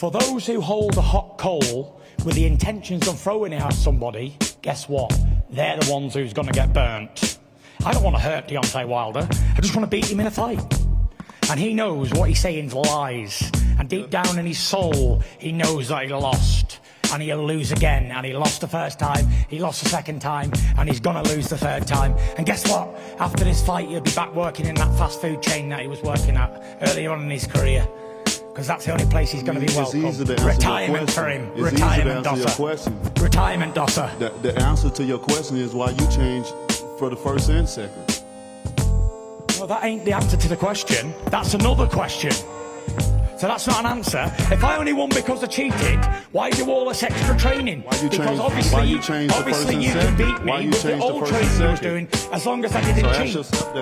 For those who hold a hot coal with the intentions of throwing it at somebody, guess what? They're the ones who's going to get burnt. I don't want to hurt Deontay Wilder. I just want to beat him in a fight. And he knows what he's saying's lies. And deep down in his soul, he knows that he lost. And he'll lose again. And he lost the first time, he lost the second time, and he's gonna lose the third time. And guess what? After this fight, he'll be back working in that fast food chain that he was working at earlier on in his career. Because that's the only place he's going to be welcome. easy to answer your Retirement for him. It's Retirement dosser. Retirement dosser. The, the answer to your question is why you changed for the first and second. Well, that ain't the answer to the question. That's another question. So that's not an answer. If I only won because I cheated, why do all this extra training? Why you because change- obviously, why you change the obviously you can beat me with the change the old training and I was doing, as long as I didn't ask cheat.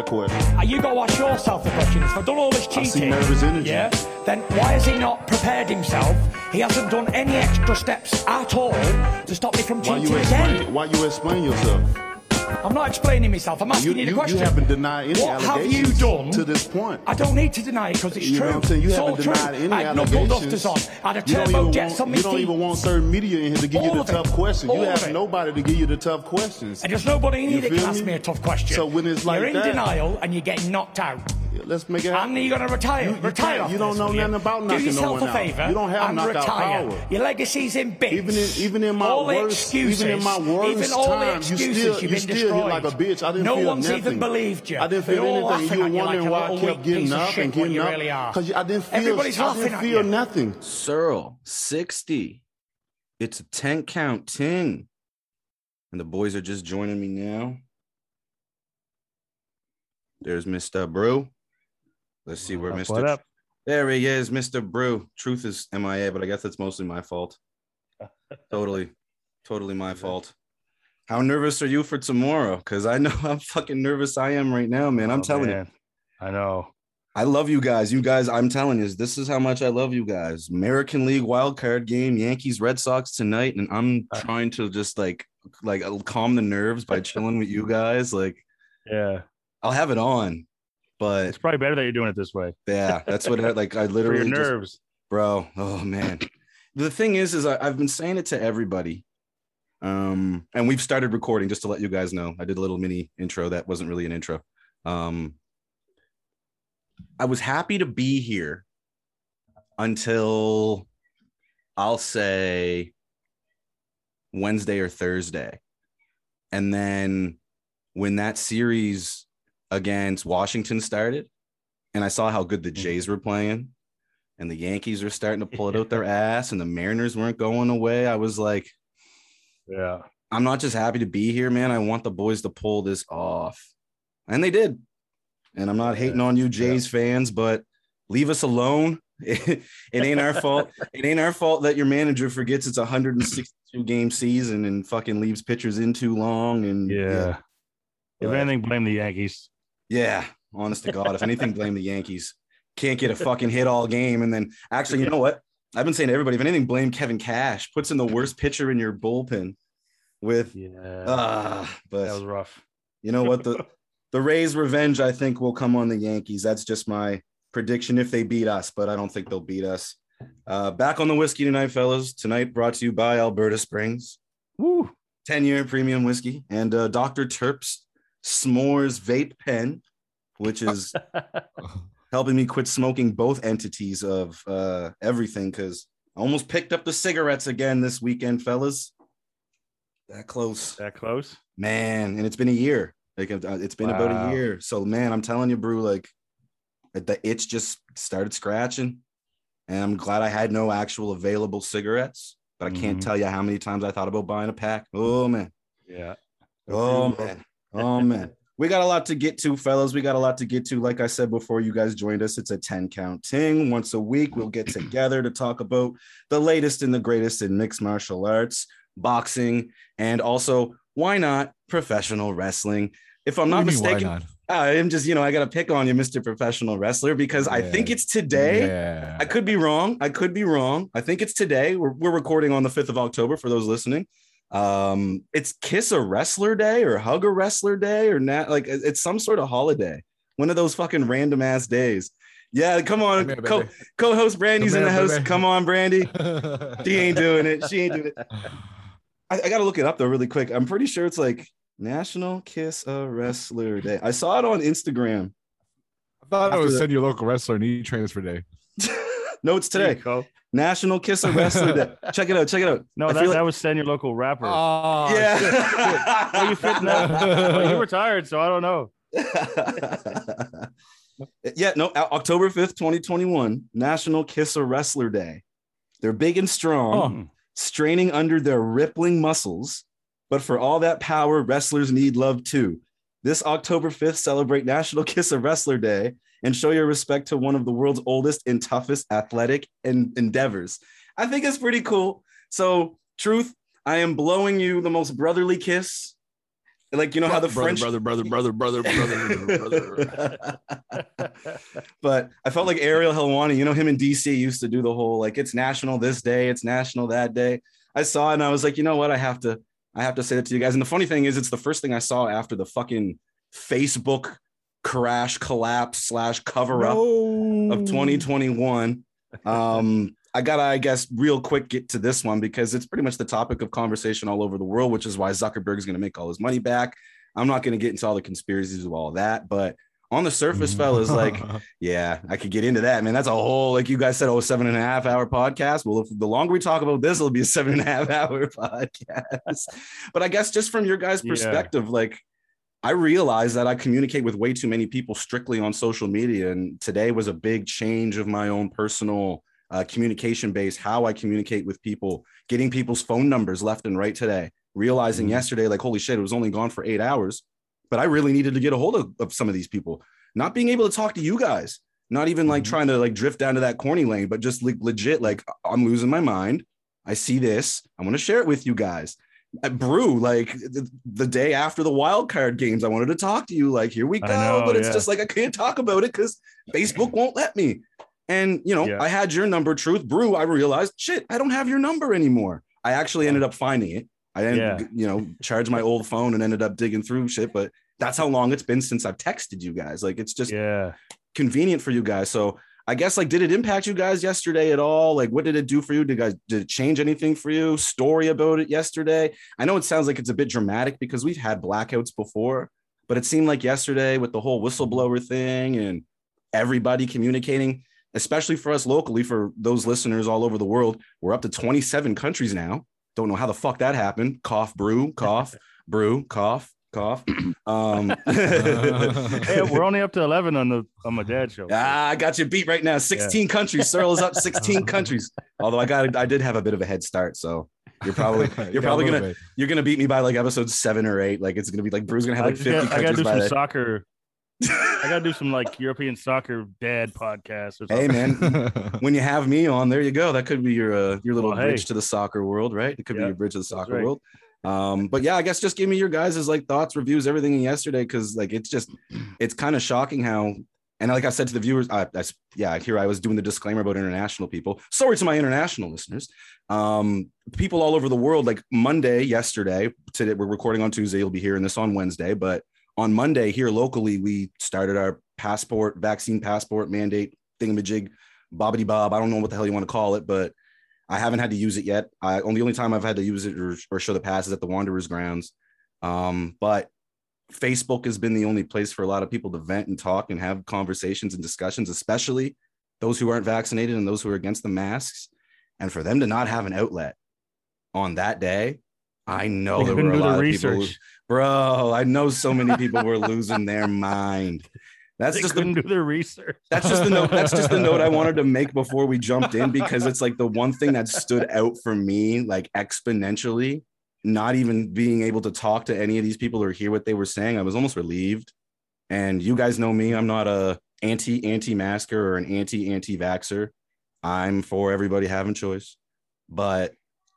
question. Uh, You got to ask yourself the question. If I've done all this cheating, yeah, then why has he not prepared himself? He hasn't done any extra steps at all to stop me from cheating Why you again. explain? Why you explain yourself? I'm not explaining myself. I'm asking You, you, the you, question. you haven't denied any what have you allegations done to this point. I don't need to deny it because it's You know true. what I'm saying? You it's haven't all true. denied any I had knuckle allegations. on. I had a You don't turbo jets want- on my You don't feet. even want certain media in here to give you the tough questions. You All of have nobody to give you the tough questions. And there's nobody in You here that can ask me? me a tough question. So when it's like You're in that- denial and you're getting knocked out. Let's make it happen. And you're going to retire. You- you retire. you don't know will nothing about nothing. Do knocking no yourself one a out. favour You don't have and knockout retire. power. Your legacy's in bits. Even in even in my all the worst excuses, even in my worst even all the times, you excuses still you've been still destroyed. hit like a bitch. I didn't no feel one's nothing. even believed you. I didn't They're feel anything. laughing You were at you wondering like a why I little kept getting piece of up shit, and getting you up really are. because I didn't feel Everybody's I didn't feel nothing. Searle, 60. It's a 10 count ting. And the boys are just joining me now. There's Mr. Brew. Let's see where up, Mr. up? There he is, Mr. Brew. Truth is MIA, but I guess that's mostly my fault. totally, totally my fault. How nervous are you for tomorrow? Because I know how fucking nervous I am right now, man. I'm Oh, telling you. I know. I love you guys. You guys, I'm telling you, this is how much I love you guys. American League wild card game, Yankees Red Sox tonight, and I'm trying to just like like calm the nerves by chilling with you guys. Like Yeah. I'll have it on, but It's probably better that you're doing it this way yeah, that's what I, like I for your literally just, nerves. bro. Oh man, the thing is, is I, I've been saying it to everybody, um, and we've started recording just to let you guys know. I did a little mini intro that wasn't really an intro. Um, I was happy to be here until I'll say Wednesday or Thursday, and then when that series against Washington started, and I saw how good the mm-hmm. Jays were playing, and the Yankees were starting to pull it out their ass, and the Mariners weren't going away. I was like, Yeah. I'm not just happy to be here, man. I want the boys to pull this off. And they did. And I'm not hating on you, Jays fans, but leave us alone. it ain't our fault. It ain't our fault that your manager forgets it's a 162 game season and fucking leaves pitchers in too long. And Yeah. If But- anything, blame the Yankees. Yeah, honest to God. If anything, blame the Yankees. Can't get a fucking hit all game. And then actually, you know what? I've been saying to everybody, if anything, blame Kevin Cash. Puts in the worst pitcher in your bullpen with Yeah. ah, but that was rough. you know what? The the Rays' revenge, I think, will come on the Yankees. That's just my prediction if they beat us, but I don't think they'll beat us. Uh, back on the whiskey tonight, fellas. Tonight brought to you by Alberta Springs, Woo. 10 year premium whiskey, and uh, Dr. Terp's S'mores Vape Pen, which is helping me quit smoking both entities of uh, everything because I almost picked up the cigarettes again this weekend, fellas. That close that close? man and it's been a year like uh, it's been about a year so man i'm telling you brew like the itch just started scratching and i'm glad i had no actual available cigarettes but i can't Mhm. tell you how many times i thought about buying a pack oh man Yeah. oh man oh man we got a lot to get to fellas we got a lot to get to like i said before you guys joined us it's a 10 count ting once a week we'll get together to talk about the latest and the greatest in mixed martial arts boxing and also why not professional wrestling if i'm not What do you mean, mistaken Why not? Ah, I am just, you know, I got to pick on you, Mr. Professional Wrestler, because I think it's today. Yeah. I could be wrong. I could be wrong. I think it's today. We're, we're recording on the 5th of October for those listening. Um, it's Kiss a Wrestler Day or Hug a Wrestler Day or not. Like it's some sort of holiday, one of those fucking random ass days. Yeah, come on. Come here, co- co-host Brandy's Come in the here, house. baby. Come on, Brandy. She ain't doing it. She ain't doing it. I, I gotta look it up though, really quick. I'm pretty sure it's like National Kiss a Wrestler Day. I saw it on Instagram. I thought I would the- send your local wrestler and he trains for day. no, it's today. Go. National Kisser Wrestler Day. Check it out. Check it out. No, I that, feel that was send your local rapper. Oh, yeah. Well, you fit now. well, you retired, so I don't know. yeah, no, October 5th, 2021, National Kisser Wrestler Day. They're big and strong, straining under their rippling muscles, but for all that power, wrestlers need love too. This October 5th, celebrate National Kiss a Wrestler Day and show your respect to one of the world's oldest and toughest athletic en- endeavors. I think it's pretty cool. So, truth, I am blowing you the most brotherly kiss. Like, you know how the brother, French brother, brother, brother, brother, brother, brother. but I felt like Ariel Helwani, you know, him in DC used to do the whole like it's national this day, it's national that day. I saw it and I was like, you know what? I have to, I have to say that to you guys. And the funny thing is, it's the first thing I saw after the fucking Facebook crash, collapse, slash cover up of 2021. Um, I gotta, I guess, real quick get to this one because it's pretty much the topic of conversation all over the world, which is why Zuckerberg is gonna make all his money back. I'm not gonna get into all the conspiracies of all that, but on the surface, fellas, like, yeah, I could get into that, man. That's a whole, like you guys said, oh, seven and a half hour podcast. Well, if the longer we talk about this, it'll be a seven and a half hour podcast. but I guess just from your guys' Yeah. perspective, like I realized that I communicate with way too many people strictly on social media. And today was a big change of my own personal uh, communication base, how I communicate with people, getting people's phone numbers left and right today. Realizing Mhm. yesterday, like, holy shit, it was only gone for eight hours, but I really needed to get a hold of, of some of these people. Not being able to talk to you guys, not even like Mhm. trying to like drift down to that corny lane, but just like legit, like, I'm losing my mind. I see this. I'm going to share it with you guys Brew, like the, the day after the wild card games, I wanted to talk to you. Like, here we go. know, but it's yeah. just like I can't talk about it because Facebook won't let me. And you know, Yeah. I had your number, Truth Brew. I realized, shit, I don't have your number anymore. I actually ended up finding it. I didn't, Yeah. you know, charge my old phone and ended up digging through shit. But that's how long it's been since I've texted you guys. Like, it's just Yeah. convenient for you guys. So I guess like, did it impact you guys yesterday at all? Like, what did it do for you? Did you guys did it change anything for you? Story about it yesterday? I know it sounds like it's a bit dramatic because we've had blackouts before, but it seemed like yesterday with the whole whistleblower thing and everybody communicating, especially for us locally, for those listeners all over the world, we're up to 27 countries now. Don't know how the fuck that happened. Cough, brew, cough, brew, cough, cough. Um, Hey, we're only up to eleven on the on my dad's show. Ah, I got you beat right now. 16 countries. Searle is up 16 countries. Although I got I did have a bit of a head start. So you're probably you're Yeah, probably gonna bit. you're gonna beat me by like episode seven or eight. Like it's gonna be like Brew's gonna have like just 50 got, I gotta do by some then. soccer. I gotta do some like European soccer dad podcast or something. Hey man, when you have me on, there you go. That could be your uh, your little Well, hey. bridge to the soccer world, right? It could be your bridge to the soccer right. world. Um, but yeah, I guess just give me your guys' like thoughts, reviews, everything yesterday, because like it's just it's kind of shocking how and like I said to the viewers, I, I yeah, here I was doing the disclaimer about international people. Sorry to my international listeners. Um, people all over the world, like Monday, yesterday, today we're recording on Tuesday, you'll be hearing this on Wednesday, but on Monday here locally, we started our passport, vaccine passport mandate thingamajig, bobbity bob. I don't know what the hell you want to call it, but I haven't had to use it yet. I only only time I've had to use it or, or show the pass is at the Wanderers grounds. Um, but Facebook has been the only place for a lot of people to vent and talk and have conversations and discussions, especially those who aren't vaccinated and those who are against the masks. And for them to not have an outlet on that day, I know there were a lot of people. research. Bro, I know so many people were losing their mind. That's They just the do their research. that's just the note. That's just the note I wanted to make before we jumped in because it's like the one thing that stood out for me, like exponentially. Not even being able to talk to any of these people or hear what they were saying, I was almost relieved. And you guys know me; I'm not a anti anti masker or an anti anti vaxer. I'm for everybody having choice, but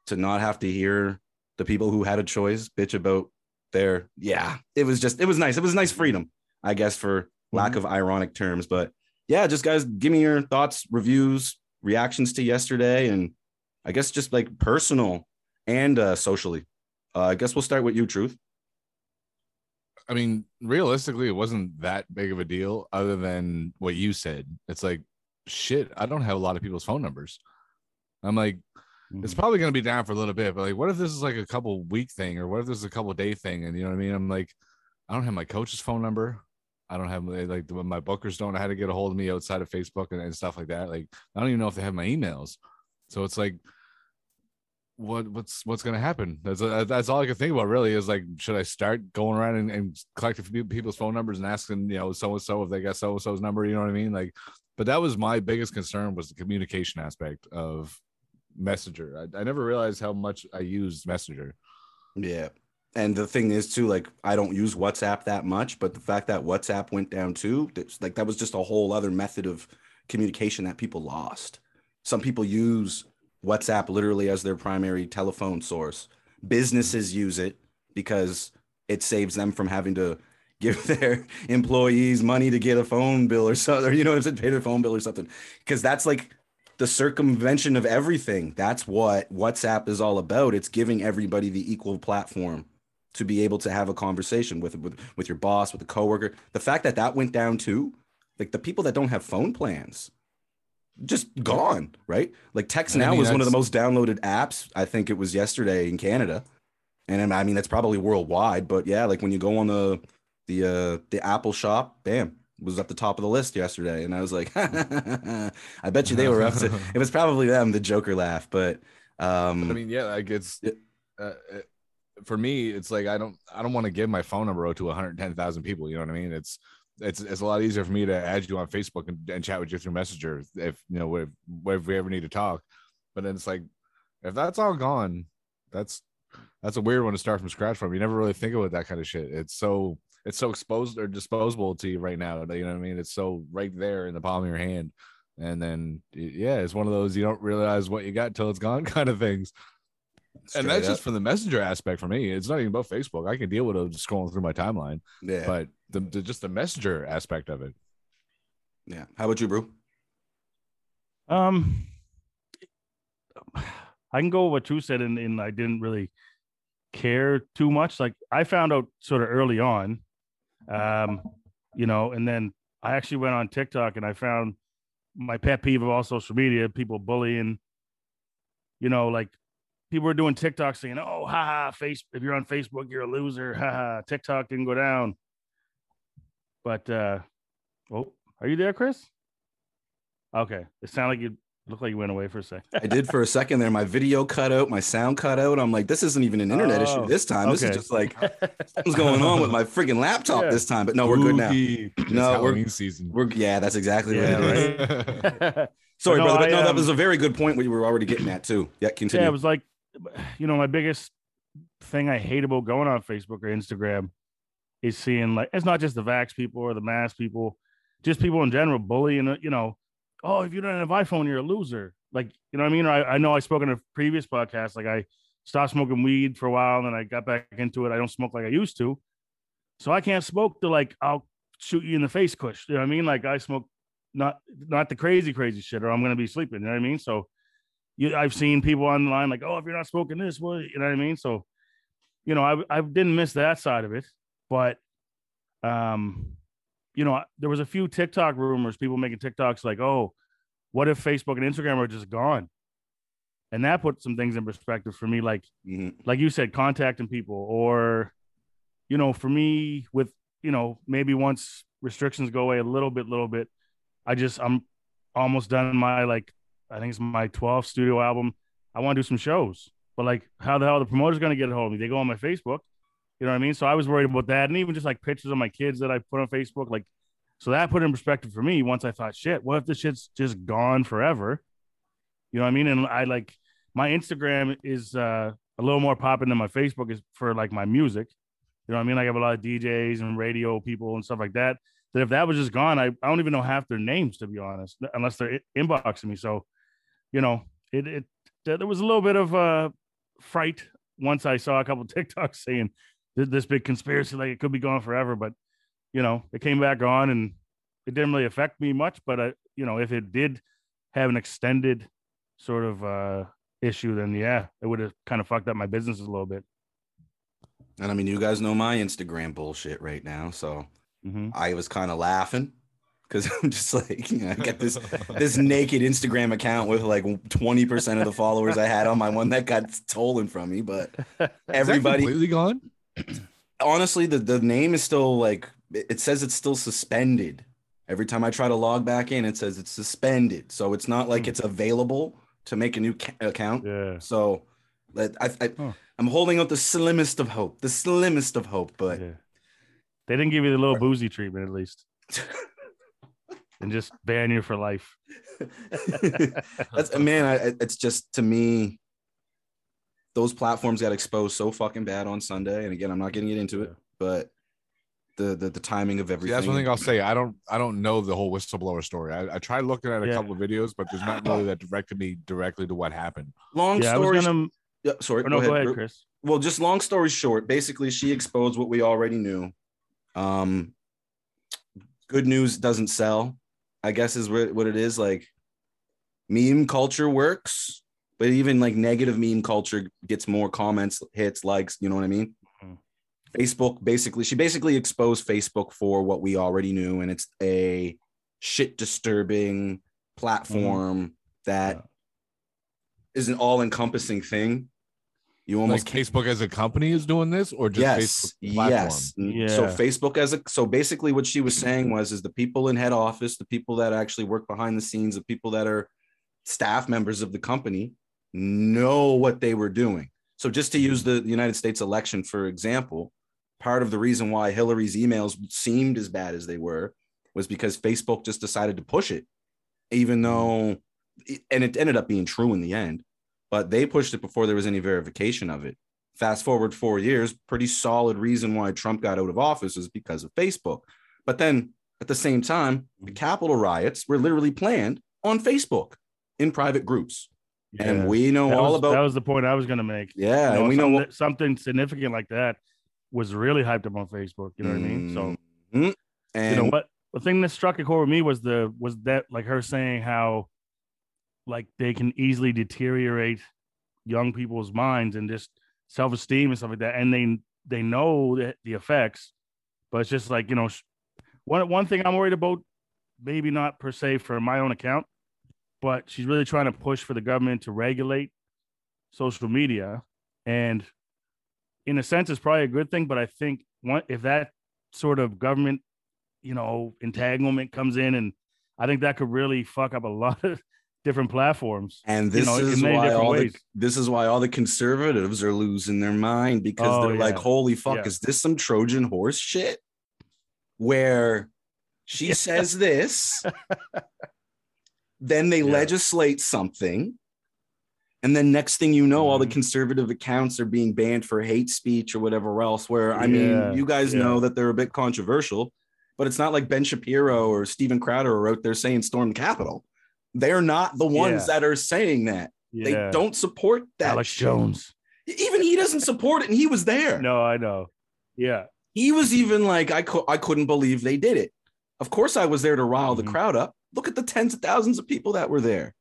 to not have to hear the people who had a choice bitch about their yeah, it was just it was nice. It was nice freedom, I guess, for lack of ironic terms. But yeah, just guys, give me your thoughts, reviews, reactions to yesterday, and I guess just like personal and uh, socially. Uh, I guess we'll start with you, Truth. I mean, realistically, it wasn't that big of a deal, other than what you said. It's like shit, I don't have a lot of people's phone numbers. I'm like, it's Mhm. probably gonna be down for a little bit, but like, what if this is like a couple week thing, or what if this is a couple day thing? And you know what I mean? I'm like, I don't have my coach's phone number. I don't have my- like my bookers don't know how to get a hold of me outside of Facebook and, and stuff like that. Like, I don't even know if they have my emails. So it's like, what what's what's gonna happen? That's uh, that's all I can think about. Really, is like, should I start going around and, and collecting people's phone numbers and asking, you know, so and so if they got so and so's number? You know what I mean? Like, but that was my biggest concern was the communication aspect of Messenger. I, I never realized how much I used Messenger. Yeah. And the thing is too, like I don't use WhatsApp that much, but the fact that WhatsApp went down too, like that was just a whole other method of communication that people lost. Some people use WhatsApp literally as their primary telephone source. Businesses mm-hmm. use it because it saves them from having to give their employees money to get a phone bill or something, or you know what I'm pay their phone bill or something. Because that's like the circumvention of everything. That's what WhatsApp is all about. It's giving everybody the equal platform to be able to have a conversation with with with your boss, with a coworker. The fact that that went down too, like the people that don't have phone plans, just gone, right? Like Text I Now mean, was one of the most downloaded apps. I think it was yesterday in Canada, and I mean that's probably worldwide. But yeah, like when you go on the the uh the Apple shop, bam, was at the top of the list yesterday, and I was like, I bet you they were up to. It was probably them, the Joker laugh, but um, I mean, yeah, like it's Yeah. uh, it- for me, it's like I don't I don't want to give my phone number out to 110,000 people. You know what I mean? It's it's it's a lot easier for me to add you on Facebook and, and chat with you through Messenger if you know if, if we ever need to talk. But then it's like if that's all gone, that's that's a weird one to start from scratch from. You never really think about that kind of shit. It's so it's so exposed or disposable to you right now. You know what I mean? It's so right there in the palm of your hand. And then yeah, it's one of those you don't realize what you got till it's gone kind of things and that's straight just from the messenger aspect for me. It's not even about Facebook. I can deal with it just scrolling through my timeline, yeah, but the, the just the messenger aspect of it. yeah. How about you, bro? Um, I can go with what you said, and, and I didn't really care too much. Like I found out sort of early on, um, you know, and then I actually went on TikTok and I found my pet peeve of all social media: people bullying. You know, like people were doing TikTok saying, "Oh, haha, face if you're on Facebook, you're a loser." Haha, TikTok didn't go down. But uh, oh, are you there, Chris? Okay, it sounded like you looked like you went away for a sec. I did for a second there. My video cut out, my sound cut out. I'm like, this isn't even an internet issue Oh, this time. This is just like what's going on with my freaking laptop Yeah. this time. But no, we're good now. It's No, we're- Halloween season. We're yeah, that's exactly Yeah, what it is. Sorry, No, brother, but I, no, that um, was a very good point. What you were already getting at too. Yeah, continue. yeah, it was like, you know, my biggest thing I hate about going on Facebook or Instagram is seeing like it's not just the vax people or the mass people, just people in general bullying. You know, oh, if you don't have iPhone, you're a loser. Like, you know what I mean? I, I know I spoke in a previous podcast. Like, I stopped smoking weed for a while, and then I got back into it. I don't smoke like I used to, so I can't smoke the like I'll shoot you in the face kush. You know what I mean? Like I smoke not not the crazy crazy shit, or I'm gonna be sleeping. You know what I mean? So you, I've seen people online like, oh, if you're not smoking this, what you know what I mean? So, you know, I I didn't miss that side of it, but um, you know, there was a few TikTok rumors, people making TikToks like, oh, what if Facebook and Instagram are just gone? And that put some things in perspective for me, like Mhm. like you said, contacting people, or you know, for me, with you know, maybe once restrictions go away a little bit, little bit, I just I'm almost done my like I think it's my 12th studio album. I want to do some shows, but like, how the hell are the promoters going to get a hold of me? They go on my Facebook, you know what I mean? So I was worried about that, and even just like pictures of my kids that I put on Facebook, like, so that put in perspective for me. Once I thought, shit, what if this shit's just gone forever? You know what I mean? And I like my Instagram is uh, a little more popping than my Facebook is for like my music. You know what I mean? Like I have a lot of DJs and radio people and stuff like that. That if that was just gone, I, I don't even know half their names to be honest, unless they're inboxing me. So, you know, it it there was a little bit of uh fright once I saw a couple TikToks saying this big conspiracy like it could be gone forever, but you know, it came back on and it didn't really affect me much. But I, you know, if it did have an extended sort of uh issue, then yeah, it would have kind of fucked up my business a little bit. And I mean, you guys know my Instagram bullshit right now, so hmm I was kind of laughing because I'm just like, you know, I got this this naked Instagram account with like 20% of the followers I had on my one that got stolen from me. But everybody, completely gone. honestly, the, the name is still like, it says it's still suspended. Every time I try to log back in, it says it's suspended. So it's not like Hmm. it's available to make a new ca- account. Yeah. So that I, I. I'm holding out the slimmest of hope, the slimmest of hope. But yeah. They didn't give you the little boozy treatment at least, and just ban you for life. that's man, I, I- it's just to me, those platforms got exposed so fucking bad on Sunday. And again, I'm not getting it into it, but the the, the timing of See, everything. that's one thing I'll say. I don't I don't know the whole whistleblower story. I, I tried looking at a Yeah. couple of videos, but there's not really that directed me directly to what happened. Long Yeah, story. gonna. yeah, sorry, Or no, go ahead, Ru- Chris. well, just long story short, basically, she exposed what we already knew. Um, good news doesn't sell, I guess, is what what it is. Like, meme culture works, but even like negative meme culture gets more comments, hits, likes. You know what I mean? Mhm. Facebook basically, she basically exposed Facebook for what we already knew, and it's a shit disturbing platform that Yeah. is an all encompassing thing. You almost like Facebook as a company is doing this, or just yes, Facebook platform? yes. N- So Facebook as a so basically what she was saying was is the people in head office, the people that actually work behind the scenes, the people that are staff members of the company know what they were doing. So just to use the United States election for example, part of the reason why Hillary's emails seemed as bad as they were was because Facebook just decided to push it, even though, and it ended up being true in the end, but they pushed it before there was any verification of it. Fast forward four years, pretty solid reason why Trump got out of office is because of Facebook. But then at the same time, the Capitol riots were literally planned on Facebook in private groups. Yeah. And we know that all was, about that was the point I was gonna make. yeah, You know, and we know something, what something significant like that was really hyped up on Facebook. You know what I mean? So Mhm. and you know what? The thing that struck a chord with me was the was that like her saying how like they can easily deteriorate young people's minds and just self esteem and stuff like that, and they they know that the effects, but it's just like you know, one one thing I'm worried about, maybe not per se for my own account, but she's really trying to push for the government to regulate social media, and in a sense, it's probably a good thing. But I think one if that sort of government you know, entanglement comes in, and I think that could really fuck up a lot of different platforms. And you this know, is why all the this is why all the conservatives are losing their mind because Oh, they're like, "Holy fuck, Yeah. is this some Trojan horse shit?" Where she Yeah. says this, then they Yeah. legislate something, and then next thing you know, all the Mhm. conservative accounts are being banned for hate speech or whatever else. Where I Yeah, mean, you guys yeah. know that they're a bit controversial, but it's not like Ben Shapiro or Steven Crowder are out there saying storm the Capitol. They're not the ones Yeah. that are saying that. They don't support that. Alex. Jones. Even he doesn't support it, and he was there. No, I know. Yeah. He was even like, I, cou- I couldn't believe they did it. Of course, I was there to rile the Mhm. crowd up. Look at the tens of thousands of people that were there.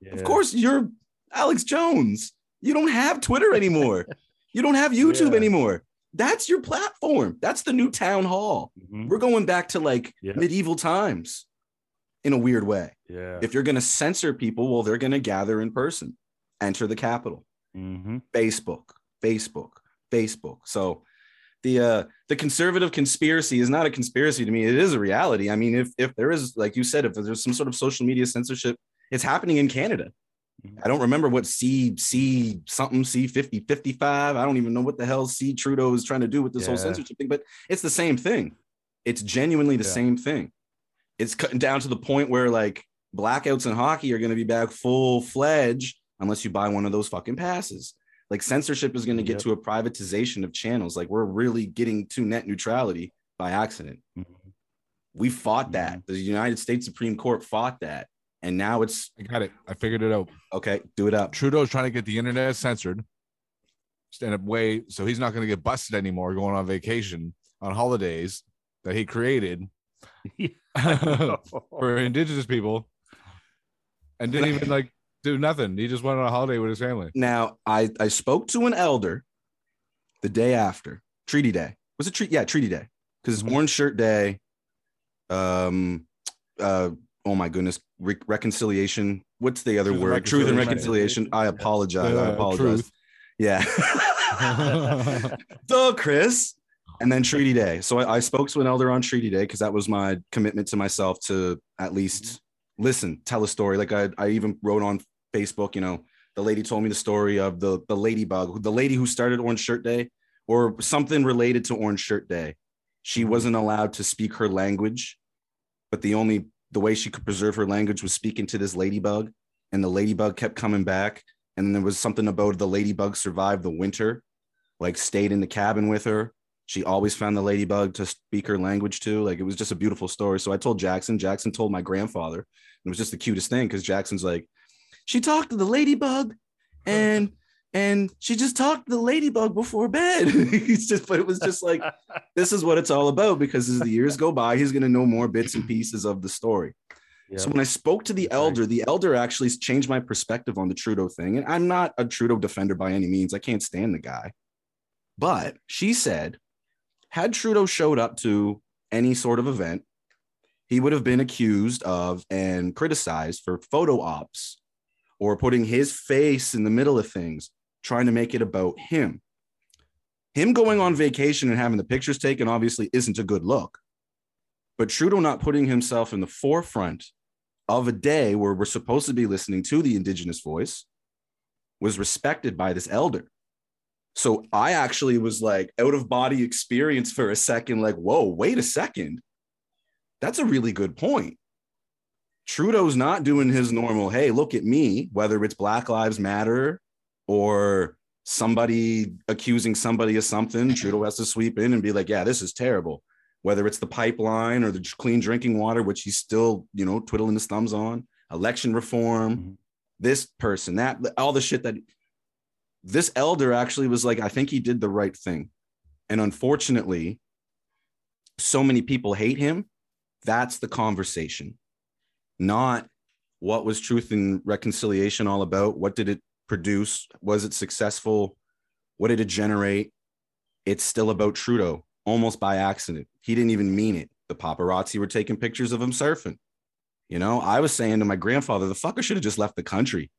yeah. Of course, you're Alex Jones. You don't have Twitter anymore. you don't have YouTube Yeah. anymore. That's your platform. That's the new town hall. Mhm. We're going back to like Yeah. medieval times in a weird way. Yeah. If you're going to censor people, well, they're going to gather in person, enter the Capitol. Mhm. Facebook, Facebook, Facebook. So the uh the conservative conspiracy is not a conspiracy to me. It is a reality. I mean, if if there is, like you said, if there's some sort of social media censorship, it's happening in Canada. Mhm. I don't remember what C C something C 50 55. I don't even know what the hell C Trudeau is trying to do with this whole censorship thing, but it's the same thing. It's genuinely the Yeah. same thing. It's cutting down to the point where like blackouts in hockey are going to be back full fledged unless you buy one of those fucking passes. Like censorship is going to get Yep. to a privatization of channels. Like we're really getting to net neutrality by accident. Mhm. We fought that. Mhm. The United States Supreme Court fought that. And now it's I got it. I figured it out. okay, do it up. Trudeau's trying to get the internet censored, stand up way so he's not going to get busted anymore going on vacation on holidays that he created for indigenous people, and didn't even like do nothing. He just went on a holiday with his family. Now, I I spoke to an elder the day after Treaty Day. Was it treat? Yeah, Treaty Day because it's Orange Shirt Day. Um, uh oh my goodness re- reconciliation what's the other Truth and word truth and reconciliation. reconciliation i apologize i Uh, apologize truth. yeah duh chris and then treaty day. So I, I spoke to an elder on treaty day because that was my commitment to myself to at least mm-hmm. listen tell a story. Like i, I even wrote on facebook you know the lady told me the story of the the ladybug the lady who started orange shirt day or something related to orange shirt day. She mm-hmm. wasn't allowed to speak her language but the only the way she could preserve her language was speaking to this ladybug and the ladybug kept coming back and there was something about the ladybug survived the winter like stayed in the cabin with her she always found the ladybug to speak her language to like it was just a beautiful story so i told jackson jackson told my grandfather it was just the cutest thing because jackson's like she talked to the ladybug and and she just talked to the ladybug before bed he's just but it was just like this is what it's all about because as the years go by he's going to know more bits and pieces of the story so when I spoke to the elder, the elder actually changed my perspective on the Trudeau thing. And I'm not a Trudeau defender by any means. I can't stand the guy. But she said, had Trudeau showed up to any sort of event, he would have been accused of and criticized for photo ops or putting his face in the middle of things, trying to make it about him. Him going on vacation and having the pictures taken obviously isn't a good look. But Trudeau not putting himself in the forefront of a day where we're supposed to be listening to the Indigenous voice was respected by this elder. So I actually was like out of body experience for a second, like, whoa, wait a second. That's a really good point. Trudeau's not doing his normal, hey, look at me, whether it's Black Lives Matter or somebody accusing somebody of something. Trudeau has to sweep in and be like, yeah, this is terrible. Whether it's the pipeline or the clean drinking water, which he's still, you know, twiddling his thumbs on, election reform, Mhm. this person, that, all the shit that this elder actually was like, I think he did the right thing. And unfortunately, so many people hate him. That's the conversation, not what was truth and reconciliation all about? What did it produce? Was it successful? What did it generate? It's still about Trudeau, almost by accident. He didn't even mean it. The paparazzi were taking pictures of him surfing. You know, I was saying to my grandfather, the fucker should have just left the country.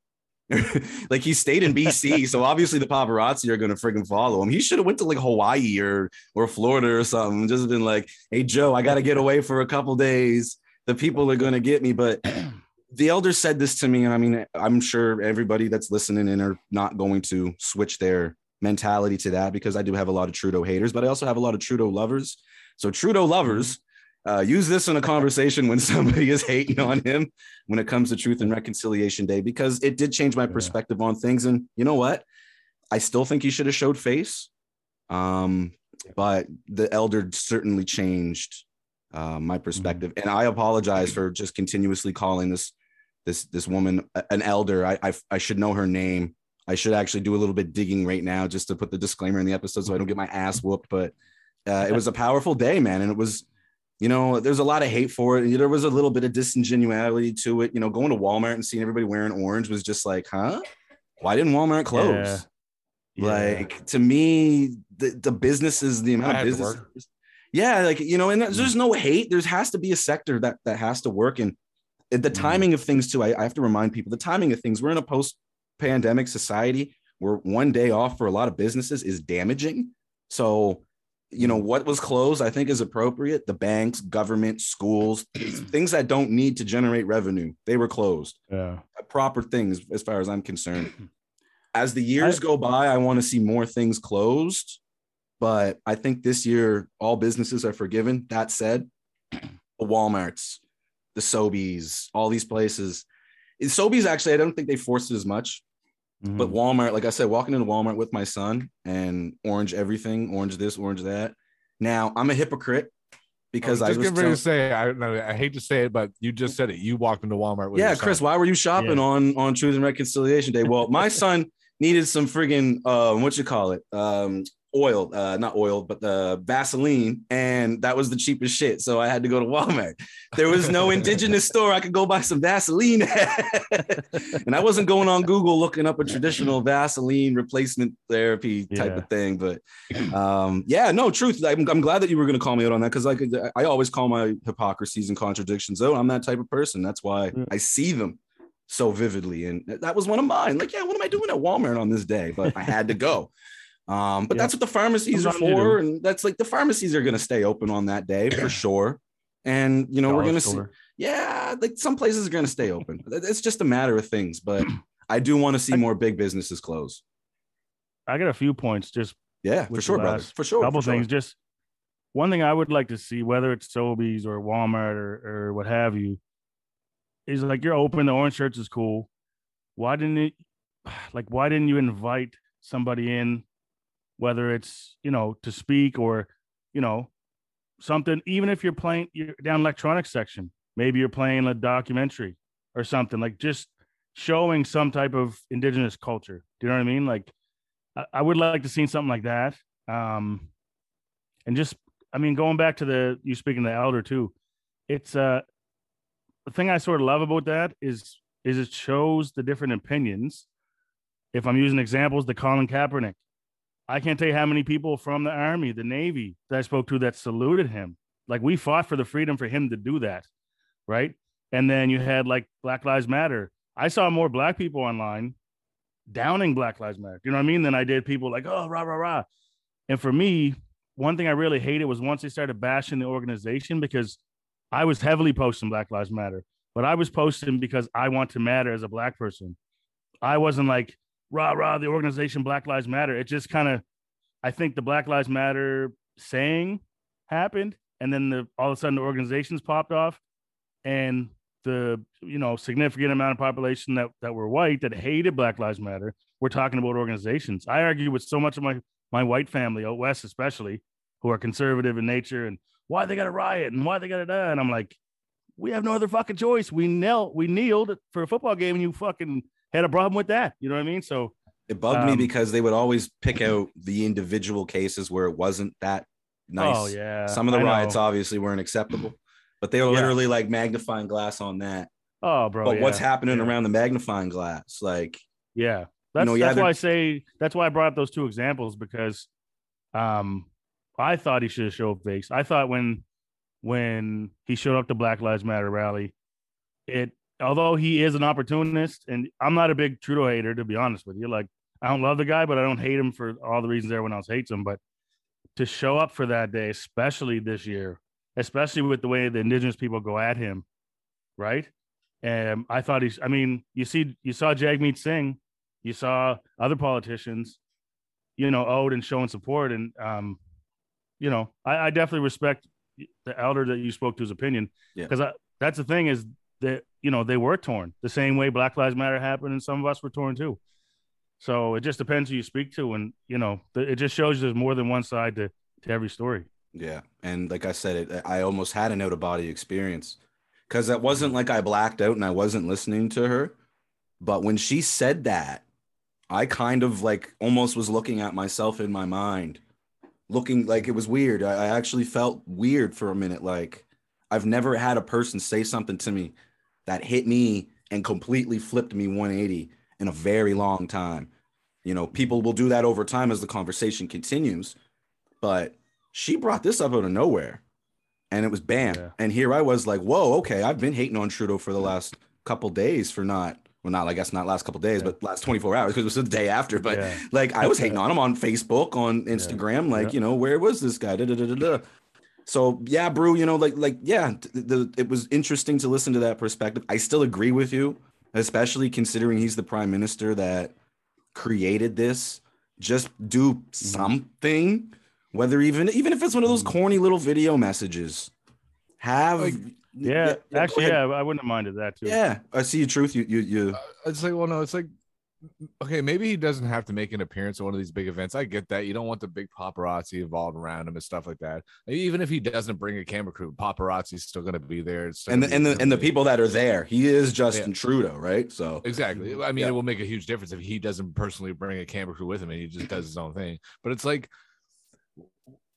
like he stayed in BC, so obviously the paparazzi are gonna friggin' follow him. He should have went to like Hawaii or or Florida or something. Just been like, hey Joe, I gotta get away for a couple days. The people are gonna get me. But the elder said this to me, and I mean, I'm sure everybody that's listening in are not going to switch their mentality to that because I do have a lot of Trudeau haters, but I also have a lot of Trudeau lovers. So Trudeau lovers, uh, use this in a conversation when somebody is hating on him when it comes to Truth and Reconciliation Day because it did change my Yeah. perspective on things. And you know what? I still think he should have showed face, um, but the elder certainly changed uh, my perspective. And I apologize for just continuously calling this this this woman an elder. I, I I should know her name. I should actually do a little bit digging right now just to put the disclaimer in the episode so I don't get my ass whooped. But uh, it was a powerful day, man, and it was you know, there's a lot of hate for it. There was a little bit of disingenuity to it. You know, going to Walmart and seeing everybody wearing orange was just like, huh? Why didn't Walmart close? Yeah. Like to me, the, the businesses, the amount I of business. Yeah, like you know, and there's, there's no hate. There has to be a sector that that has to work, and the Mhm. timing of things too. I, I have to remind people the timing of things. We're in a post-pandemic society where one day off for a lot of businesses is damaging. So, you know, what was closed, I think, is appropriate. The banks, government, schools, things that don't need to generate revenue, they were closed yeah. Uh, proper things as far as I'm concerned. As the years go by, I want to see more things closed, but I think this year all businesses are forgiven. That said, the Walmarts, the Sobeys, all these places. Sobeys actually, I don't think they forced it as much, but Mhm. Walmart, like I said, walking into Walmart with my son and orange everything, orange this, orange that. Now I'm a hypocrite because I I was was just ready to say, I, no, I hate to say it, but you just said it. You walked into Walmart with yeah. Chris, why were you shopping Yeah. on on Truth and Reconciliation Day? Well, my son needed some friggin' um, what you call it, um, oil, uh, not oil, but the Vaseline, and that was the cheapest shit. So I had to go to Walmart. There was no indigenous store I could go buy some Vaseline, and I wasn't going on Google looking up a traditional Vaseline replacement therapy type Yeah. of thing. But um, yeah, no, truth. I'm, I'm glad that you were going to call me out on that because I could. I always call my hypocrisies and contradictions out. I'm that type of person. That's why. I see them so vividly, and that was one of mine. Like, yeah, what am I doing at Walmart on this day? But I had to go. Um, but Yeah. that's what the pharmacies are for, and that's like the pharmacies are going to stay open on that day for sure. And you know, we're going to see, yeah, like some places are going to stay open. It's just a matter of things. But I do want to see more big businesses close. I got a few points just Yeah, for sure, the brother. For sure. couple for sure. things. Just one thing I would like to see, whether it's Sobeys or Walmart or, or what have you, is like you're open. The orange shirts is cool. Why didn't it? Like, why didn't you invite somebody in, whether it's you know to speak or you know something? Even if you're playing, you're down electronics section. Maybe you're playing a documentary or something like just showing some type of indigenous culture. Do you know what I mean? Like, I, I would like to see something like that. Um, and just, I mean, going back to the you speaking the elder too, it's uh the thing I sort of love about that is is it shows the different opinions. If I'm using examples, the Colin Kaepernick, I can't tell you how many people from the army, the navy that I spoke to that saluted him. Like we fought for the freedom for him to do that, right? And then you had like Black Lives Matter. I saw more black people online downing Black Lives Matter. You know what I mean? Than I did people like, oh, rah, rah, rah. And for me, one thing I really hated was once they started bashing the organization because I was heavily posting Black Lives Matter, but I was posting because I want to matter as a black person. I wasn't like, rah, rah, the organization Black Lives Matter. It just kind of, I think the Black Lives Matter saying happened. And then the, all of a sudden the organizations popped off and the you know significant amount of population that that were white that hated Black Lives Matter. We're talking about organizations. I argue with so much of my my white family out west, especially who are conservative in nature, and why they got to riot and why they got to. And I'm like, we have no other fucking choice. We knelt, we kneeled for a football game, and you fucking had a problem with that. You know what I mean? So It bugged me Um, because they would always pick out the individual cases where it wasn't that nice. oh yeah, Some of the I know. riots obviously weren't acceptable, but they were Yeah. literally like magnifying glass on that. Oh, bro. but what's happening yeah. around the magnifying glass? Like, Yeah. That's know, that's why I say that's why I brought up those two examples because um I thought he should have showed face. I thought when when he showed up to Black Lives Matter rally, it although he is an opportunist, and I'm not a big Trudeau hater, to be honest with you. Like I don't love the guy, but I don't hate him for all the reasons everyone else hates him. But to show up for that day, especially this year, especially with the way the indigenous people go at him, right? And I thought he's. I mean, you see, you saw Jagmeet Singh, you saw other politicians, you know, owed and showing support, and um, you know, I, I definitely respect the elder that you spoke to his opinion Yeah. because that's the thing is that you know they were torn the same way Black Lives Matter happened, and some of us were torn too. So it just depends who you speak to, and you know, it just shows there's more than one side to to every story. yeah. And like I said, it, I almost had an out of body experience because it wasn't like I blacked out and I wasn't listening to her. But when she said that, I kind of like almost was looking at myself in my mind, looking like it was weird. I, I actually felt weird for a minute. Like I've never had a person say something to me that hit me and completely flipped me 180 in a very long time. You know, people will do that over time as the conversation continues, but she brought this up out of nowhere and it was bam. Yeah. And here I was like, whoa, okay, I've been hating on Trudeau for the last couple days for not, well, not, I guess not last couple days, Yeah. but last 24 hours because it was the day after. But Yeah. like I was hating on him on Facebook, on Instagram, like, you know, where was this guy? Da, da, da. So yeah, Brew, you know, like, like, yeah, t- the, it was interesting to listen to that perspective. I still agree with you, especially considering he's the prime minister that created this. Just do Mm-hmm. something, whether even even if it's one of those corny little video messages. Have Like, Yeah, go actually, yeah, I wouldn't have minded that too. yeah. I see your truth. You you you. It's like, well, no, it's like, okay, maybe he doesn't have to make an appearance at one of these big events. I get that. You don't want the big paparazzi involved around him and stuff like that. Even if he doesn't bring a camera crew, paparazzi's still going to be there. And the and the and the people that are there, he is Justin Trudeau, right? So Exactly. Mm-hmm. I mean, Yeah. it will make a huge difference if he doesn't personally bring a camera crew with him and he just does his own thing. But it's like,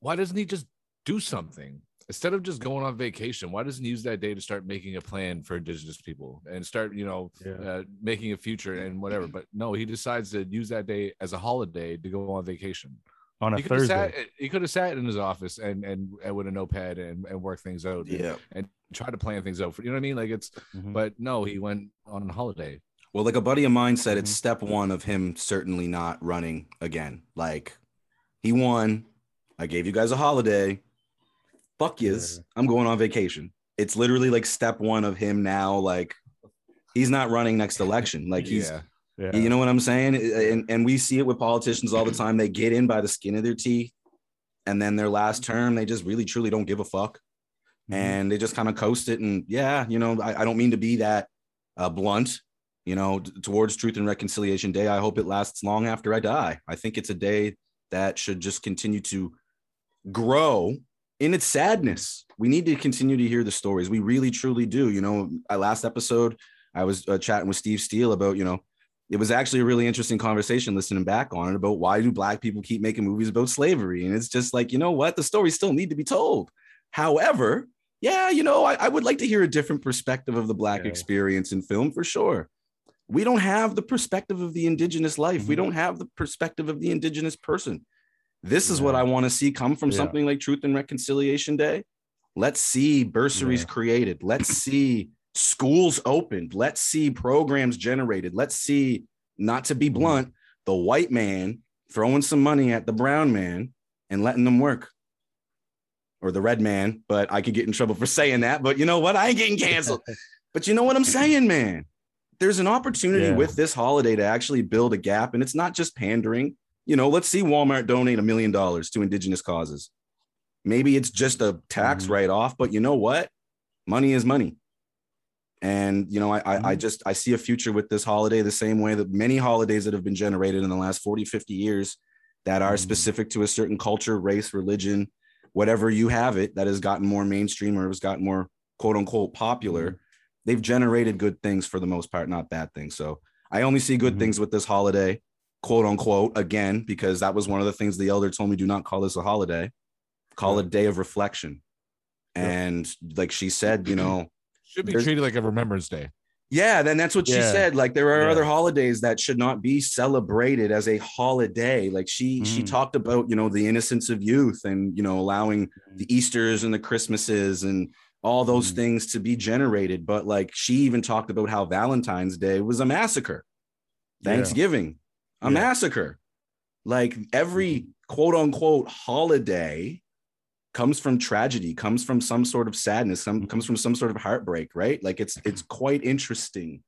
why doesn't he just do something instead of just going on vacation? Why doesn't he use that day to start making a plan for Indigenous people and start, you know, Yeah. uh, making a future and whatever? But no, he decides to use that day as a holiday to go on vacation. on a He could have Thursday. sat. He could have sat in his office and and, and with a notepad and and work things out. and- Yeah. and try to plan things out. For, you know what I mean? Like it's. Mhm. But no, he went on a holiday. Well, like a buddy of mine said, it's Mhm. step one of him certainly not running again. Like he won. I gave you guys a holiday. Fuck yes. I'm going on vacation. It's literally like step one of him now. Like he's not running next election. Like he's yeah. yeah. you know what I'm saying? And and we see it with politicians all the time. They get in by the skin of their teeth, and then their last term, they just really truly don't give a fuck, Mhm. and they just kind of coast it. And yeah, you know, I, I don't mean to be that uh, blunt, you know, t- towards Truth and Reconciliation Day. I hope it lasts long after I die. I think it's a day that should just continue to grow in its sadness. We need to continue to hear the stories. We really truly do. You know, I last episode I was uh, chatting with Steve Steele about, you know, it was actually a really interesting conversation listening back on it about why do black people keep making movies about slavery? And it's just like, you know what? The stories still need to be told. However, yeah, you know, I, I would like to hear a different perspective of the black Yeah. experience in film for sure. We don't have the perspective of the indigenous life. We Mhm. don't have the perspective of the indigenous person. This is what I want to see come from Yeah. something like Truth and Reconciliation Day. Let's see bursaries Yeah. created. Let's see schools opened. Let's see programs generated. Let's see, not to be Mm-hmm. blunt, the white man throwing some money at the brown man and letting them work. Or the red man, but I could get in trouble for saying that. But you know what? I ain't getting canceled. but you know what I'm saying, man? There's an opportunity Yeah. with this holiday to actually build a gap, and it's not just pandering. You know, let's see Walmart donate a million dollars to indigenous causes. Maybe it's just a tax Mhm. write off, but you know what? Money is money. And you know, I, I I just I see a future with this holiday the same way that many holidays that have been generated in the last 40, 50 years that are Mhm. specific to a certain culture, race, religion, whatever you have it that has gotten more mainstream or has gotten more quote unquote popular. They've generated good things for the most part, not bad things. So I only see good Mhm. things with this holiday, quote unquote, again, because that was one of the things the elder told me do not call this a holiday, call it a day of reflection. Yeah. And like she said, you know, Should be treated like a Remembrance Day. yeah, then that's what she said. Like there are Yeah. other holidays that should not be celebrated as a holiday. Like she she Mhm. talked about, you know, the innocence of youth and you know, allowing the Easters and the Christmases and all those Mhm. things to be generated. But like she even talked about how Valentine's Day was a massacre. Yeah. Thanksgiving, a Yeah. Mm-hmm. massacre. Like every quote unquote holiday comes from tragedy, comes from some sort of sadness, some Mhm. comes from some sort of heartbreak, right? Like it's it's quite interesting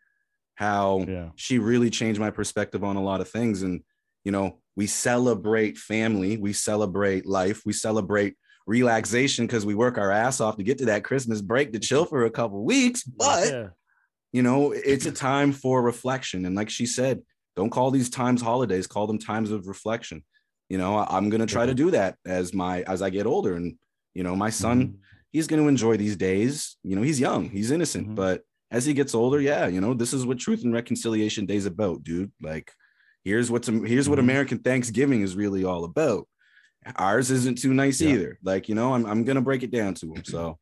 how Yeah. she really changed my perspective on a lot of things. And you know, we celebrate family, we celebrate life, we celebrate relaxation because we work our ass off to get to that Christmas break to chill for a couple weeks. But yeah. you know it's a time for reflection and like she said don't call these times holidays call them times of reflection you know I- i'm going to try to do that as my as i get older and you know my son Mhm. he's going to enjoy these days you know he's young he's innocent Mhm. but as he gets older yeah you know this is what truth and reconciliation Day's about dude like here's what's here's what Mhm. american thanksgiving is really all about ours isn't too nice Yeah. either like you know i'm, I'm going to break it down to him so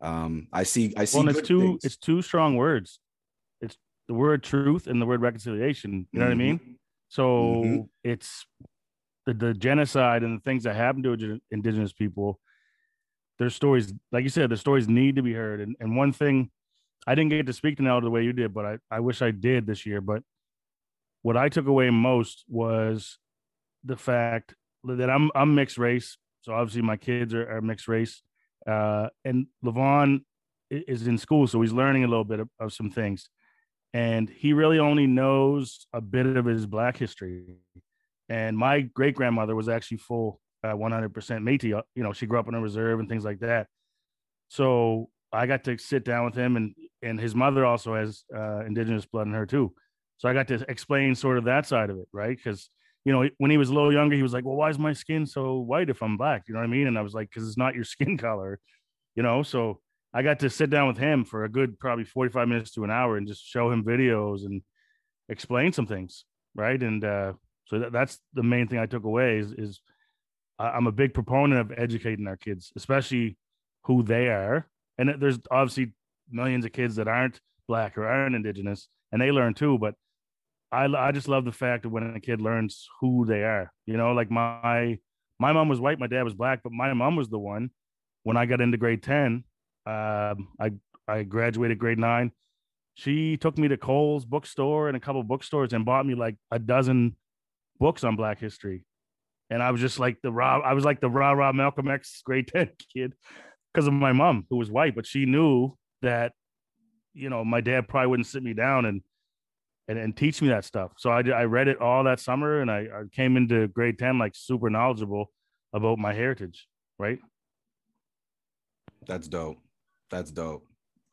um i see i see Well, it's two things. it's two strong words. The word truth and the word reconciliation. You know what I mean? Mhm. So Mhm. it's the, the genocide and the things that happen to indigenous people. Their stories, like you said, the stories need to be heard. And and one thing, I didn't get to speak to Nell the way you did, but I, I wish I did this year. But what I took away most was the fact that I'm I'm mixed race. So obviously my kids are, are mixed race. Uh, and Levon is in school, so he's learning a little bit of, of some things. And he really only knows a bit of his black history. And my great grandmother was actually full uh, 100% Métis. uh, You know, she grew up in a reserve and things like that. So I got to sit down with him, and and his mother also has uh, indigenous blood in her too. So I got to explain sort of that side of it, right? Because you know, when he was a little younger, he was like, "Well, why is my skin so white if I'm black?" You know what I mean? And I was like, "Because it's not your skin color," you know. So I got to sit down with him for a good probably 45 minutes to an hour and just show him videos and explain some things, right? And uh, so that, that's the main thing I took away is, is I- I'm a big proponent of educating our kids, especially who they are. And there's obviously millions of kids that aren't black or aren't indigenous, and they learn too. But I I just love the fact that when a kid learns who they are, you know, like my my mom was white, my dad was black, but my mom was the one when I got into grade ten. Um, I I graduated grade nine. She took me to Coles bookstore and a couple bookstores and bought me like a dozen books on Black history. And I was just like the Rob, I was like the rah rah Malcolm X grade 10 kid because of my mom who was white, but she knew that, you know, my dad probably wouldn't sit me down and and, and teach me that stuff. So I, I read it all that summer and I, I came into grade 10 like super knowledgeable about my heritage, right? That's dope. That's dope.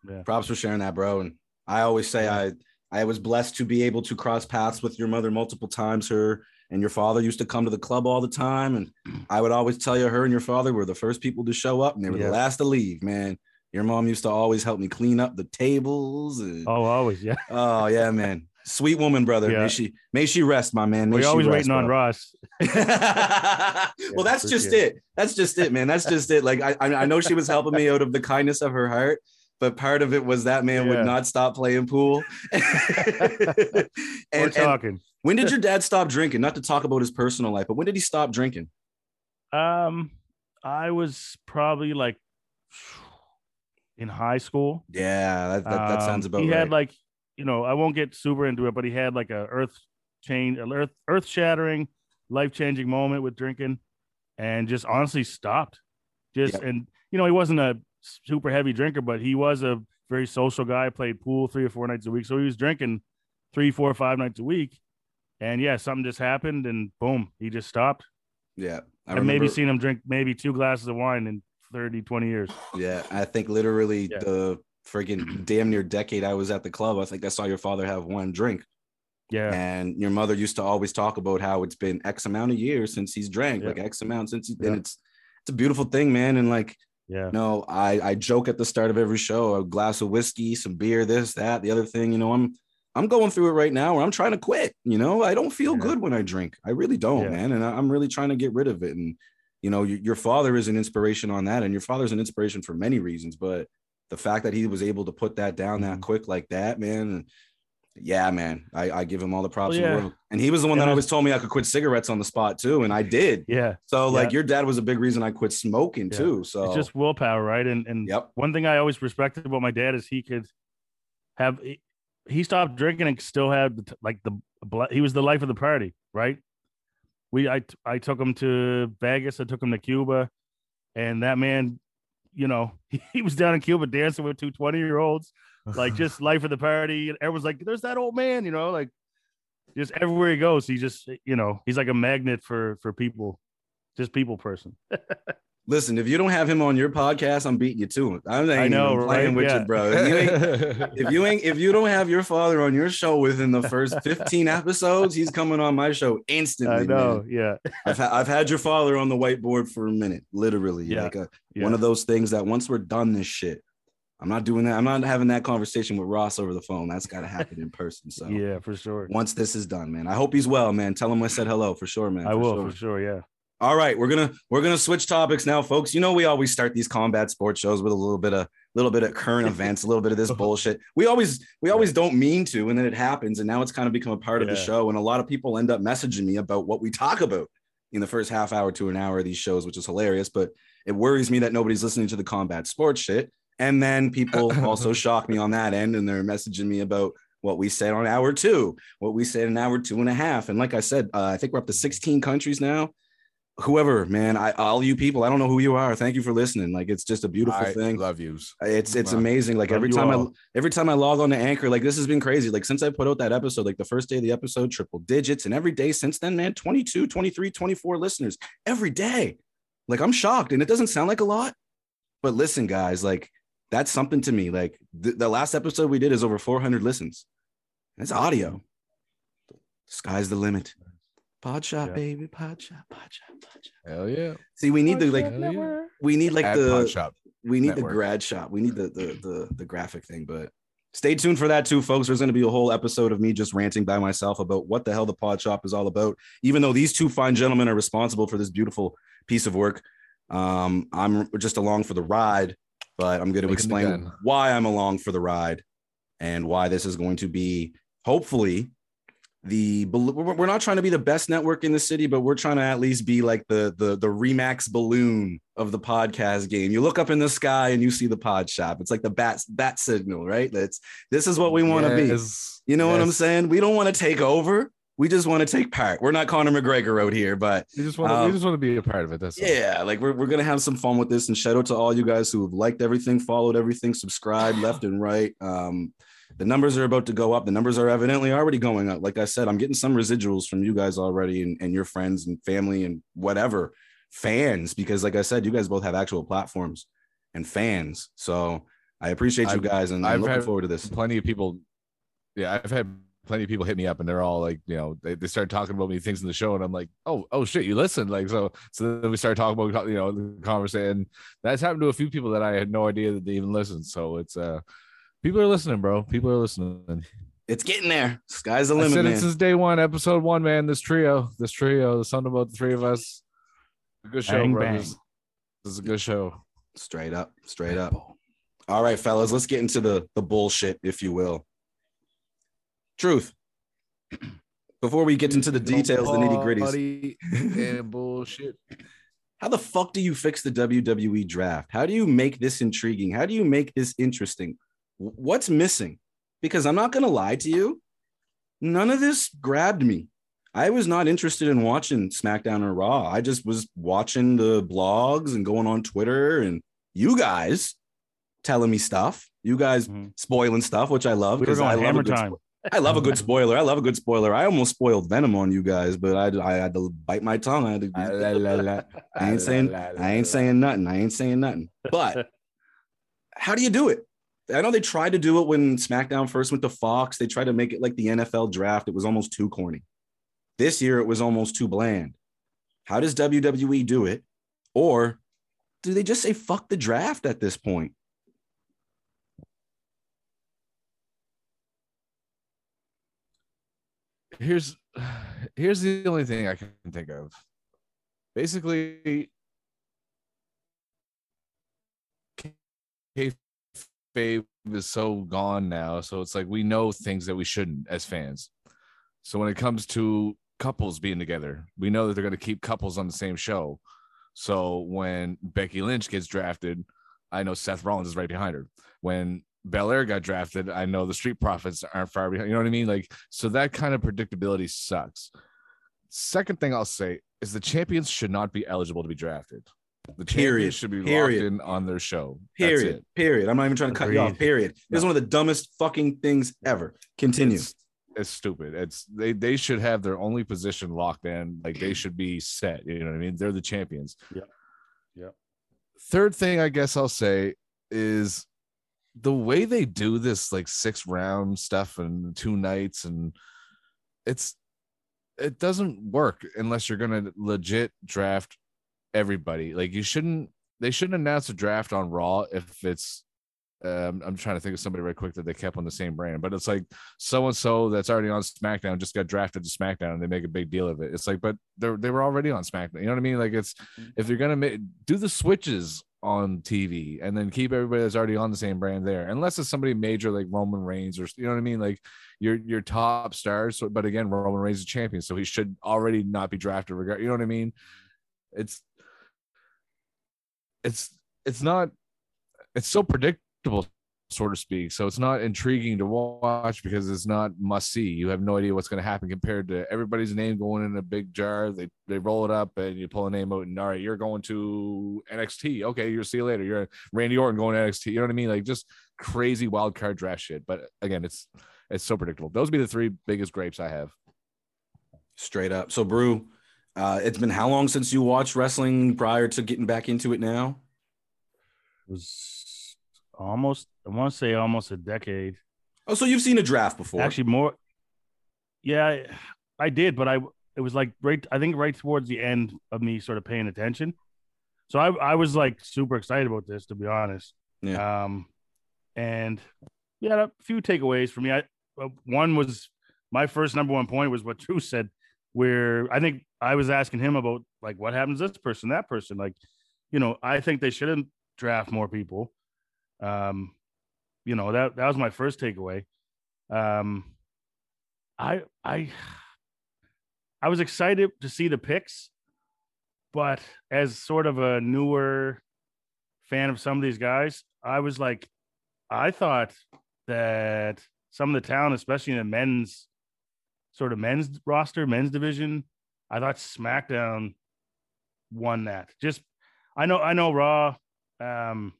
Yeah. Props for sharing that, bro. And I always say I I was blessed to be able to cross paths with your mother multiple times. Her and your father used to come to the club all the time, and I would always tell you her and your father were the first people to show up, and they were Yeah. the last to leave. Man, your mom used to always help me clean up the tables. And, Oh, always, yeah. oh yeah, man, sweet woman, brother. Yeah. May she may she rest, my man. May We're always rest, waiting on bro. Ross. well, that's just sure. it. That's just it, man. That's just it. Like I, I know she was helping me out of the kindness of her heart, but part of it was that man Yeah. would not stop playing pool. We're and, and talking. when did your dad stop drinking? Not to talk about his personal life, but when did he stop drinking? Um, I was probably like in high school. Yeah, that, that, that sounds Um, about he right. had like you know i won't get super into it but he had like a earth change an earth earth shattering life changing moment with drinking and just honestly stopped. Just Yep. and you know he wasn't a super heavy drinker but he was a very social guy played pool three or four nights a week. So he was drinking three four five nights a week. And yeah something just happened and boom he just stopped. Yeah, I i've maybe seen him drink maybe two glasses of wine in 30 20 years. Yeah, I think literally Yeah. the friggin' damn near decade I was at the club. I think I saw your father have one drink. yeah And your mother used to always talk about how it's been X amount of years since he's drank, Yeah. like X amount since he, Yeah. and it's it's a beautiful thing, man. And like, yeah no, I I joke at the start of every show, a glass of whiskey, some beer, this, that, the other thing. You know, I'm I'm going through it right now where I'm trying to quit. You know, I don't feel Yeah. good when I drink. I really don't, man. And I'm really trying to get rid of it. And you know, your, your father is an inspiration on that, and your father's an inspiration for many reasons, but the fact that he was able to put that down that Mhm. quick like that, man. Yeah, man. I, I give him all the props in yeah. the world. And he was the one And that always told me I could quit cigarettes on the spot too. And I did. yeah So like Yeah. your dad was a big reason I quit smoking Yeah. too. So it's just willpower, right? And and Yep. one thing I always respected about my dad is he could have he, stopped drinking and still had like the he was the life of the party, right? We I I took him to Vegas, I took him to Cuba, and that man, you know, he, was down in Cuba dancing with two 20 year olds, like just life of the party. And everyone's like, "There's that old man," you know, like just everywhere he goes, he just you know he's like a magnet for for people, just people person. listen, if you don't have him on your podcast, I'm beating you to it. I'm I know, even playing right? with Yeah. you, bro. If you, ain't, if you ain't if you don't have your father on your show within the first 15 episodes, he's coming on my show instantly. I know, man. yeah, I've, ha- I've had your father on the whiteboard for a minute, literally. Yeah. Like a, yeah. one of those things that once we're done this shit, I'm not doing that. I'm not having that conversation with Ross over the phone. That's got to happen in person. So yeah, for sure. once this is done, man, I hope he's well, man. Tell him I said hello for sure, man. I for will sure. for sure. Yeah. All right, we're gonna we're gonna switch topics now, folks. You know we always start these combat sports shows with a little bit of little bit of current events, a little bit of this bullshit. We always we always don't mean to, and then it happens, and now it's kind of become a part of the show. And a lot of people end up messaging me about what we talk about in the first half hour to an hour of these shows, which is hilarious. But it worries me that nobody's listening to the combat sports shit. And then people also shock me on that end, and they're messaging me about what we said on hour two, what we said in hour two and a half. And like I said, uh, I think we're up to 16 countries now whoever, man, I all you people, I don't know who you are. Thank you for listening. Like it's just a beautiful I thing. love yous. It's it's Wow. amazing. Like Love every time I every time I log on to Anchor, like this has been crazy. Like since I put out that episode, like the first day of the episode, triple digits, and every day since then, man, 22, 23, 24 listeners every day. Like I'm shocked, and it doesn't sound like a lot, but listen, guys, like that's something to me. Like the, the last episode we did is over 400 listens. That's audio. Sky's the limit. Pod shop, Yeah. baby. Pod shop, pod shop, pod shop. Hell yeah. See, we need the like Hell yeah. we need like At the Pod Shop. we need Network. the grad shop. We need the, the the the graphic thing, but stay tuned for that too, folks. There's going to be a whole episode of me just ranting by myself about what the hell the pod shop is all about. Even though these two fine gentlemen are responsible for this beautiful piece of work. Um, I'm just along for the ride, but I'm going to explain why I'm along for the ride and why this is going to be hopefully the we're not trying to be the best network in the city but we're trying to at least be like the the the remax balloon of the podcast game you look up in the sky and you see the pod shop it's like the bat bat signal right that's this is what we want to be you know what i'm saying we don't want to take over we just want to take part we're not conor mcgregor out here but We just want to. Um, we just want to be a part of it. That's all. yeah, like we're, we're gonna have some fun with this. And shout out to all you guys who have liked everything, followed everything, subscribed left and right. Um, the numbers are about to go up. The numbers are evidently already going up. Like I said, I'm getting some residuals from you guys already and, and your friends and family and whatever fans, because like I said, you guys both have actual platforms and fans. So I appreciate you I've- guys and I'm I've looking forward to this. plenty of people yeah i've had plenty of people hit me up and they're all like you know they, they started talking about me things in the show and i'm like oh oh shit you listen like so so then we started talking about you know the conversation and that's happened to a few people that i had no idea that they even listened so it's uh people are listening bro people are listening It's getting there. Sky's the I limit, said man. it since day one episode one man this trio this trio the something about the three of us a good show Bang, bro. This, this is a good show Straight up, straight up. All right, fellas, let's get into the the bullshit, if you will. Truth. Before we get into the details, the nitty gritties, and bullshit how the fuck do you fix the WWE draft? How do you make this intriguing? How do you make this interesting? W- What's missing? Because I'm not gonna lie to you, none of this grabbed me. I was not interested in watching SmackDown or Raw. I just was watching the blogs and going on Twitter and you guys telling me stuff. You guys Mhm. spoiling stuff, which I love We were I going love a hammer good time. I love a good spoiler. I love a good spoiler. I almost spoiled Venom on you guys, but I, I had to bite my tongue. I had to. I ain't saying I ain't saying nothing. I ain't saying nothing. But how do you do it? I know they tried to do it when SmackDown first went to Fox. They tried to make it like the NFL draft. It was almost too corny. This year it was almost too bland. How does WWE do it? Or do they just say fuck the draft at this point? here's here's the only thing I can think of. Basically, kayfabe is so gone now, so it's like we know things that we shouldn't as fans. So when it comes to couples being together, we know that they're going to keep couples on the same show. So when Becky Lynch gets drafted, I know Seth Rollins is right behind her. When Belair got drafted, I know the Street Profits aren't far behind. You know what I mean? Like, so that kind of predictability sucks. Second thing I'll say is the champions should not be eligible to be drafted. The Period. should be Period. locked in on their show. That's Period. it. Period. I'm not even trying to cut you off. Period. This is one of the dumbest fucking things ever. Continue. It's, it's stupid. It's they they should have their only position locked in. Like they should be set. You know what I mean? They're the champions. Yeah. Yeah. Third thing I guess I'll say is the way they do this like six round stuff and two nights and it's it doesn't work unless you're gonna legit draft everybody. Like you shouldn't they shouldn't announce a draft on Raw if it's um, I'm trying to think of somebody right quick that they kept on the same brand, but it's like so and so that's already on SmackDown just got drafted to SmackDown and they make a big deal of it. It's like, but they they were already on SmackDown. You know what I mean? Like it's if you're gonna make do the switches on TV and then keep everybody that's already on the same brand there, unless it's somebody major like Roman Reigns or you know what I mean, like your your top stars. So, but again, Roman Reigns is champion, so he should already not be drafted. Regard, you know what I mean? It's it's it's not it's so predictable so to speak. So it's not intriguing to watch because it's not must see. You have no idea what's going to happen compared to everybody's name going in a big jar. They they roll it up and you pull a name out and all right you're going to nxt okay you'll see you later. You're randy orton going to nxt you know what i mean? Like just crazy wild card draft shit. But again it's it's so predictable. Those would be the three biggest grapes i have. Straight up. So, Brew, uh, it's been how long since you watched wrestling prior to getting back into it now? It was almost I want to say almost a decade. Oh, so you've seen a draft before. Actually, more. Yeah, I, I did, but I it was like right. I think right towards the end of me sort of paying attention. So I I was like super excited about this to be honest. Yeah. Um, and yeah, a few takeaways for me. I uh, one was my first number one point was what Drew said, where I think I was asking him about like what happens to this person, that person. Like, you know, I think they shouldn't draft more people. Um, you know, that that was my first takeaway. Um I I I was excited to see the picks, but as sort of a newer fan of some of these guys, I was like, I thought that some of the talent, especially in the men's sort of men's roster, men's division, I thought SmackDown won that. Just I know I know Raw, um,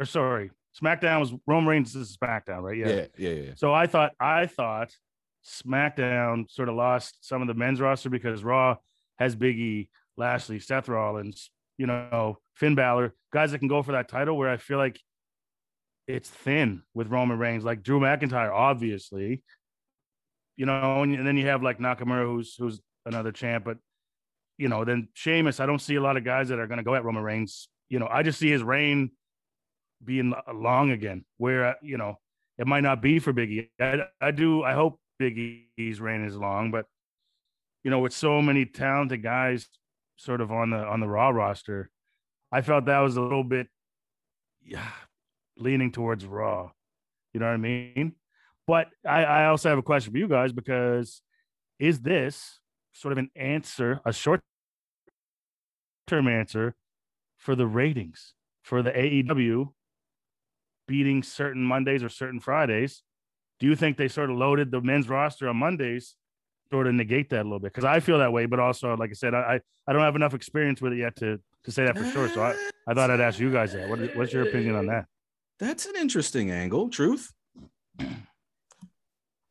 or sorry, SmackDown was Roman Reigns is SmackDown, right? Yeah, yeah, yeah. So I thought I thought SmackDown sort of lost some of the men's roster because Raw has Biggie, Lashley, Seth Rollins, you know, Finn Balor, guys that can go for that title. Where I feel like it's thin with Roman Reigns, like Drew McIntyre, obviously, you know, and, and then you have like Nakamura, who's who's another champ, but you know, then Sheamus, I don't see a lot of guys that are going to go at Roman Reigns. You know, I just see his reign being long again, where you know it might not be for Biggie. I, I do. I hope Big E's reign is long, but you know, with so many talented guys sort of on the on the Raw roster, I felt that was a little bit, yeah, leaning towards Raw. You know what I mean? But I, I also have a question for you guys because is this sort of an answer, a short term answer for the ratings for the AEW beating certain Mondays or certain Fridays? Do you think they sort of loaded the men's roster on Mondays, sort of negate that a little bit? Because I feel that way, but also, like I said, I I don't have enough experience with it yet to to say that for sure. So I, I thought I'd ask you guys that. What, what's your opinion on that? That's an interesting angle. Truth.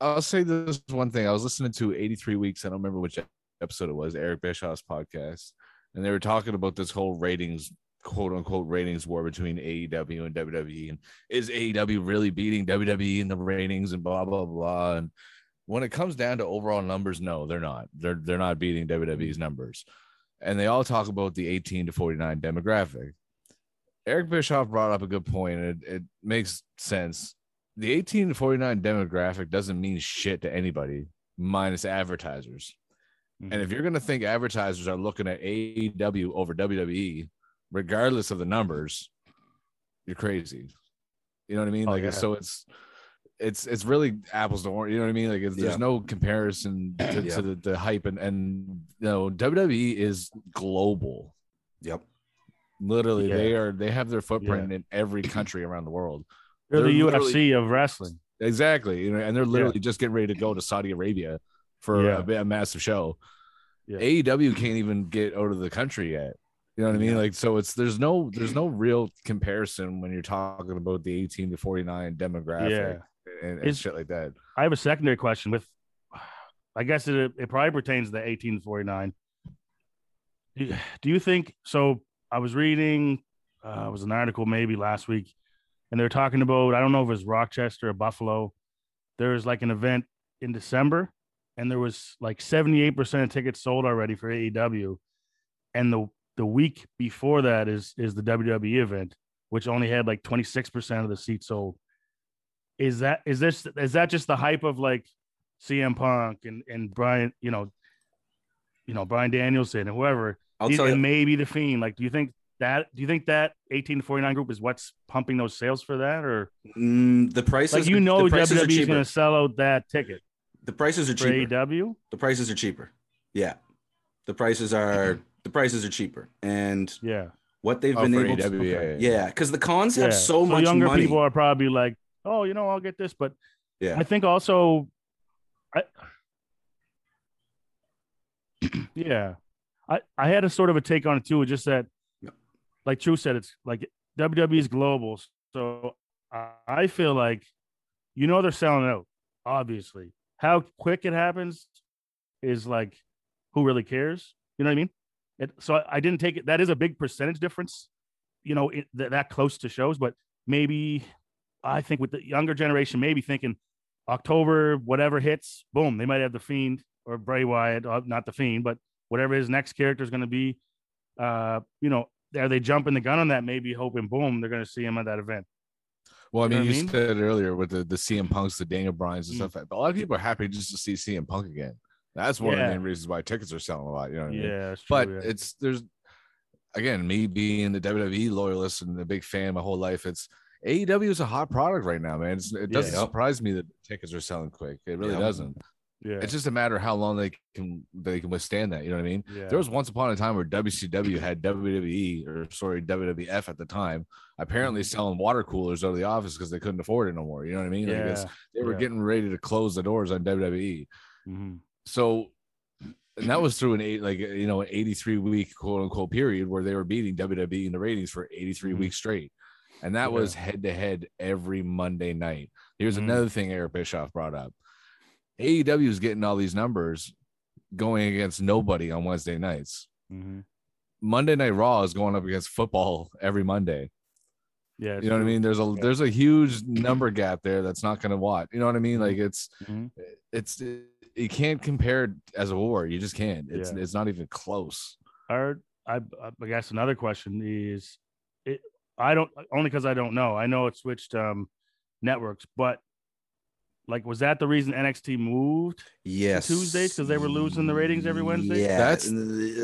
I'll say this one thing. I was listening to 83 Weeks. I don't remember which episode it was, Eric Bischoff's podcast. And they were talking about this whole ratings, quote unquote, ratings war between AEW and WWE. And is AEW really beating WWE in the ratings and blah, blah, blah. And when it comes down to overall numbers, no, they're not. They're they're not beating WWE's numbers. And they all talk about the 18 to 49 demographic. Eric Bischoff brought up a good point. It, it makes sense the 18 to 49 demographic doesn't mean shit to anybody minus advertisers. Mm-hmm. And if you're going to think advertisers are looking at AEW over WWE, regardless of the numbers, you're crazy. You know what I mean? Oh, like, yeah. so it's, it's, it's really apples to orange. You know what I mean? Like, there's yeah. no comparison to, yeah. to the, the, hype and, and, you know, WWE is global. Yep. Literally, they are, they have their footprint in every country around the world. They're, they're the UFC of wrestling. Exactly. You know, and they're literally yeah. just getting ready to go to Saudi Arabia for yeah. a, a, massive show. Yeah. AEW can't even get out of the country yet. You know what I mean? Like, so it's there's no there's no real comparison when you're talking about the 18 to 49 demographic and, and shit like that. I have a secondary question with, I guess it it probably pertains to the 18 to 49. Do, do you think so? I was reading, uh, it was an article maybe last week and they're talking about I don't know if it was Rochester or Buffalo. There was like an event in December, and there was like 78% of tickets sold already for AEW. And the the week before that is is the WWE event, which only had like 26% of the seats sold. Is that is this is that just the hype of like CM Punk and and Brian, you know, you know, Bryan Danielson and whoever, I'll tell you. maybe the fiend. Like, do you think that do you think that 18 to 49 group is what's pumping those sales for that or? Mm, the prices like you know WWE is going to sell out that ticket. The prices are cheaper. AEW the prices are cheaper. Yeah. The prices are the prices are cheaper. And yeah. what they've oh, been able AEW, to yeah. Because yeah, the Khans yeah. have so, so much younger money. people are probably like oh you know I'll get this but yeah. I think also I yeah. I I had a sort of a take on it too just that like True said, it's like WWE is global. So I feel like, you know, they're selling out, obviously. How quick it happens is like, who really cares? You know what I mean? It, so I didn't take it. That is a big percentage difference, you know, it, that, that close to shows. But maybe I think with the younger generation, maybe thinking October, whatever hits, boom, they might have the Fiend or Bray Wyatt, uh, not the Fiend, but whatever his next character is going to be. Uh, you know, are they jumping the gun on that? Maybe hoping, boom, they're going to see him at that event. Well, I mean, you, know you mean? said earlier with the, the CM Punks, the Daniel Bryans and mm. stuff. A lot of people are happy just to see CM Punk again. That's one of the main reasons why tickets are selling a lot. You know what I mean? Yeah, true, but yeah. it's there's again me being the WWE loyalist and a big fan my whole life. It's AEW is a hot product right now, man. It's, it doesn't Yeah. surprise me that tickets are selling quick. It really Yeah. doesn't. Yeah, It's just a matter of how long they can they can withstand that. You know what I mean? yeah. There was once upon a time where WCW had WWE or sorry WWF at the time apparently selling water coolers out of the office because they couldn't afford it no more. You know what I mean? Like yeah. they were yeah. getting ready to close the doors on WWE. Mhm. So and that was through an eight like you know an 83 week quote unquote period where they were beating WWE in the ratings for 83 Mhm. weeks straight. And that Yeah. was head to head every Monday night. Here's Mhm. another thing Eric Bischoff brought up. AEW is getting all these numbers going against nobody on Wednesday nights. Mhm. Monday Night Raw is going up against football every Monday. Yeah, You know what I mean? There's a Yeah. there's a huge number gap there that's not going to watch. You know what I mean? Like it's Mhm. it's you can't compare it as a war. You just can't. It's Yeah. it's not even close. Our, I, I guess another question is, it. I don't only because I don't know. I know it switched um, networks, but like, was that the reason NXT moved? Yes. Tuesdays because they were losing the ratings every Wednesday? Yeah. That's- Uh,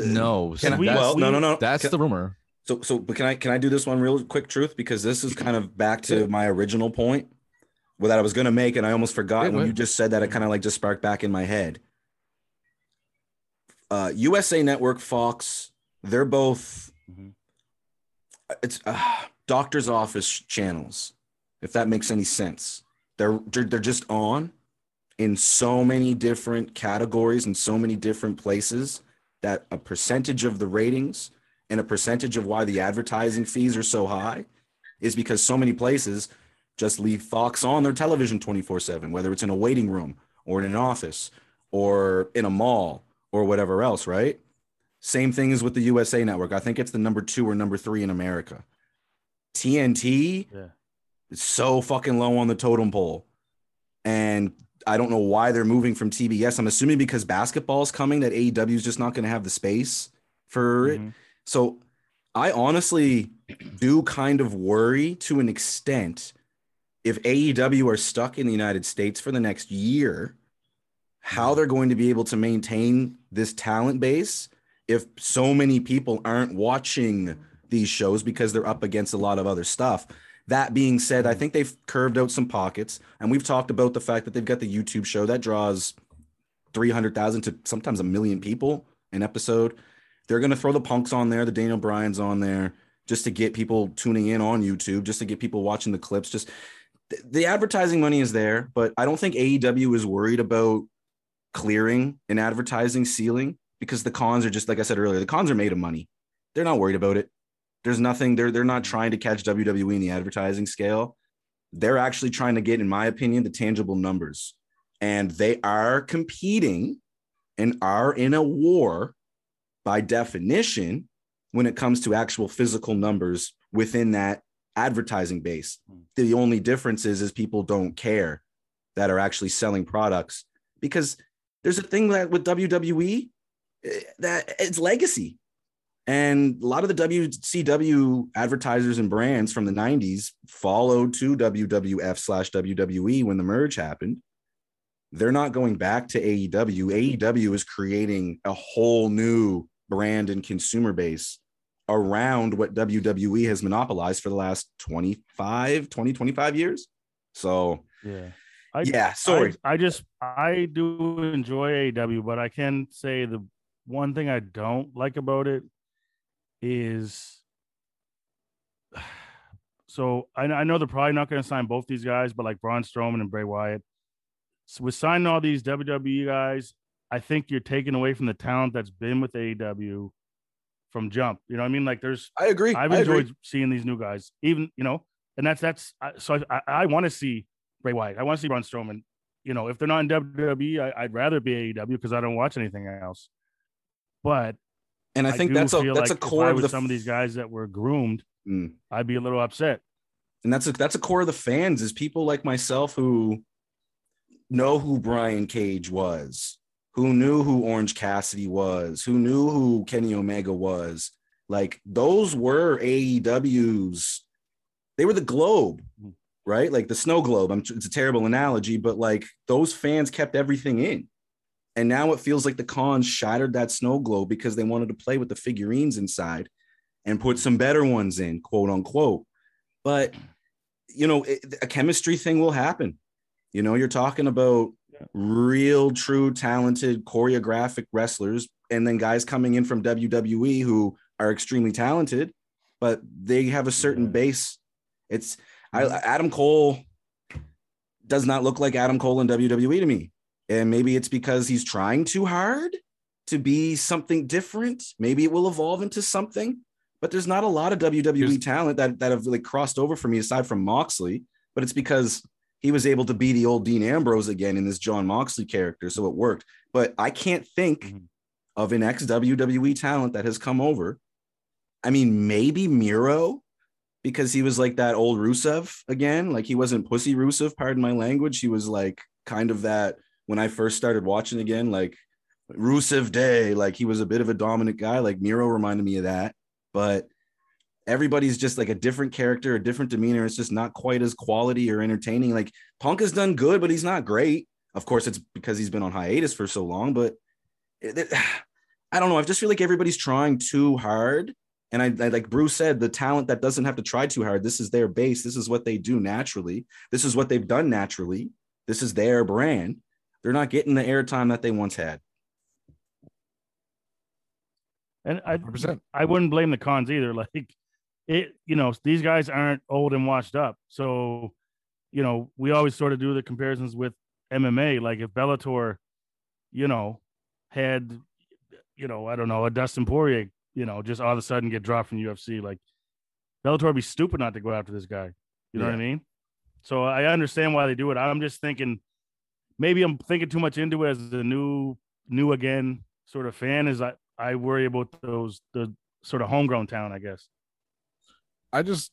No, Can I, we- well, no, no, no. that's Can- the rumor. So, so, but can I can I do this one real quick, truth? Because this is kind of back to my original point, well, that I was going to make, and I almost forgot. Yeah, when what? you just said that, it kind of like just sparked back in my head. Uh, USA Network, Fox, they're both. Mhm. It's uh, doctor's office channels, if that makes any sense. They're they're just on in so many different categories and so many different places that a percentage of the ratings and a percentage of why the advertising fees are so high is because so many places just leave Fox on their television 24 7, whether it's in a waiting room or in an office or in a mall or whatever else, right? Same thing as with the USA network. I think it's the number two or number three in America. TNT Yeah. Is so fucking low on the totem pole. And I don't know why they're moving from TBS. I'm assuming because basketball's coming that AEW is just not going to have the space for it. Mhm. So I honestly do kind of worry to an extent if AEW are stuck in the United States for the next year, how they're going to be able to maintain this talent base if so many people aren't watching these shows because they're up against a lot of other stuff. That being said, I think they've curved out some pockets, and we've talked about the fact that they've got the YouTube show that draws 300,000 to sometimes a million people an episode. They're going to throw the punks on there, the Daniel Bryan's on there, just to get people tuning in on YouTube, just to get people watching the clips. Just the advertising money is there, but I don't think AEW is worried about clearing an advertising ceiling because the Khans are just like I said earlier, the Khans are made of money. They're not worried about it. There's nothing. They're they're not trying to catch WWE in the advertising scale. They're actually trying to get, in my opinion, the tangible numbers, and they are competing and are in a war by definition when it comes to actual physical numbers within that advertising base. The only difference is, is people don't care that are actually selling products because there's a thing that with WWE eh, that it's legacy. And a lot of the WCW advertisers and brands from the 90s followed to WWF slash WWE when the merge happened. They're not going back to AEW. AEW is creating a whole new brand and consumer base around what WWE has monopolized for the last 25, 20, 25 years. So, Yeah. I, yeah, sorry. I, I just I do enjoy AEW, but I can say the one thing I don't like about it is so I, I know they're probably not going to sign both these guys, but like Braun Strowman and Bray Wyatt, so with signing all these WWE guys, I think you're taking away from the talent that's been with AEW from jump. You know what I mean? Like there's I agree. I've I agree. enjoyed seeing these new guys, even you know, and that's that's I, so I, I want to see Bray Wyatt. I want to see Braun Strowman. You know, if they're not in WWE, I, I'd rather be AEW because I don't watch anything else. But And I think that's a that's like a core of the some of these guys that were groomed, Mm. I'd be a little upset. and that's a that's a core of the fans is people like myself who know who Brian Cage was, who knew who Orange Cassidy was, who knew who Kenny Omega was. Like those were AEW's. They were the globe, Mhm. right? Like the snow globe. I'm, it's a terrible analogy, but like those fans kept everything in. And now it feels like the Khans shattered that snow globe because they wanted to play with the figurines inside and put some better ones in, quote unquote. But you know, it, a chemistry thing will happen. You know, you're talking about real, true, talented choreographic wrestlers, and then guys coming in from WWE who are extremely talented, but they have a certain Yeah. base. It's I, mm-hmm. Adam Cole does not look like Adam Cole in WWE to me. And maybe it's because he's trying too hard to be something different. Maybe it will evolve into something. But there's not a lot of WWE There's- talent that, that have like crossed over for me aside from Moxley. But it's because he was able to be the old Dean Ambrose again in this Jon Moxley character. So it worked. But I can't think Mhm. of an ex WWE talent that has come over. I mean, maybe Miro, because he was like that old Rusev again. Like he wasn't pussy Rusev, pardon my language. He was like kind of that when I first started watching again, like Rusev Day. Like he was a bit of a dominant guy. Like Miro reminded me of that. But everybody's just like a different character, a different demeanor. It's just not quite as quality or entertaining. Like Punk has done good, but he's not great. Of course, it's because he's been on hiatus for so long, but it- it- I don't know. I just feel like everybody's trying too hard. And I, I like Bruce said, the talent that doesn't have to try too hard. This is their base. This is what they do naturally. This is what they've done naturally. This is their brand. They're not getting the airtime that they once had. And I 100%. I wouldn't blame the Khans either. Like it, you know, these guys aren't old and washed up. So, you know, we always sort of do the comparisons with MMA. Like if Bellator, you know, had, you know, I don't know, a Dustin Poirier, you know, just all of a sudden get dropped from UFC, like Bellator would be stupid not to go after this guy. You know what I mean? So I understand why they do it. I'm just thinking maybe I'm thinking too much into it as a new, new again sort of fan. Is I I worry about those the sort of homegrown talent, I guess. I just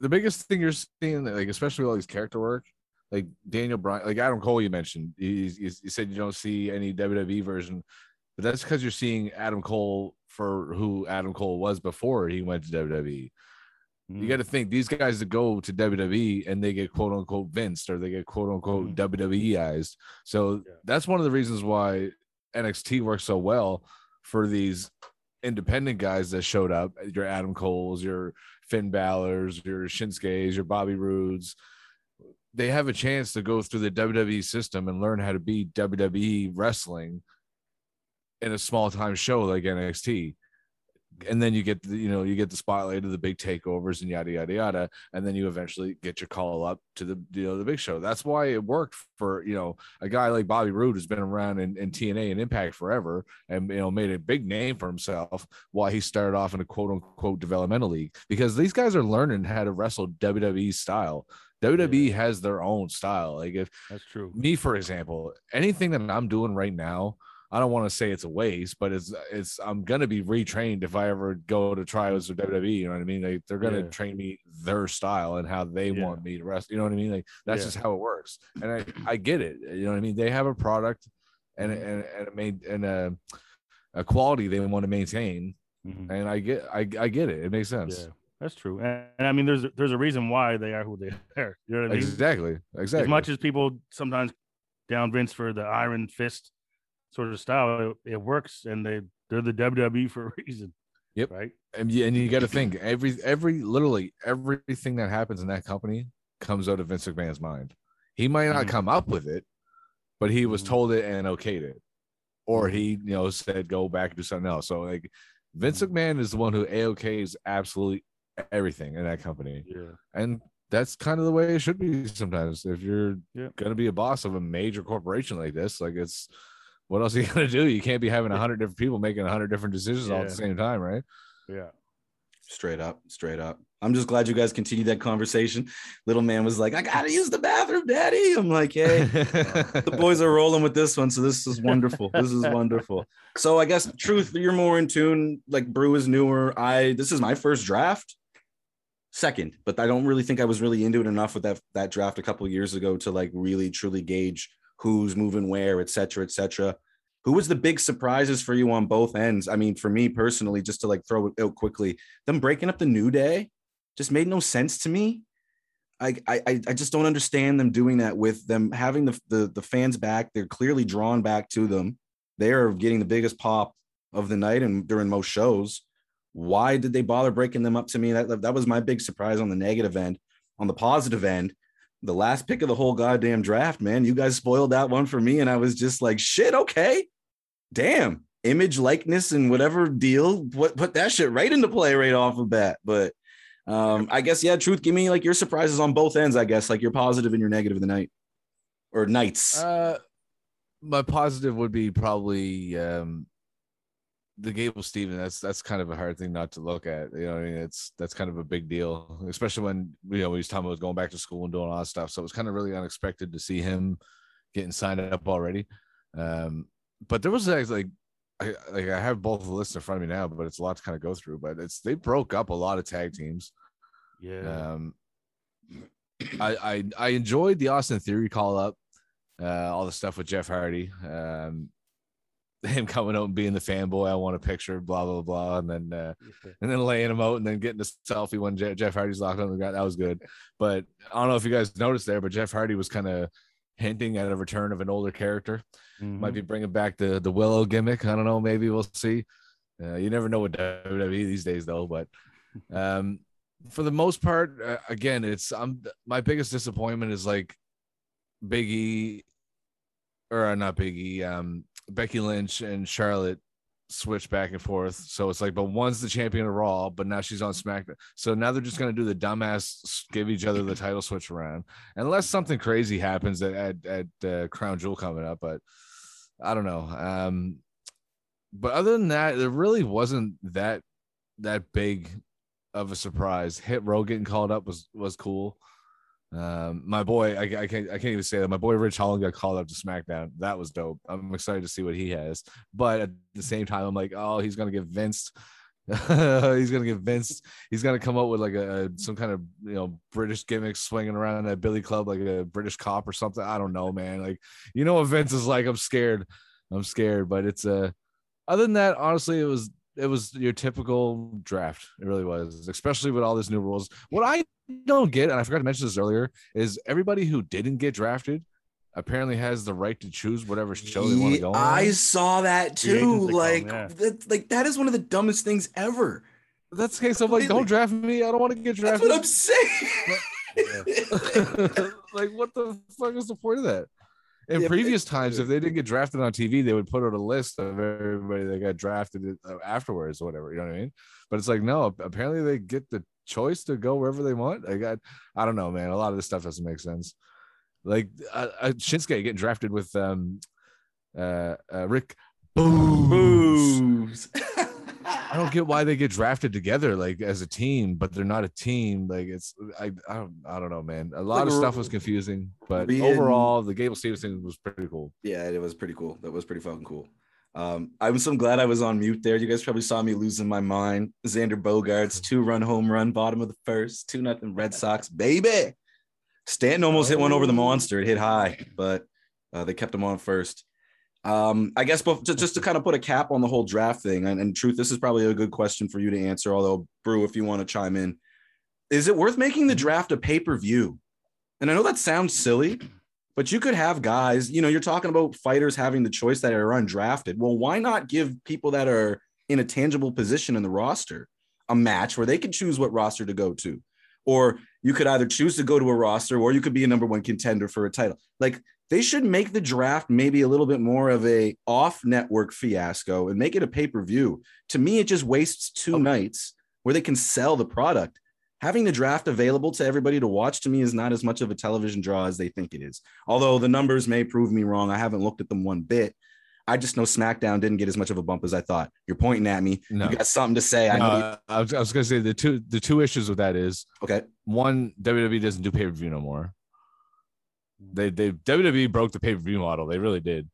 the biggest thing you're seeing, like especially with all these character work, like Daniel Bryan, like Adam Cole, you mentioned, you you said you don't see any WWE version, but that's because you're seeing Adam Cole for who Adam Cole was before he went to WWE. You got to think these guys that go to WWE and they get quote unquote Vince or they get quote unquote mm-hmm. WWEized. So Yeah. that's one of the reasons why NXT works so well for these independent guys that showed up. Your Adam Coles, your Finn Balor's, your Shinsuke's, your Bobby Roodes. They have a chance to go through the WWE system and learn how to be WWE wrestling in a small time show like NXT and then you get the, you know you get the spotlight of the big takeovers and yada yada yada and then you eventually get your call up to the you know the big show. That's why it worked for you know a guy like bobby Roode who's been around in, in tna and impact forever and you know made a big name for himself while he started off in a quote unquote developmental league because these guys are learning how to wrestle wwe style. Wwe has their own style. Like if That's true. me for example anything that i'm doing right now i don't want to say it's a waste but it's it's i'm gonna be retrained if i ever go to tryouts or wwe you know what i mean like they're gonna Yeah. train me their style and how they Yeah. want me to rest you know what i mean like that's Yeah. just how it works and i i get it you know what i mean they have a product and Mm-hmm. and and, it made and a, a quality they want to maintain Mhm. and i get i i get it it makes sense Yeah, that's true. And, and I mean, there's there's a reason why they are who they are. You know what I mean? exactly exactly As much as people sometimes down Vince for the Iron Fist sort of style, it, it works, and they they're the WWE for a reason. Yep. Right. and you, and you got to think every every literally everything that happens in that company comes out of Vince McMahon's mind. He might not Mhm. come up with it, but he was Mhm. told it and okayed it, or Mhm. he you know said go back and do something else. So like Vince Mhm. McMahon is the one who AOKs absolutely everything in that company, Yeah. and that's kind of the way it should be sometimes. If you're Yeah. gonna be a boss of a major corporation like this, like it's what else are you gonna do? You can't be having a hundred different people making a hundred different decisions all at the same time, right? Yeah. Straight up, straight up. I'm just glad you guys continued that conversation. Little man was like, I gotta use the bathroom, daddy. I'm like, hey, the boys are rolling with this one. So this is wonderful. This is wonderful. So I guess truth, you're more in tune. Like Brew is newer. I this is my first draft. Second, but I don't really think I was really into it enough with that that draft a couple of years ago to like really truly gauge who's moving where, et cetera, et cetera. Who was the big surprises for you on both ends? I mean, for me personally, just to like throw it out quickly, them breaking up the new day just made no sense to me. I, I I just don't understand them doing that with them having the, the the fans back. They're clearly drawn back to them. They are getting the biggest pop of the night and during most shows. Why did they bother breaking them up to me? That that was my big surprise on the negative end. On the positive end, the last pick of the whole goddamn draft, man. You guys spoiled that one for me, and I was just like, shit, okay, damn, image likeness and whatever deal. Put put that shit right into play right off the bat. But um, I guess yeah, truth. Give me like your surprises on both ends. I guess like your positive and your negative of the night or nights. Uh, my positive would be probably um, the Gable Steveson. That's that's kind of a hard thing not to look at. You know, I mean, it's that's kind of a big deal, especially when you know he's talking about going back to school and doing all that stuff. So it was kind of really unexpected to see him getting signed up already. Um, but there was like I like I have both the lists in front of me now, but it's a lot to kind of go through. But it's they broke up a lot of tag teams. Yeah. Um, I I I enjoyed the Austin Theory call up, uh, all the stuff with Jeff Hardy, um, him coming out and being the fanboy. I want a picture, blah blah blah, and then uh, and then laying him out and then getting a selfie when Je- Jeff Hardy's locked on the ground. That was good. But I don't know if you guys noticed there, but Jeff Hardy was kind of hinting at a return of an older character. Mhm. Might be bringing back the the Willow gimmick. I don't know. Maybe we'll see. Uh, you never know with WWE these days, though. But um, for the most part, uh, again, it's I'm my biggest disappointment is like Biggie, or uh, not Biggie, um, Becky Lynch and Charlotte switch back and forth. So it's like, but one's the champion of Raw, but now she's on SmackDown. So now they're just gonna do the dumbass give each other the title switch around, unless something crazy happens at at, at uh, Crown Jewel coming up. But I don't know. Um, but other than that, it really wasn't that that big of a surprise. Hit Row getting called up was was cool. Um, my boy, I, I can't I can't even say that. My boy Ridge Holland got called up to SmackDown. That was dope. I'm excited to see what he has. But at the same time, I'm like, oh, he's gonna get Vince. he's gonna get Vince. He's gonna come up with like a, a- some kind of you know British gimmick swinging around at Billy Club like a British cop or something. I don't know, man. Like you know what Vince is like. I'm scared. I'm scared. But it's uh other than that, honestly, it was it was your typical draft. It really was, especially with all these new rules. What I don't get, and I forgot to mention this earlier, is everybody who didn't get drafted apparently has the right to choose whatever show they want to go on. I saw that too. they call Like, that, like that is one of the dumbest things ever. That's the case. I'm like, don't draft me. I don't want to get That's drafted. what I'm saying. like, what the fuck is the point of that? In Yeah, previous times, if they didn't get drafted on TV, they would put out a list of everybody that got drafted uh, afterwards or whatever. You know what I mean? But it's like, no, apparently they get the choice to go wherever they want. I got, I don't know, man. A lot of this stuff doesn't make sense. Like uh, uh, Shinsuke getting drafted with um, uh, uh, Rick Boogs. Boobs. I don't get why they get drafted together like as a team, but they're not a team. Like it's I I don't I don't know, man. A lot Like of stuff was confusing, but overall, the Gable Steveson was pretty cool. Yeah, it was pretty cool. That was pretty fucking cool. Um, I'm so glad I was on mute there. You guys probably saw me losing my mind. Xander Bogaerts, two run home run, bottom of the first, two nothing Red Sox, baby. Stanton almost hit one over the monster. It hit high, but uh, they kept him on first. Um, I guess, but just, to kind of put a cap on the whole draft thing, and, and truth, this is probably a good question for you to answer. Although, Brew, if you want to chime in, is it worth making the draft a pay per view? And I know that sounds silly, but you could have guys, you know, you're talking about fighters having the choice that are undrafted. Well, why not give people that are in a tangible position in the roster a match where they can choose what roster to go to? Or you could either choose to go to a roster or you could be a number one contender for a title. Like they should make the draft maybe a little bit more of a off network fiasco and make it a pay per view. To me, it just wastes two nights where they can sell the product. Having the draft available to everybody to watch to me is not as much of a television draw as they think it is. Although the numbers may prove me wrong, I haven't looked at them one bit. I just know SmackDown didn't get as much of a bump as I thought. You're pointing at me. No. You got something to say. I Uh, I was, I was gonna say the two the two issues with that is okay. one WWE doesn't do pay per view no more. They they WWE broke the pay per view model. They really did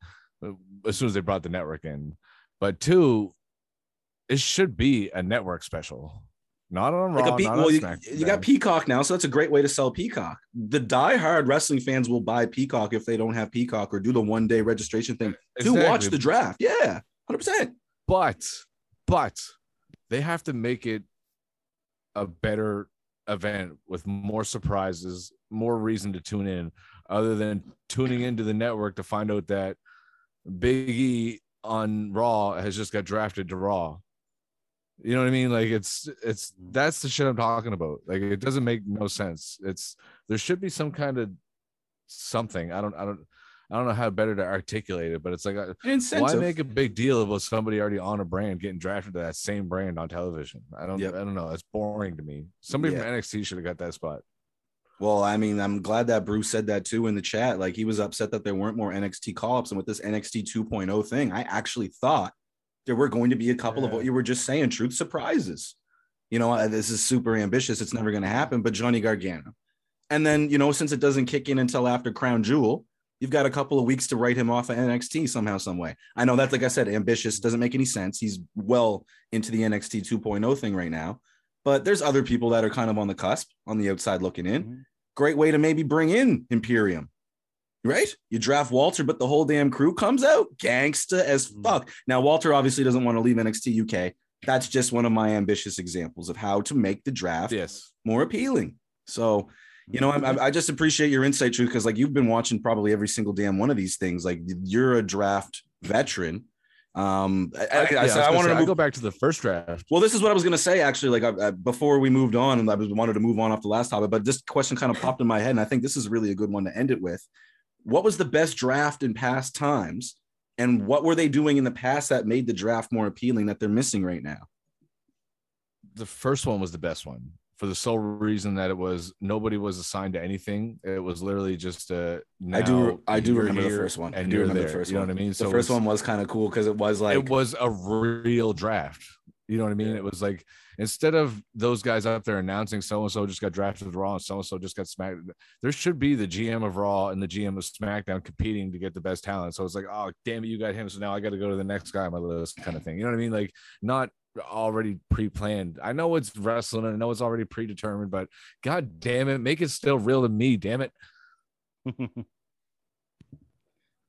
uh, as soon as they brought the network in. But two, it should be a network special, not on Raw. Like a Pe- not well, on you, you got Peacock now, so that's a great way to sell Peacock. The diehard wrestling fans will buy Peacock if they don't have Peacock or do the one day registration thing to watch the draft. Yeah, hundred percent. but but they have to make it a better event with more surprises, more reason to tune in, other than tuning into the network to find out that Big E on Raw has just got drafted to Raw. You know what I mean? Like it's it's that's the shit I'm talking about. Like it doesn't make no sense. It's there should be some kind of something. I don't I don't I don't know how better to articulate it, but it's like uh, why make a big deal about somebody already on a brand getting drafted to that same brand on television? I don't Yep. I don't know. That's boring to me. Somebody Yeah. from NXT should have got that spot. Well, I mean, I'm glad that Bruce said that too in the chat. Like he was upset that there weren't more NXT call ups. And with this NXT 2.0 thing, I actually thought there were going to be a couple of what you were just saying, truth surprises. You know, uh, this is super ambitious. It's never going to happen. But Johnny Gargano. And then, you know, since it doesn't kick in until after Crown Jewel, you've got a couple of weeks to write him off of NXT somehow, some way. I know that's like I said, ambitious doesn't make any sense. He's well into the NXT 2.0 thing right now. But there's other people that are kind of on the cusp, on the outside looking in Mhm. Great way to maybe bring in Imperium. Right? You draft Walter, but the whole damn crew comes out gangsta as Mm. fuck. Now, Walter obviously doesn't want to leave NXT UK. That's just one of my ambitious examples of how to make the draft Yes. more appealing. So, you know, I'm- I just appreciate your insight, Truth, because like you've been watching probably every single damn one of these things. Like you're a draft veteran. Um, I, I, I, Yeah, said was I wanted say, to I move go back to the first draft. well, this is what I was going to say actually. Like I, I, before we moved on, and I was wanted to move on off the last topic, but this question kind of popped in my head, and I think this is really a good one to end it with. What was the best draft in past times, and what were they doing in the past that made the draft more appealing that they're missing right now? the first one was the best one for the sole reason that it was nobody was assigned to anything. It was literally just a. I do, I do remember the first one. I and do remember there. the first You know one. what I mean? So the first it's- one was kind of cool because it was like it was a real draft. You know what I mean? It was like instead of those guys up there announcing so and so just got drafted Raw and so and so just got smacked, there should be the GM of Raw and the GM of SmackDown competing to get the best talent. So it's like, oh damn it, you got him. So now I got to go to the next guy on my list, kind of thing. You know what I mean? Like not already pre-planned. I know it's wrestling and I know it's already predetermined, but god damn it, make it still real to me, damn it.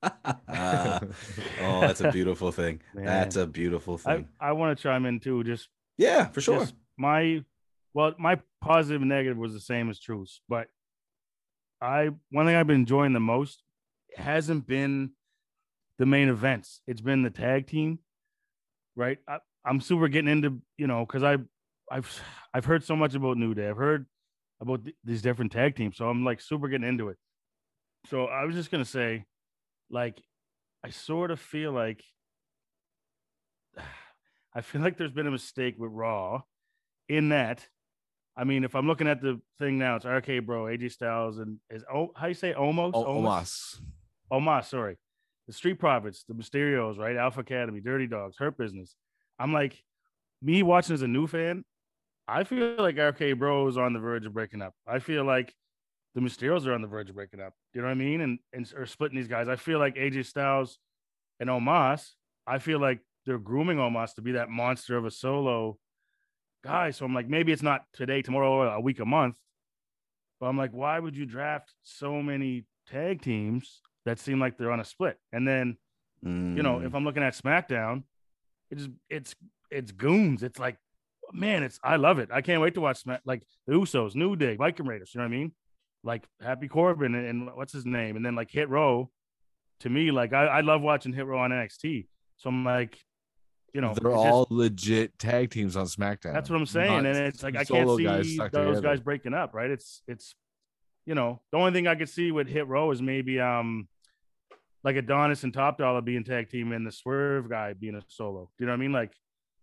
Ah. oh, that's a beautiful thing. Man. That's a beautiful thing. I want to chime in too. Just yeah, for sure. just my well, my positive and negative was the same as Truth's, but I one thing I've been enjoying the most hasn't been the main events. It's been the tag team, right? I, I'm super getting into you know because I I've I've heard so much about New Day. I've heard about th- these different tag teams, so I'm like super getting into it. So I was just gonna say, like, I sort of feel like I feel like there's been a mistake with Raw in that. I mean, if I'm looking at the thing now, it's RK Bro, AJ Styles, and is oh how you say almost O- Omos. Omos, sorry. The Street Profits, the Mysterios, right? Alpha Academy, Dirty Dogs, Hurt Business. I'm like, me watching as a new fan, I feel like RK Bro is on the verge of breaking up. I feel like the Mysterios are on the verge of breaking up. You know what I mean? And and or splitting these guys. I feel like AJ Styles and Omos, I feel like they're grooming Omos to be that monster of a solo guy. So I'm like, maybe it's not today, tomorrow, or a week, a month. But I'm like, why would you draft so many tag teams that seem like they're on a split? And then, you know, Mm. if I'm looking at SmackDown, it's it's it's goons. It's like, man, it's I love it. I can't wait to watch like the Usos, New Day, Viking Raiders. You know what I mean? Like Happy Corbin and, and what's his name, and then like Hit Row. To me, like I, I love watching Hit Row on NXT. So I'm like, you know, They're it's just- all legit tag teams on SmackDown. that's what I'm saying, Not and it's like I can't see stuck those together. guys breaking up, right? It's it's, you know, the only thing I could see with Hit Row is maybe um, like Adonis and Top Dolla being tag team and the Swerve guy being a solo. Do you know what I mean? Like,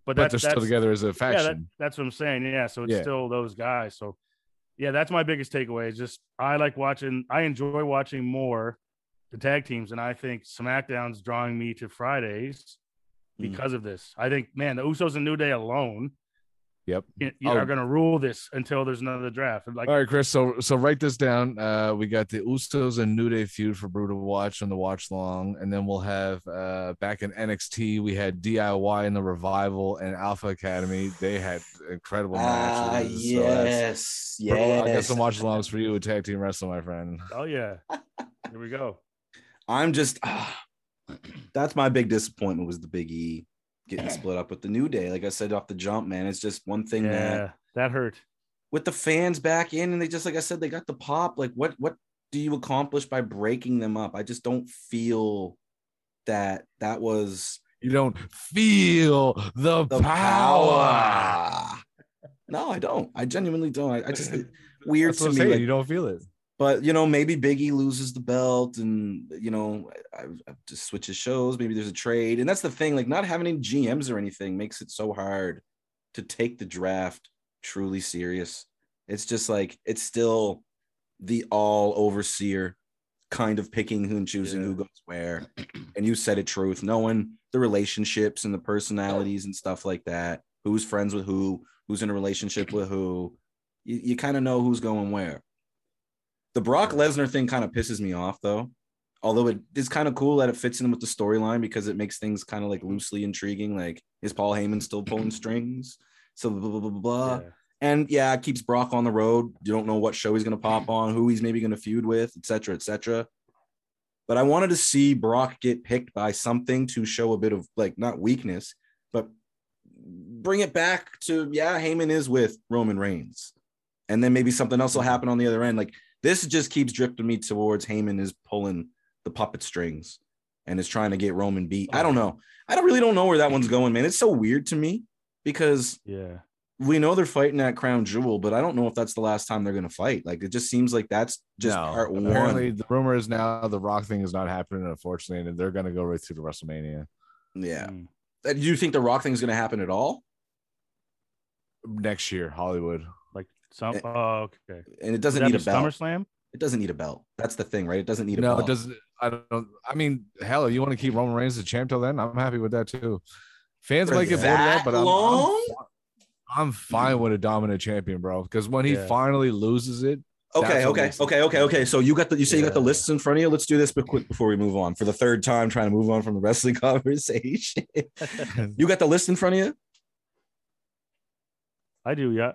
but, but that's they're still together as a Yeah, faction. that, that's what I'm saying. Yeah, so it's Yeah. still those guys. So, yeah, that's my biggest takeaway. Is just I like watching. I enjoy watching more the tag teams, and I think SmackDown's drawing me to Fridays Mm. because of this. I think, man, the Usos and New Day alone Yep. y- y- Oh. are going to rule this until there's another draft. Like, All right, Chris. So so write this down. Uh, we got the Usos and New Day feud for Brutal watch on the watch long, and then we'll have uh back in NXT we had DIY and the Revival and Alpha Academy. They had incredible Ah, matches. So yes, Bro, I got yes. some watch alongs for you with tag team wrestling, my friend. oh yeah, here we go. I'm just ah, that's my big disappointment was the Big E getting split up with the New Day. Like I said off the jump, man, it's just one thing that Yeah, that hurt. with the fans back in and they just like I said, they got the pop. Like what what do you accomplish by breaking them up? I just don't feel that that was You don't feel the, the power. power. No, I don't. I genuinely don't. I, I just weird That's to what me. like- you don't feel it. But you know, maybe Biggie loses the belt, and you know, I, I just switches shows. Maybe there's a trade, and that's the thing. Like, not having any GMs or anything makes it so hard to take the draft truly serious. It's just like it's still the all overseer kind of picking who and choosing Yeah. who goes where. And you said it truth, knowing the relationships and the personalities and stuff like that. Who's friends with who? Who's in a relationship with who? You, you kind of know who's going where. The Brock Lesnar thing kind of pisses me off though. Although it is kind of cool that it fits in with the storyline because it makes things kind of like loosely intriguing. Like, is Paul Heyman still pulling strings? So blah blah blah blah. blah. Yeah. And yeah, it keeps Brock on the road. You don't know what show he's gonna pop on, who he's maybe gonna feud with, etc. etc. But I wanted to see Brock get picked by something to show a bit of like not weakness, but bring it back to yeah, Heyman is with Roman Reigns. And then maybe something else will happen on the other end. Like this just keeps drifting me towards Heyman is pulling the puppet strings and is trying to get Roman beat. I don't know. I don't really don't know where that one's going, man. It's so weird to me because Yeah. we know they're fighting that crown jewel, but I don't know if that's the last time they're going to fight. Like it just seems like that's just No. part Apparently, one. the rumor is now the Rock thing is not happening, unfortunately, and they're going to go right through to WrestleMania Yeah. Mm. Do you think the Rock thing is going to happen at all? next year, Hollywood. Like some. Eh, Oh, okay. And it doesn't need a be belt. SummerSlam. It doesn't need a belt. That's the thing, right? It doesn't need a No, belt. it doesn't. I don't. I mean, hell, you want to keep Roman Reigns the champ till then? I'm happy with that too. Fans For might get bored of that, that but I'm. I'm, I'm fine with a dominant champion, bro. Because when he Yeah. finally loses it, Okay, okay, okay, okay, okay. So you got the you say you got the Yeah. lists in front of you. Let's do this but quick before we move on. For the third time, trying to move on from the wrestling conversation. you got the list in front of you? I do. Yeah.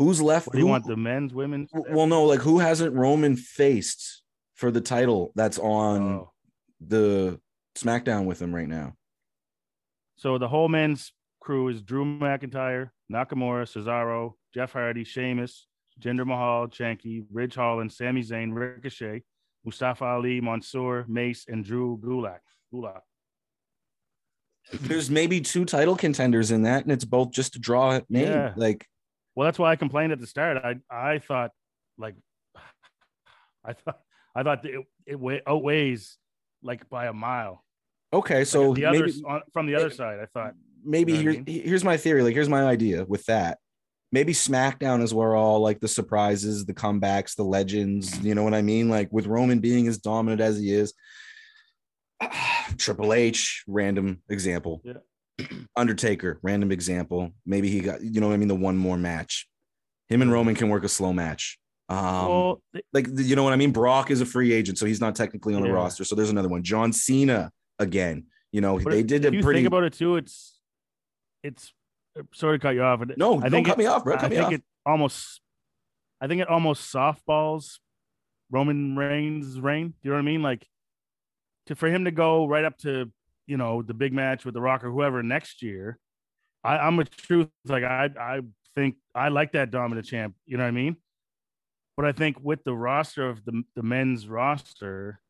Who's left? What do you who- want? The men's, women's. Well, no, like who hasn't Roman faced for the title that's on Oh. the SmackDown with him right now? So the whole men's crew is Drew McIntyre, Nakamura, Cesaro, Jeff Hardy, Sheamus, Jinder Mahal, Shanky, Ridge Holland, Sami Zayn, Ricochet, Mustafa Ali, Mansoor, Mace, and Drew Gulak. Gulak. There's maybe two title contenders in that, and it's both just a draw name. Yeah. Like, Well, that's why I complained at the start. I I thought like I thought I thought it it outweighs like by a mile. okay, Like, so the other maybe from the other side, I thought maybe You know I here's my theory. Like, here's my idea with that. Maybe SmackDown is where all like the surprises, the comebacks, the legends. You know what I mean? Like with Roman being as dominant as he is. Triple H, random example. Yeah. Undertaker, random example. Maybe he got, you know what I mean, the one more match. Him and Roman can work a slow match. Um, well, like you know what I mean. Brock is a free agent, so he's not technically on the Yeah. roster. So there's another one. John Cena again. You know they if- did a pretty. think about it too. It's it's sorry to cut you off. no, I don't think cut it- me off, bro. I Cut me think off. it almost, I think it almost softballs Roman Reigns' reign. Do you know what I mean? Like, to for him to go right up to you know the big match with the Rock or whoever next year. I, I'm a truth. Like I, I think I like that dominant champ. You know what I mean? But I think with the roster of the the men's roster,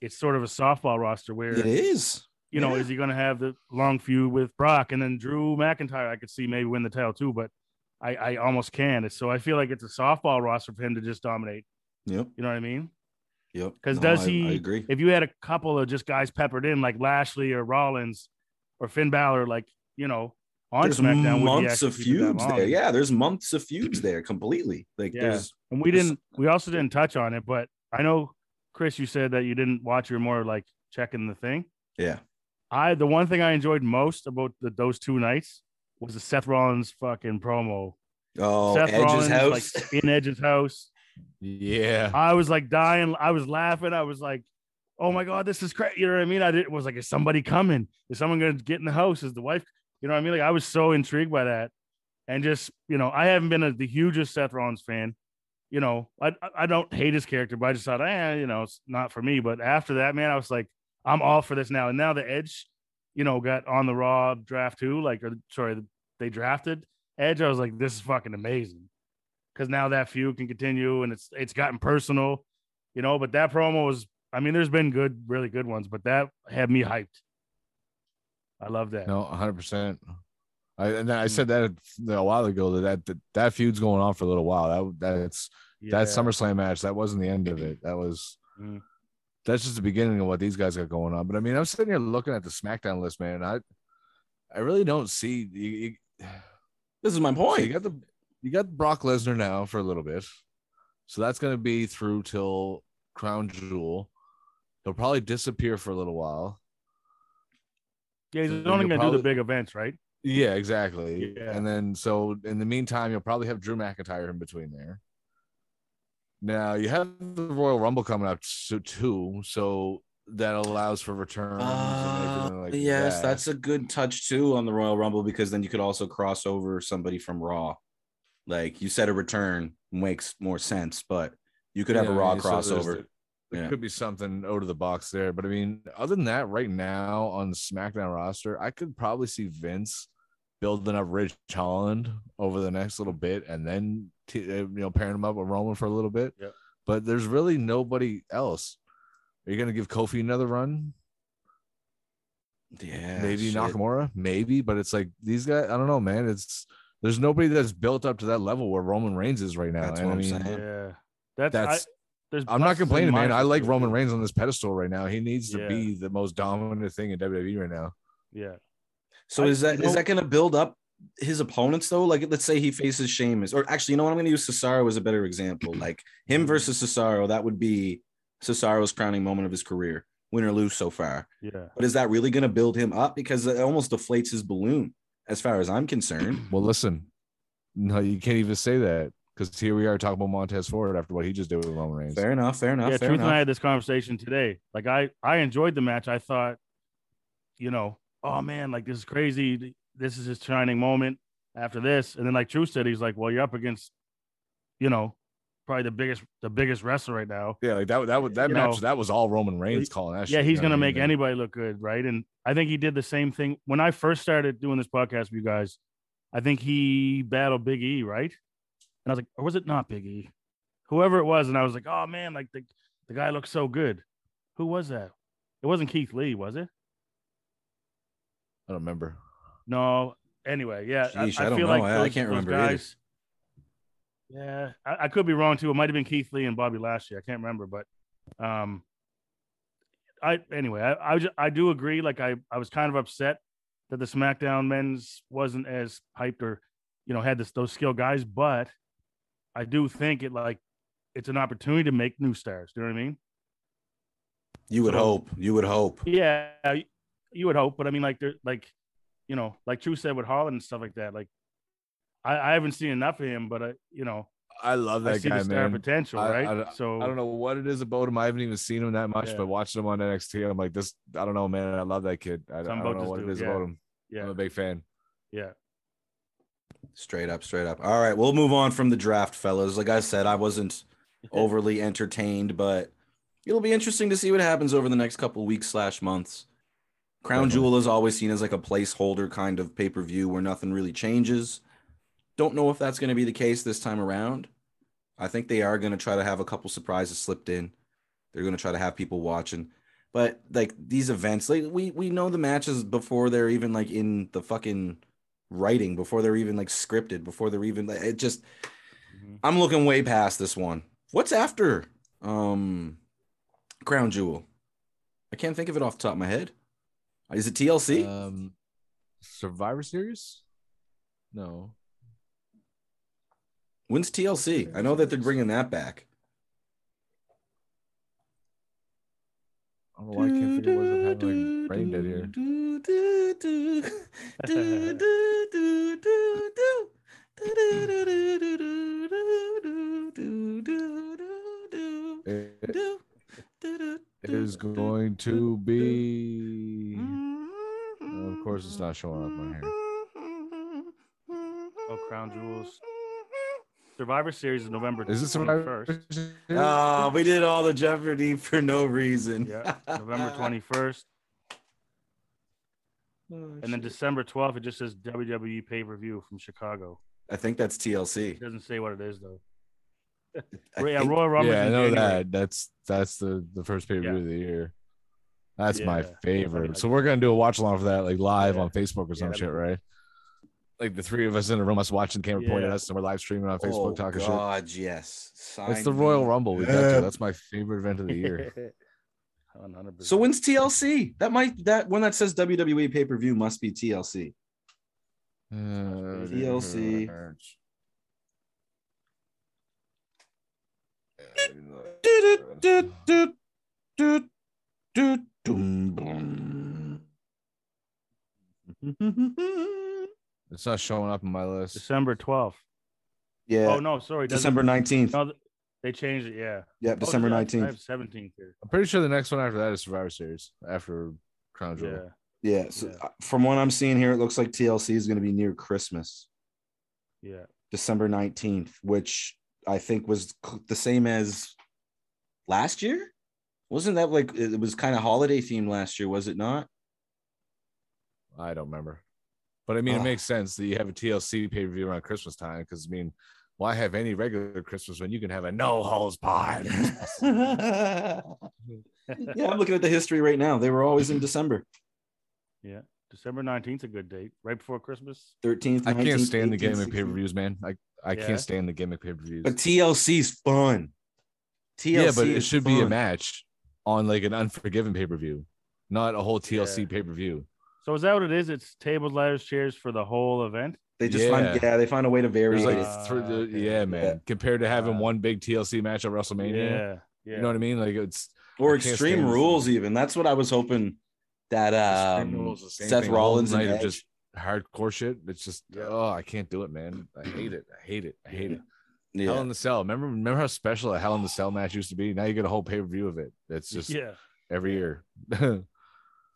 it's sort of a softball roster where it is. you know, Yeah. is he going to have the long feud with Brock and then Drew McIntyre? I could see maybe win the title too, but I, I almost can. So I feel like it's a softball roster for him to just dominate. Yep. You know what I mean? Yep. 'Cause No, does I- he- I agree. If you had a couple of just guys peppered in like Lashley or Rollins or Finn Balor, like you know, on There's SmackDown, months of keep it that feuds there. Yeah, there's months of feuds there completely. Like Yeah. there's And we didn't. We also didn't touch on it, but I know, Chris, you said that you didn't watch. You're more like checking the thing. yeah. I the one thing I enjoyed most about the, those two nights was the Seth Rollins fucking promo. Oh, Seth Edge's Rollins house. like in Edge's house. Yeah, I was like dying. I was laughing. I was like, "Oh my god, this is crazy!" You know what I mean? I did, was like, "Is somebody coming? Is someone going to get in the house? Is the wife?" You know what I mean? Like I was so intrigued by that, and just you know, I haven't been a, the hugest Seth Rollins fan. You know, I I- don't hate his character, but I just thought, eh, you know, it's not for me. But after that, man, I was like, I'm all for this now. And now the Edge, you know, got on the Raw draft too. Like, or sorry, they drafted, Edge, I was like, this is fucking amazing. Because now that feud can continue and it's it's gotten personal, you know. But that promo was, I mean, there's been good, really good ones, but that had me hyped. I love that. No, 100. percent I and I said that a while ago that, that that feud's going on for a little while. That that's that SummerSlam match. That wasn't the end of it. That was Mm. that's just the beginning of what these guys got going on. But I mean, I'm sitting here looking at the SmackDown list, man. And I I really don't see you, you, This is my so point. you got the you got Brock Lesnar now for a little bit, so that's going to be through till Crown Jewel. He'll probably disappear for a little while. Yeah, he's So only gonna do the big events, right? Yeah, exactly. Yeah. And then so in the meantime, you'll probably have Drew McIntyre in between there. Now you have the Royal Rumble coming up so- too, so that allows for returns. Uh, everything like yes, that. that's a good touch too on the Royal Rumble because then you could also cross over somebody from Raw. Like you said, a return makes more sense, but you could have a Raw so there's crossover. the- there Yeah. could be something out of the box there, but I mean, other than that, right now on the SmackDown roster, I could probably see Vince building up Ridge Holland over the next little bit, and then t- uh, you know pairing him up with Roman for a little bit. Yep. But there's really nobody else. Are you gonna give Kofi another run? yeah, maybe shit. Nakamura, maybe, but it's like these guys. I don't know, man. It's there's nobody that's built up to that level where Roman Reigns is right now. That's what I I'm mean, saying. Yeah, that's, That's- I, there's I'm not complaining, man. I like Roman. Reigns on this pedestal right now. He needs to Yeah. be the most dominant thing in WWE right now. Yeah, So I- is that you is that going to build up his opponents though? Like, let's say he faces Sheamus, or actually, you know what? I'm going to use Cesaro as a better example. Like him mm-hmm. versus Cesaro, that would be Cesaro's crowning moment of his career, win or lose so far. yeah. But is that really going to build him up? Because it almost deflates his balloon, as far as I'm concerned. Well, listen, no, you can't even say that because here we are talking about Montez Ford after what he just did with Roman Reigns. Fair enough. Fair enough. yeah, fair Truth and I had this conversation today. Like I, I enjoyed the match. I thought, you know, oh man, like this is crazy. This is his shining moment after this. And then like Truth said, he's like, well, you're up against, you know, probably the biggest, the biggest wrestler right now. Yeah, like that. That was that You match. know, that was all Roman Reigns calling that. Yeah, shit, he's you know gonna make mean? anybody look good, right? And I think he did the same thing when I first started doing this podcast with you guys. I think he battled Big E, right? And I was like, or was it not Big E? Whoever it was, and I was like, oh man, like the, the guy looks so good. Who was that? It wasn't Keith Lee, was it? I don't remember. No. Anyway, yeah, Sheesh, I, I I don't feel know. like I- I can't those remember either. Yeah, I, I could be wrong too. It might have been Keith Lee and Bobby Lashley. I can't remember, but um, I anyway, I I, just, I do agree. Like I I was kind of upset that the SmackDown men's wasn't as hyped or you know had this those skill guys, but I do think it like it's an opportunity to make new stars. Do you know what I mean? You would So- hope. You would hope. Yeah, you would hope, but I mean, like, there, like, you know, like True said with Holland and stuff like that. Like, I, I haven't seen enough of him, but I, you know, I love I that see guy, the star man. potential, I- right? I- so I don't know what it is about him. I haven't even seen him that much, Yeah. but watching him on NXT, I'm like, this. I don't know, man. I love that kid. I, I Something don't about know this what it dude, is yeah. about him. I'm a big fan. yeah, Straight up, straight up. All right, we'll move on from the draft, fellas. Like I said, I wasn't overly entertained, but it'll be interesting to see what happens over the next couple weeks slash months. Crown Definitely. Jewel is always seen as like a placeholder kind of pay per view where nothing really changes. Don't know if that's going to be the case this time around. I think they are going to try to have a couple surprises slipped in. They're going to try to have people watching. But like these events, like we we know the matches before they're even like in the fucking writing, before they're even like scripted, before they're even like it just Mhm. I'm looking way past this one. What's after um Crown Jewel? I can't think of it off the top of my head. Is it TLC? Um, Survivor Series? No. When's TLC? I know that they're bringing that back. I don't know why I can't figure what's having like brain dead here. It is going to be. Well, of course, it's not showing up on here. oh, Crown Jewels. Survivor Series is November. Is it Survivor? 21st. Series? Oh, we did all the Jeopardy for no reason. Yeah, November twenty first, Oh, and then shit. December twelfth. It just says WWE pay per view from Chicago. I think that's TLC. It doesn't say what it is though. I yeah, think- Royal Rumble. yeah, I know January. that. That's that's the the first pay per view Yeah. of the year. That's my Yeah. favorite. So we're gonna do a watch along for that, like live Yeah. on Facebook or some that'd shit, be- right? Like the three of us in a room, us watching, the camera pointing at us, and we're live streaming on Facebook oh, talking God, yes. shit. It's Sign the me Royal Rumble. We got up. to. That's my favorite event of the year. 100%. So when's TLC? That might that one that says WWE pay per view must be TLC. Uh, TLC. It's not showing up in my list. December 12th. Yeah, Oh no, sorry. December nineteenth. No, they changed it. Yeah. Yep, Oh, December yeah, I nineteenth. have 17th here. I'm pretty sure the next one after that is Survivor Series after Crown Jewel. Yeah. Yeah, so Yeah. uh, from what I'm seeing here, it looks like TLC is going to be near Christmas, Yeah. December nineteenth, which I think was the same as last year. Wasn't that like it was kind of holiday themed last year? Was it not? I don't remember. But I mean, Ugh. it ah. makes sense that you have a TLC pay per view around Christmas time because I mean, why have any regular Christmas when you can have a no holds barred? yeah, I'm looking at the history right now. They were always in December Yeah. December 19th, a good date. Right before Christmas. 13th. I can't 19th, stand the 18th, gimmick pay per 16th. views, man. I, I Yeah? can't stand the gimmick pay per views. But TLC's fun. TLC Yeah, but it should be a match on like an Unforgiven pay per view, not a whole TLC Yeah. pay per view. So is that what it is? It's tables, ladders, chairs for the whole event. They just find Yeah. yeah, they find a way to vary There's like. Uh, thr- the- okay. yeah, man. Yeah. Compared to having Uh, one big TLC match at WrestleMania, Yeah. Yeah. you know what I mean? Like it's or I Extreme Rules. thing. Even that's what I was hoping that Extreme um, Rules, Seth thing, Rollins and Edge. just hardcore shit. It's just oh, I can't do it, man. I hate it. I hate it. I hate it. Hell in the Cell. Remember, remember how special a Hell in the Cell match used to be? Now you get a whole pay per view of it. It's just yeah. every year.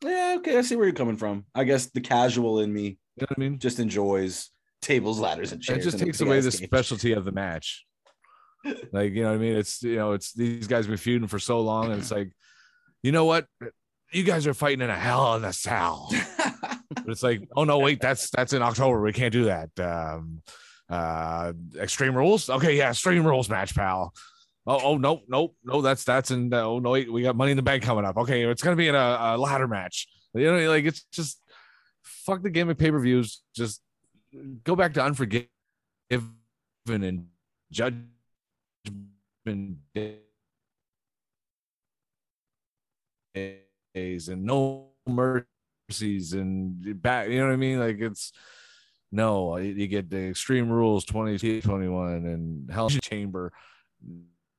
yeah, okay, I see where you're coming from. I guess the casual in me you know what I mean? just enjoys tables, ladders, and chairs. It just takes away the cage. specialty of the match. Like you know what I mean? It's you know it's these guys been feuding for so long, and it's like, you know what? You guys are fighting in a Hell in a Cell. but it's like, oh no, wait, that's that's in October. We can't do that. Um, uh, Extreme Rules. Okay, yeah, Extreme Rules match, pal. Oh, oh no, no, no, that's that's in. Uh, oh no, we got Money in the Bank coming up. Okay, it's gonna be in a, a ladder match. You know, like it's just fuck the gimmick pay per views. Just go back to Unforgiven and Judgment Days and No Mercies and back. You know what I mean? Like it's no, you get the Extreme Rules 2021 and Hell Chamber,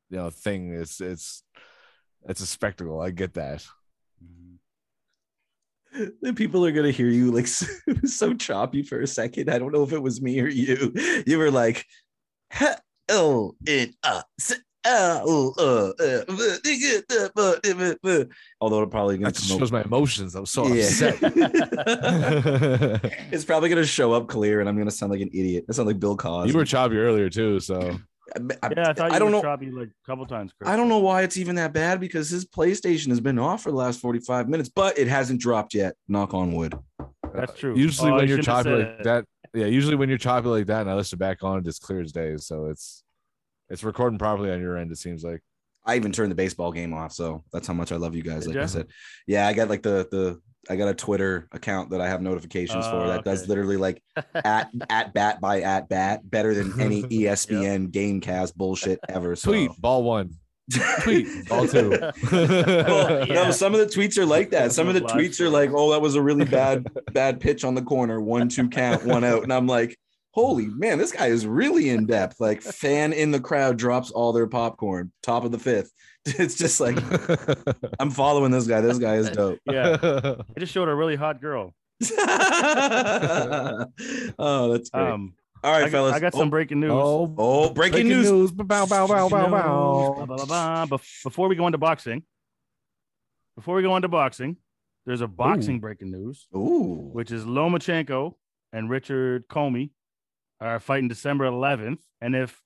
you know, thing. It's it's it's a spectacle. I get that. Then people are gonna hear you like it so choppy for a second. I don't know if it was me or you. You were like, oh, it uh, s- uh, uh, uh, uh, uh, uh, uh," although it probably gonna That shows up- my emotions. I'm so Yeah. upset. it's probably gonna show up clear, and I'm gonna sound like an idiot. I sound like Bill Cosby. you were choppy earlier too, so I, I- Yeah, I thought you I don't know. choppy like a couple times. Chris. I don't know why it's even that bad because his PlayStation has been off for the last 45 minutes, but it hasn't dropped yet. Knock on wood. That's true. usually Oh, when I you're shouldn't choppy like that, yeah, usually when you're choppy like that, and I listen back on it, it's clear as day. So it's it's recording properly on your end. It seems like. I even turned the baseball game off, so that's how much I love you guys. Did Like I said, yeah, I got like the the I got a Twitter account that I have notifications for Oh, that does oh, literally like at at bat by at bat better than any ESPN Gamecast bullshit ever. So. Tweet ball one. Tweet ball two. Well, Yeah. No, some of the tweets are like that. Some of the tweets are like, "Oh, that was a really bad, bad pitch on the corner. One, two count, one out." And I'm like, "Holy man, this guy is really in depth." Like, fan in the crowd drops all their popcorn. Top of the fifth. It's just like I'm following this guy. This guy is dope. Yeah, I just showed a really hot girl. oh, that's great. Um, all right, I, got, fellas. I got oh, some breaking news. oh, oh, breaking, news. Bow, bow, bow, bow, bow. Bef- Before we go into boxing, before we go into boxing, there's a boxing breaking news, Ooh. which is Lomachenko and Richard Commey are fighting December 11th. And if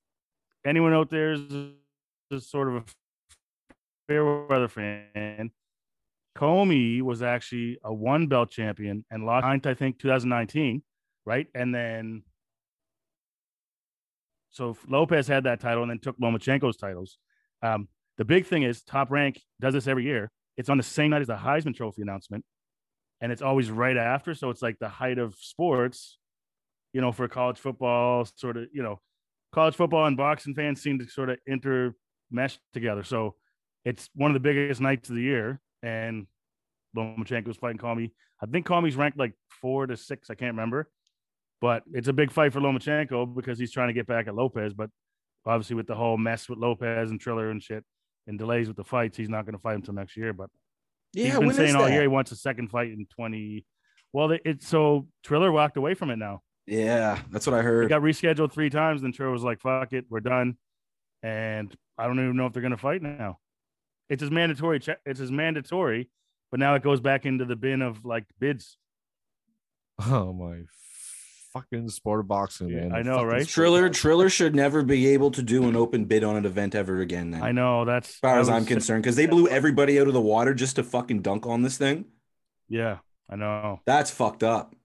anyone out there is, is sort of a fair weather fan, Commey was actually a one belt champion and lost, I think, 2019, right? And then so Lopez had that title and then took Lomachenko's titles. Um, the big thing is Top Rank does this every year. It's on the same night as the Heisman Trophy announcement, and it's always right after. So it's like the height of sports, you know, for college football. Sort of, you know, college football and boxing fans seem to sort of intermesh together. So it's one of the biggest nights of the year, and Lomachenko's fighting Commey. I think Commey's ranked like four to six. I can't remember, but it's a big fight for Lomachenko because he's trying to get back at Lopez. But obviously, with the whole mess with Lopez and Triller and shit and delays with the fights, he's not going to fight until next year. But Yeah, he's been saying all year he wants a second fight in 20. Well, it- it's so Triller walked away from it now. Yeah, that's what I It heard. got rescheduled three times. Then Triller was like, fuck it, we're done. And I don't even know if they're going to fight now. It's as mandatory. It's as mandatory, but now it goes back into the bin of like bids. Oh my fucking sport of boxing, man. I know, Fucking right? Triller. Triller should never be able to do an open bid on an event ever again. Then, I know that's as far I as I'm was- concerned, because they blew everybody out of the water just to fucking dunk on this thing. Yeah, I know. That's fucked up.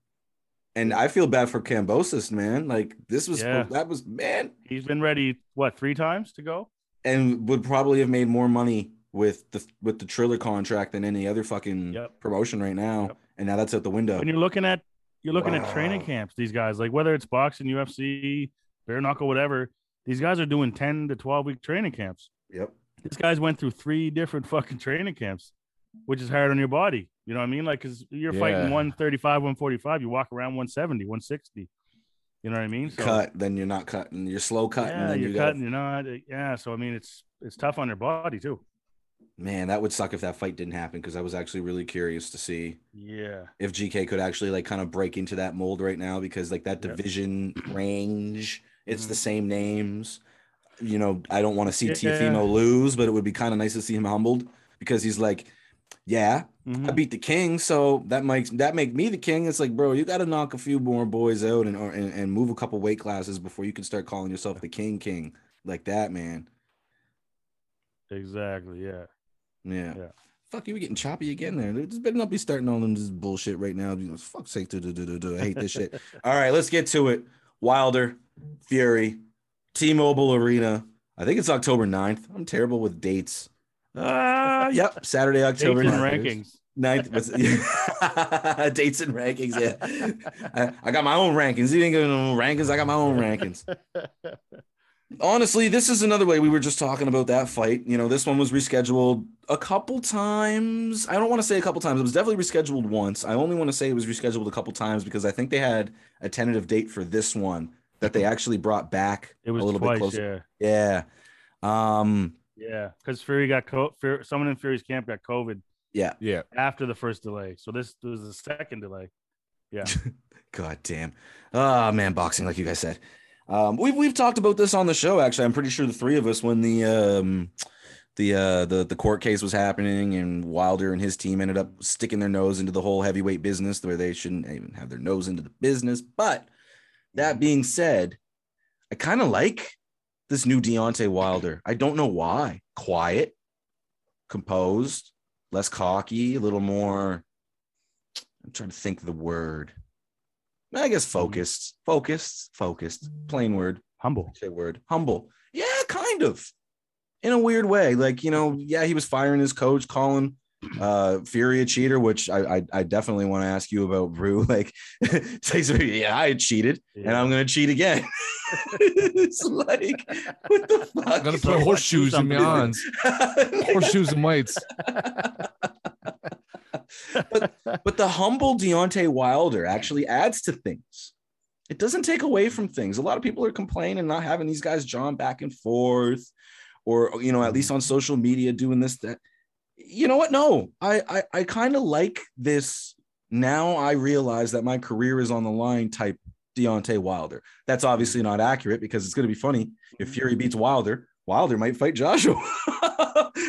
And I feel bad for Kambosos, man. Like this was Yeah. that was man, He's been ready what three times to go? and would probably have made more money with the with the Triller contract than any other fucking Yep. promotion right now. Yep. And now that's out the window. When you're looking at you're looking at training camps, these guys like whether it's boxing, UFC, bare knuckle, whatever. These guys are doing ten to twelve week training camps. Yep. These guy's went through three different fucking training camps, which is hard on your body. You know what I mean? Like, cause you're Yeah. fighting 135, 145, you walk around 170, 160. You know what I mean? So, Cut, then you're not cutting. You're slow cutting. yeah, then you're you gotta- cutting, you're not. Yeah. So, I mean, it's, it's tough on your body too. Man, that would suck if that fight didn't happen because I was actually really curious to see Yeah. if GK could actually like kind of break into that mold right now because like that Yep. division range, it's Mhm. the same names. You know, I don't want to see Yeah. Teofimo lose, but it would be kind of nice to see him humbled because he's like, yeah, Mhm. I beat the king, so that makes that make me the king. It's like, bro, you got to knock a few more boys out and, or, and and move a couple weight classes before you can start calling yourself the king, king like that, man. Exactly. Yeah. Yeah. Yeah. Fuck, you were getting choppy again there. This better not be starting all them this bullshit right now. You know, fuck's sake, do, do, do, do, do. I hate this shit. All right, let's get to it. Wilder, Fury, T-Mobile Arena. I think it's October 9th. I'm terrible with dates. Uh, yep, Saturday, Dates October and 9th. rankings. Ninth, what's dates and rankings. Yeah, I, I got my own rankings. You ain't got no rankings. I got my own rankings. Honestly, this is another way we were just talking about that fight. You know, this one was rescheduled a couple times. I don't want to say a couple times. It was definitely rescheduled once. I only want to say it was rescheduled a couple times because I think they had a tentative date for this one that they actually brought back It was a little twice. bit closer. Yeah. Yeah. Um. Yeah. Because Fury got co- Fury, someone in Fury's camp got COVID Yeah. Yeah. after the first delay. So this was the second delay. Yeah. God damn. Ah, man, boxing, like you guys said. Um, we've we've talked about this on the show. Actually, I'm pretty sure the three of us when the um the uh the the court case was happening and Wilder and his team ended up sticking their nose into the whole heavyweight business where they shouldn't even have their nose into the business. But that being said, I kind of like this new Deontay Wilder. I don't know why. Quiet, composed, less cocky, a little more. I'm trying to think of the word. I guess mm-hmm. focused, focused, focused. Mm. Plain word, Humble. say word. Humble. Yeah, kind of. In a weird way, like you know, mm-hmm. yeah, he was firing his coach, calling uh Fury a cheater, which I I, I definitely want to ask you about, Brew. Like, yeah, I cheated, and I'm gonna cheat again. it's like, what the fuck? I'm gonna put horseshoes in my arms. Horseshoes and whites. but but the humble Deontay Wilder actually adds to things. It doesn't take away from things. A lot of people are complaining not having these guys jawing back and forth, or you know, at least on social media doing this that. You know what? No, I I, I kind of like this. Now I realize that my career is on the line. Type Deontay Wilder. That's obviously not accurate because it's going to be funny if Fury mm-hmm. beats Wilder. Wilder might fight Joshua.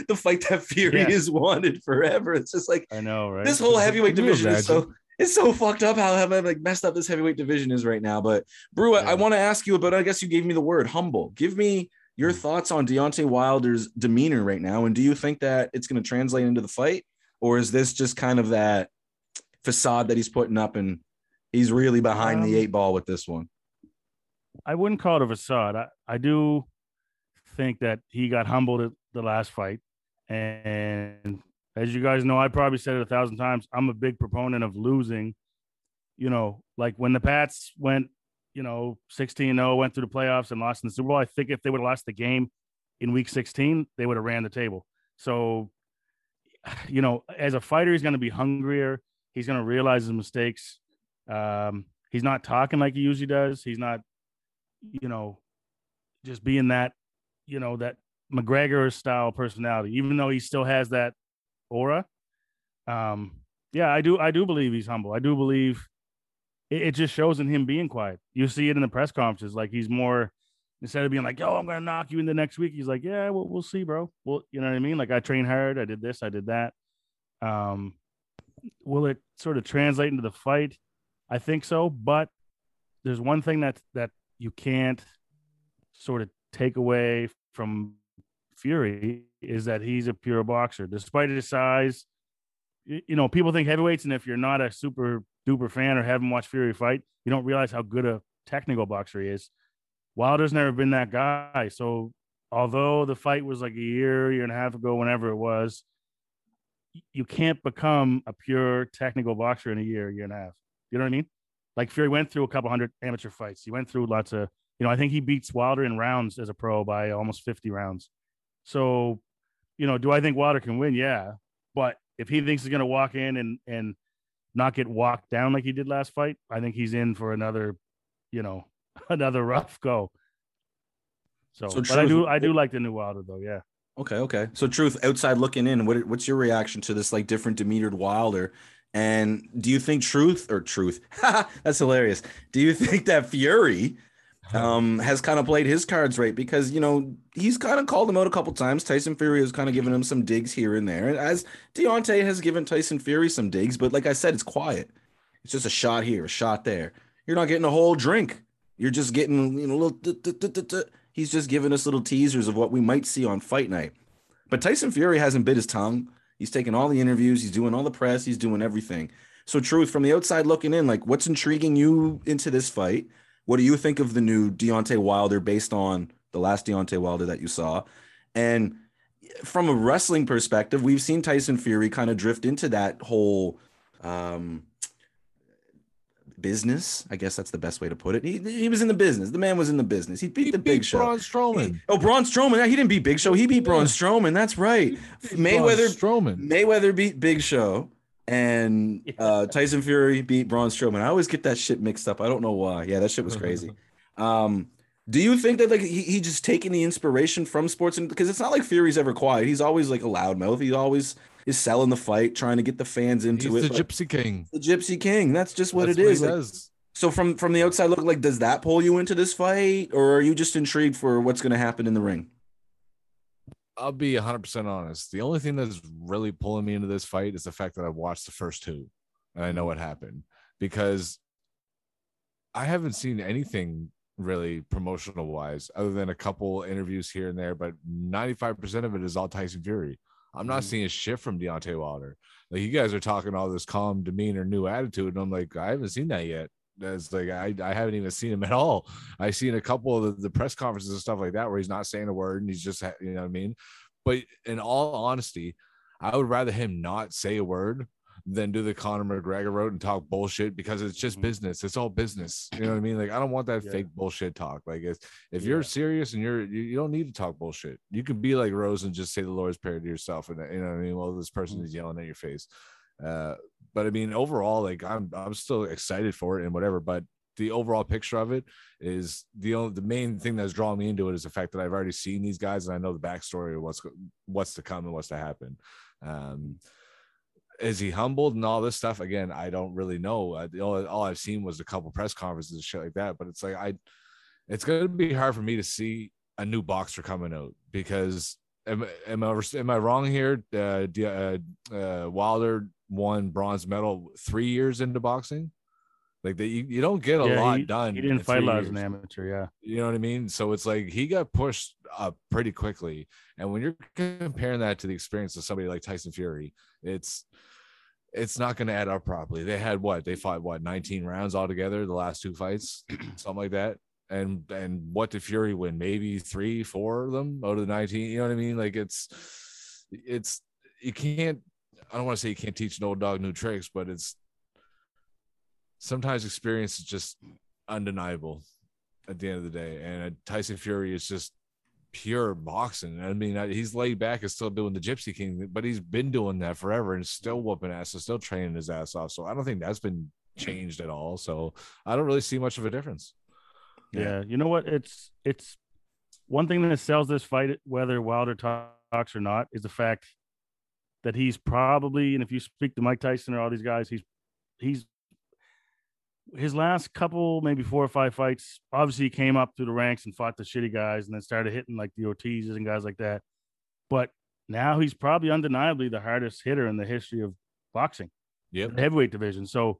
the fight that Fury Yeah. has wanted forever. It's just like I know, right? this whole heavyweight division is so it's so fucked up how, how like messed up this heavyweight division is right now. But Brew, I, I want to ask you about. I guess you gave me the word humble. Give me your Mm. thoughts on Deontay Wilder's demeanor right now, and do you think that it's going to translate into the fight, or is this just kind of that facade that he's putting up, and he's really behind the Um, eight ball with this one? I wouldn't call it a facade. I, I do think that he got humbled at the last fight. And as you guys know, I probably said it a thousand times. I'm a big proponent of losing. You know, like when the Pats went, you know, 16 0, went through the playoffs and lost in the Super Bowl. I think if they would have lost the game in week 16, they would have ran the table. So, you know, as a fighter, he's going to be hungrier. He's going to realize his mistakes. Um, he's not talking like he usually does. He's not, you know, just being that, you know, that McGregor style personality, even though he still has that aura. Um, yeah, I do. I do believe he's humble. I do believe it, it just shows in him being quiet. You see it in the press conferences. Like he's more instead of being like, "Yo, I'm gonna knock you in the next week." He's like, "Yeah, we'll we'll see, bro. Well, you know what I mean? Like I train hard. I did this. I did that." Um, will it sort of translate into the fight? I think so, but there's one thing that that you can't sort of take away from Fury is that he's a pure boxer, despite his size. You know, people think heavyweights, and if you're not a super duper fan or haven't watched Fury fight, you don't realize how good a technical boxer he is. Wilder's never been that guy. So, although the fight was like a year, year and a half ago, whenever it was, you can't become a pure technical boxer in a year, year and a half. You know what I mean? Like Fury went through a couple hundred amateur fights. He went through lots of, you know, I think he beats Wilder in rounds as a pro by almost 50 rounds. So, you know, do I think Wilder can win? Yeah. But if he thinks he's going to walk in and, and not get walked down like he did last fight, I think he's in for another, you know, another rough go. So, So but I do, I do like the new Wilder though. Yeah. Okay, okay. So, truth, outside looking in, what what's your reaction to this like different demeanored Wilder? And do you think truth or truth? That's hilarious. Do you think that Fury um has kind of played his cards right? Because you know he's kind of called him out a couple times. Tyson Fury has kind of given him some digs here and there, and as Deontay has given Tyson Fury some digs. But like I said, it's quiet. It's just a shot here, a shot there. You're not getting a whole drink. You're just getting you know a little. tut, tut, tut. He's just giving us little teasers of what we might see on fight night. But Tyson Fury hasn't bit his tongue. He's taking all the interviews. He's doing all the press. He's doing everything. So, truth from the outside looking in, like what's intriguing you into this fight? What do you think of the new Deontay Wilder based on the last Deontay Wilder that you saw? And from a wrestling perspective, we've seen Tyson Fury kind of drift into that whole um, business. I guess that's the best way to put it. He, he was in the business. The man was in the business. He beat He the Big beat Show. Braun He- Strowman. oh, Braun Strowman. Yeah, He didn't beat Big Show. He beat Braun Yeah. Strowman. That's right. Braun Mayweather Strowman. Mayweather beat Big Show and uh, Tyson Fury beat Braun Strowman. I always get that shit mixed up. I don't know why. Yeah, that shit was crazy. Um, do you think that like he, he just taking the inspiration from sports and because it's not like Fury's ever quiet. He's always like a loudmouth. He always is selling the fight, trying to get the fans into it. He's it. the Like, Gypsy King. the Gypsy King. That's just what That's it is. He Like, so from from the outside look like does that pull you into this fight or are you just intrigued for what's going to happen in the ring? I'll be 100% honest. The only thing that's really pulling me into this fight is the fact that I've watched the first two and I know what happened because I haven't seen anything really promotional wise other than a couple interviews here and there, but 95% of it is all Tyson Fury. I'm not Mhm. seeing shit from Deontay Wilder. Like you guys are talking all this calm demeanor, new attitude, and I'm like, I haven't seen that yet. That's like I, I haven't even seen him at all. I've seen a couple of the, the press conferences and stuff like that where he's not saying a word and he's just you know what I mean. But in all honesty, I would rather him not say a word than do the Conor McGregor road and talk bullshit because it's just Mhm. business. It's all business. You know what I mean? Like I don't want that Yeah. fake bullshit talk. Like if, if you're serious and you're you, you don't need to talk bullshit. You can be like Rose and just say the Lord's Prayer to yourself and you know what I mean? Well, this person Mhm. is yelling at your face. Uh, but I mean, overall, like I'm I'm still excited for it and whatever. But the overall picture of it is the only the main thing that's drawn me into it is the fact that I've already seen these guys and I know the backstory of what's what's to come and what's to happen. Um, is he humbled and all this stuff? Again, I don't really know. I, all, all I've seen was a couple press conferences and shit like that. But it's like I, it's gonna be hard for me to see a new boxer coming out because am, am I am I wrong here? Uh, uh, uh, Wilder won bronze medal three years into boxing. Like that, you, you don't get a Yeah, lot he, done. He didn't fight a lot as an amateur. Yeah. You know what I mean? So it's like he got pushed up pretty quickly. And when you're comparing that to the experience of somebody like Tyson Fury, it's it's not going to add up properly. They had what? They fought what? 19 rounds altogether the last two fights, something like that. And and what did Fury win? Maybe three, four of them out of the 19. You know what I mean? Like it's it's you can't I don't want to say you can't teach an old dog new tricks, but it's sometimes experience is just undeniable at the end of the day. And uh, Tyson Fury is just pure boxing. I mean, uh, he's laid back and still doing the Gypsy King, but he's been doing that forever and still whooping ass and still training his ass off. So I don't think that's been changed at all. So I don't really see much of a difference. Yeah. You know what? It's it's one thing that sells this fight, whether Wilder talks or not, is the fact that he's probably, and if you speak to Mike Tyson or all these guys, he's he's his last couple, maybe four or five fights, obviously he came up through the ranks and fought the shitty guys and then started hitting like the Ortizes and guys like that. But now he's probably undeniably the hardest hitter in the history of boxing, Yep. the heavyweight division. So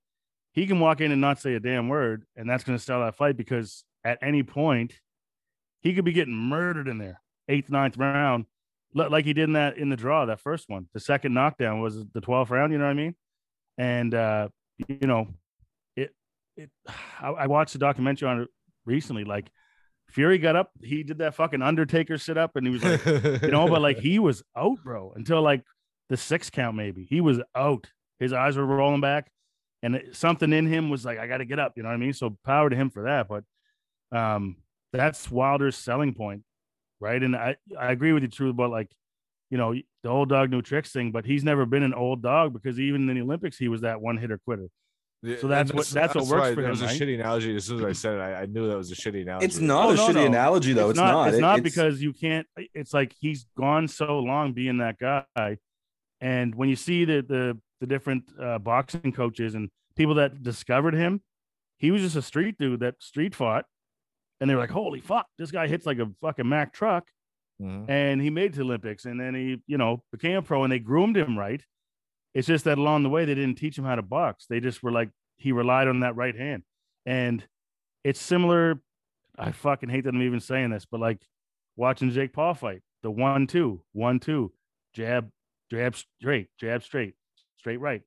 he can walk in and not say a damn word, and that's going to sell that fight because at any point he could be getting murdered in there, eighth, ninth round, like he did in that in the draw, that first one. The second knockdown was the 12th round, you know what I mean? And uh, you know, it it I, I watched a documentary on it recently, like Fury got up, he did that fucking Undertaker sit up, and he was like, you know, but like he was out, bro, until like the six count, maybe. He was out. His eyes were rolling back, and it- something in him was like, I got to get up. You know what I mean? So power to him for that. But um, that's Wilder's selling point, right? And I I agree with you, true about like, you know, the old dog new tricks thing. But he's never been an old dog because even in the Olympics, he was that one hitter quitter. Yeah, So that's and what- that's what works why for that him, was a right? shitty analogy. As soon as I said it, I, I knew that was a shitty analogy. It's not Oh, a no, shitty no. analogy though. It's, not. It's It- not because you can't. It's like he's gone so long being that guy, and when you see the the the different uh, boxing coaches and people that discovered him, he was just a street dude that street fought, and they were like, "Holy fuck, this guy hits like a fucking Mack truck," Mhm. and he made the Olympics, and then he you know became a pro, and they groomed him right. It's just that along the way they didn't teach him how to box. They just were like he relied on that right hand, and it's similar. I fucking hate that I'm even saying this, but like watching Jake Paul fight, the one two, one two, jab, jab straight, jab straight, straight right.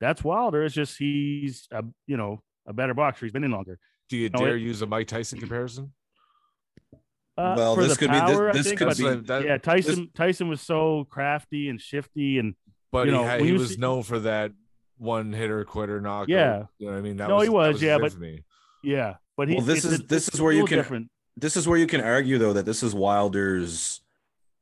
That's Wilder. It's just he's a you know a better boxer. He's been in longer. Do you No, dare it- use a Mike Tyson comparison? Uh, Well, this the could be- this- this think, could be- that- yeah, Tyson Tyson was so crafty and shifty and but you he, know, had, he you was see- known for that one hitter quitter knockout. Yeah. you know what I mean. That No, he that was, yeah, but- infamy. yeah. But he, Well, this it's is- a- this is where you can- different. this is where you can argue though that this is Wilder's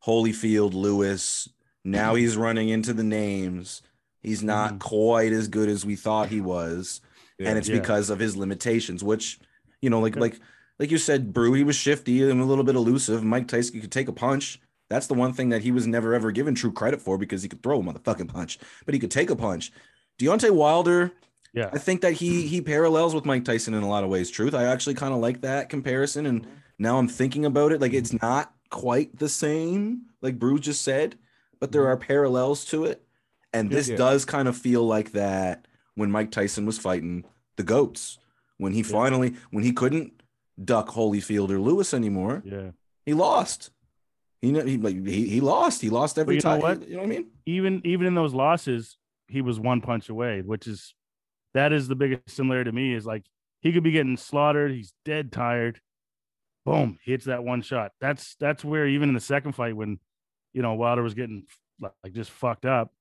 Holyfield Lewis. Now he's running into the names. He's not Mhm. quite as good as we thought he was, Yeah. and it's Yeah. because of his limitations. Which, you know, like Yeah. like like you said, Brew, he was shifty and a little bit elusive. Mike Tyson could take a punch. That's the one thing that he was never ever given true credit for because he could throw a motherfucking punch, but he could take a punch. Deontay Wilder, Yeah. I think that he he parallels with Mike Tyson in a lot of ways. Truth, I actually kind of like that comparison, and mm-hmm. now I'm thinking about it. Like it's not quite the same, like Bruce just said, but there mm-hmm. are parallels to it. And Yeah, this yeah. does kind of feel like that when Mike Tyson was fighting the goats. When he finally, when he couldn't duck Holyfield or Lewis anymore, Yeah. he lost. He he he, he lost. He lost every know time. You know what I mean? even even in those losses, he was one punch away, which is that is the biggest similarity to me. Is like he could be getting slaughtered, he's dead tired. Boom, hits that one shot. That's that's where even in the second fight, when you know Wilder was getting like just fucked up,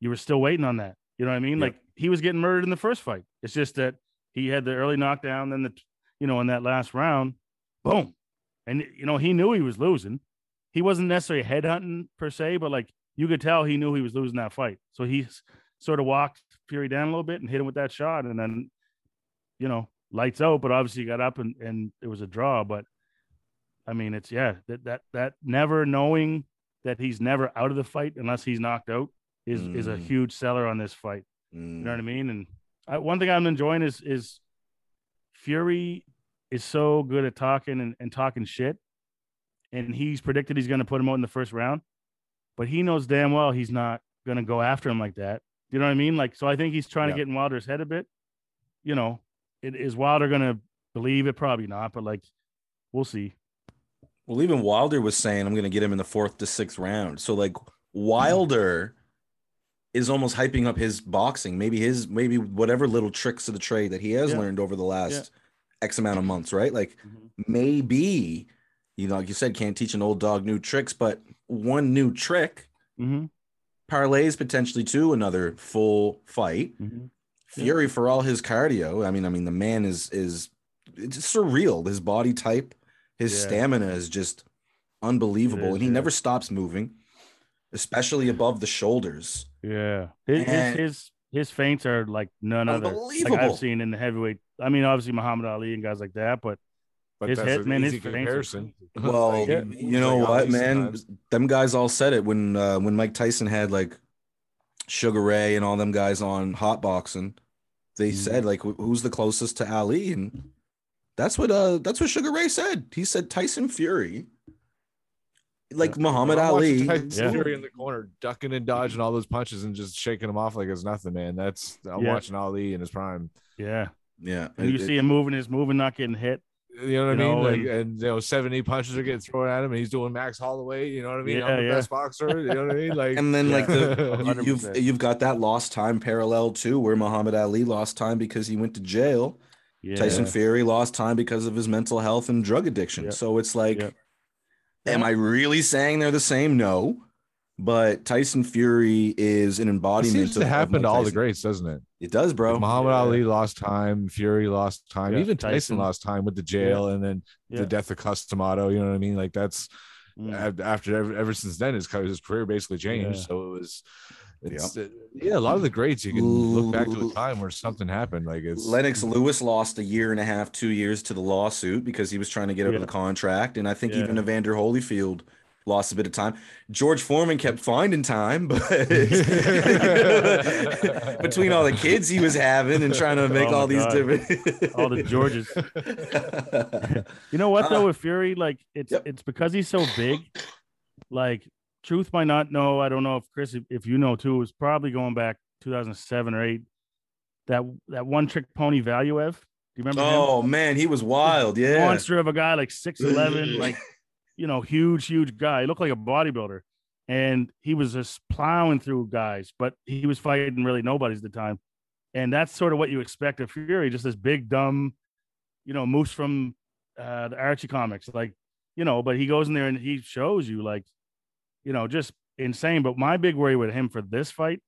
you were still waiting on that. You know what I mean? Like he was getting murdered in the first fight. It's just that he had the early knockdown, then the you know in that last round, boom, and you know he knew he was losing. He wasn't necessarily headhunting per se, but like you could tell he knew he was losing that fight. So he sort of walked Fury down a little bit and hit him with that shot, and then you know lights out. But obviously he got up and and it was a draw. But I mean, it's yeah that that that never knowing that he's never out of the fight unless he's knocked out is is a Mm. huge seller on this fight. You know what I mean? And I, one thing I'm enjoying is is Fury is so good at talking and, and talking shit, and he's predicted he's going to put him out in the first round, but he knows damn well he's not going to go after him like that. You know what I mean? Like, so I think he's trying Yeah. to get in Wilder's head a bit. You know, it, is Wilder going to believe it? Probably not, but like, we'll see. Well, even Wilder was saying I'm going to get him in the fourth to sixth round. So like Wilder is almost hyping up his boxing, maybe his maybe whatever little tricks of the trade that he has Yeah. learned over the last X amount of months, right? Like Mhm. maybe, you know, like you said, can't teach an old dog new tricks, but one new trick Mhm. parlays potentially to another full fight. Mhm. Fury for all his cardio. I mean, I mean, the man is is it's surreal. His body type, his Yeah. stamina is just unbelievable, is, and he yeah. never stops moving, especially above the shoulders. Yeah, his, And- his his his feints are like none other. Like I've seen in the heavyweight. I mean, obviously Muhammad Ali and guys like that, but But His head- man, his easy feints comparison. Well, Like, Yeah. you know like what, man? sometimes. Them guys all said it when uh, when Mike Tyson had like Sugar Ray and all them guys on hot boxing. They Mhm. said like, who's the closest to Ali? And that's what uh that's what Sugar Ray said. He said Tyson Fury, like Muhammad I'm Ali. Tyson Yeah. Fury in the corner, ducking and dodging all those punches and just shaking them off like it's nothing, man. That's I'm Yeah. watching Ali in his prime. yeah, Yeah, and you it- see him moving, his moving, not getting hit. You know what You I mean? know, like, and- and, you know, 70 punches are getting thrown at him, and he's doing Max Holloway. You know what I mean? Yeah, I'm the yeah. best boxer. You know what I mean? Like, and then like the you- you've you've got that lost time parallel too, where Muhammad Ali lost time because he went to jail. Yeah, Tyson Fury lost time because of his mental health and drug addiction. Yep. So it's like, Yep. Am I really saying they're the same? No. But Tyson Fury is an it embodiment seems of to of happen Mike to all the greats, doesn't it? It does, bro. Muhammad Yeah. Ali lost time, Fury lost time, Yeah, even Tyson, Tyson. lost time with the jail, and then Yeah. the death of Cus D'Amato. You know what I mean? Like that's Mm. after ever, ever since then, his his career basically changed. Yeah. So it was, it's, uh, yeah, a lot of the greats you can look back to a time where something happened. Like it's Lennox Lewis lost a year and a half, two years to the lawsuit because he was trying to get out Yeah. of the contract. And I think Yeah. even Evander Holyfield lost a bit of time. George Foreman kept finding time, but between all the kids he was having and trying to make Oh my all these God. different all the Georges. You know what Uh, though with Fury, like it's Yep. it's because he's so big. Like Truth might not know. I don't know if Chris, if, if you know too, it was probably going back 2007 or eight. That that one trick pony Valuev. Do you remember him? Oh man, he was wild. Yeah. monster of a guy, like six eleven, like you know, huge, huge guy. He looked like a bodybuilder, and he was just plowing through guys. But he was fighting really nobody's at the time, and that's sort of what you expect of Fury, just this big, dumb, you know, moose from uh, the Archie comics, like you know. But he goes in there and he shows you, like, you know, just insane. But my big worry with him for this fight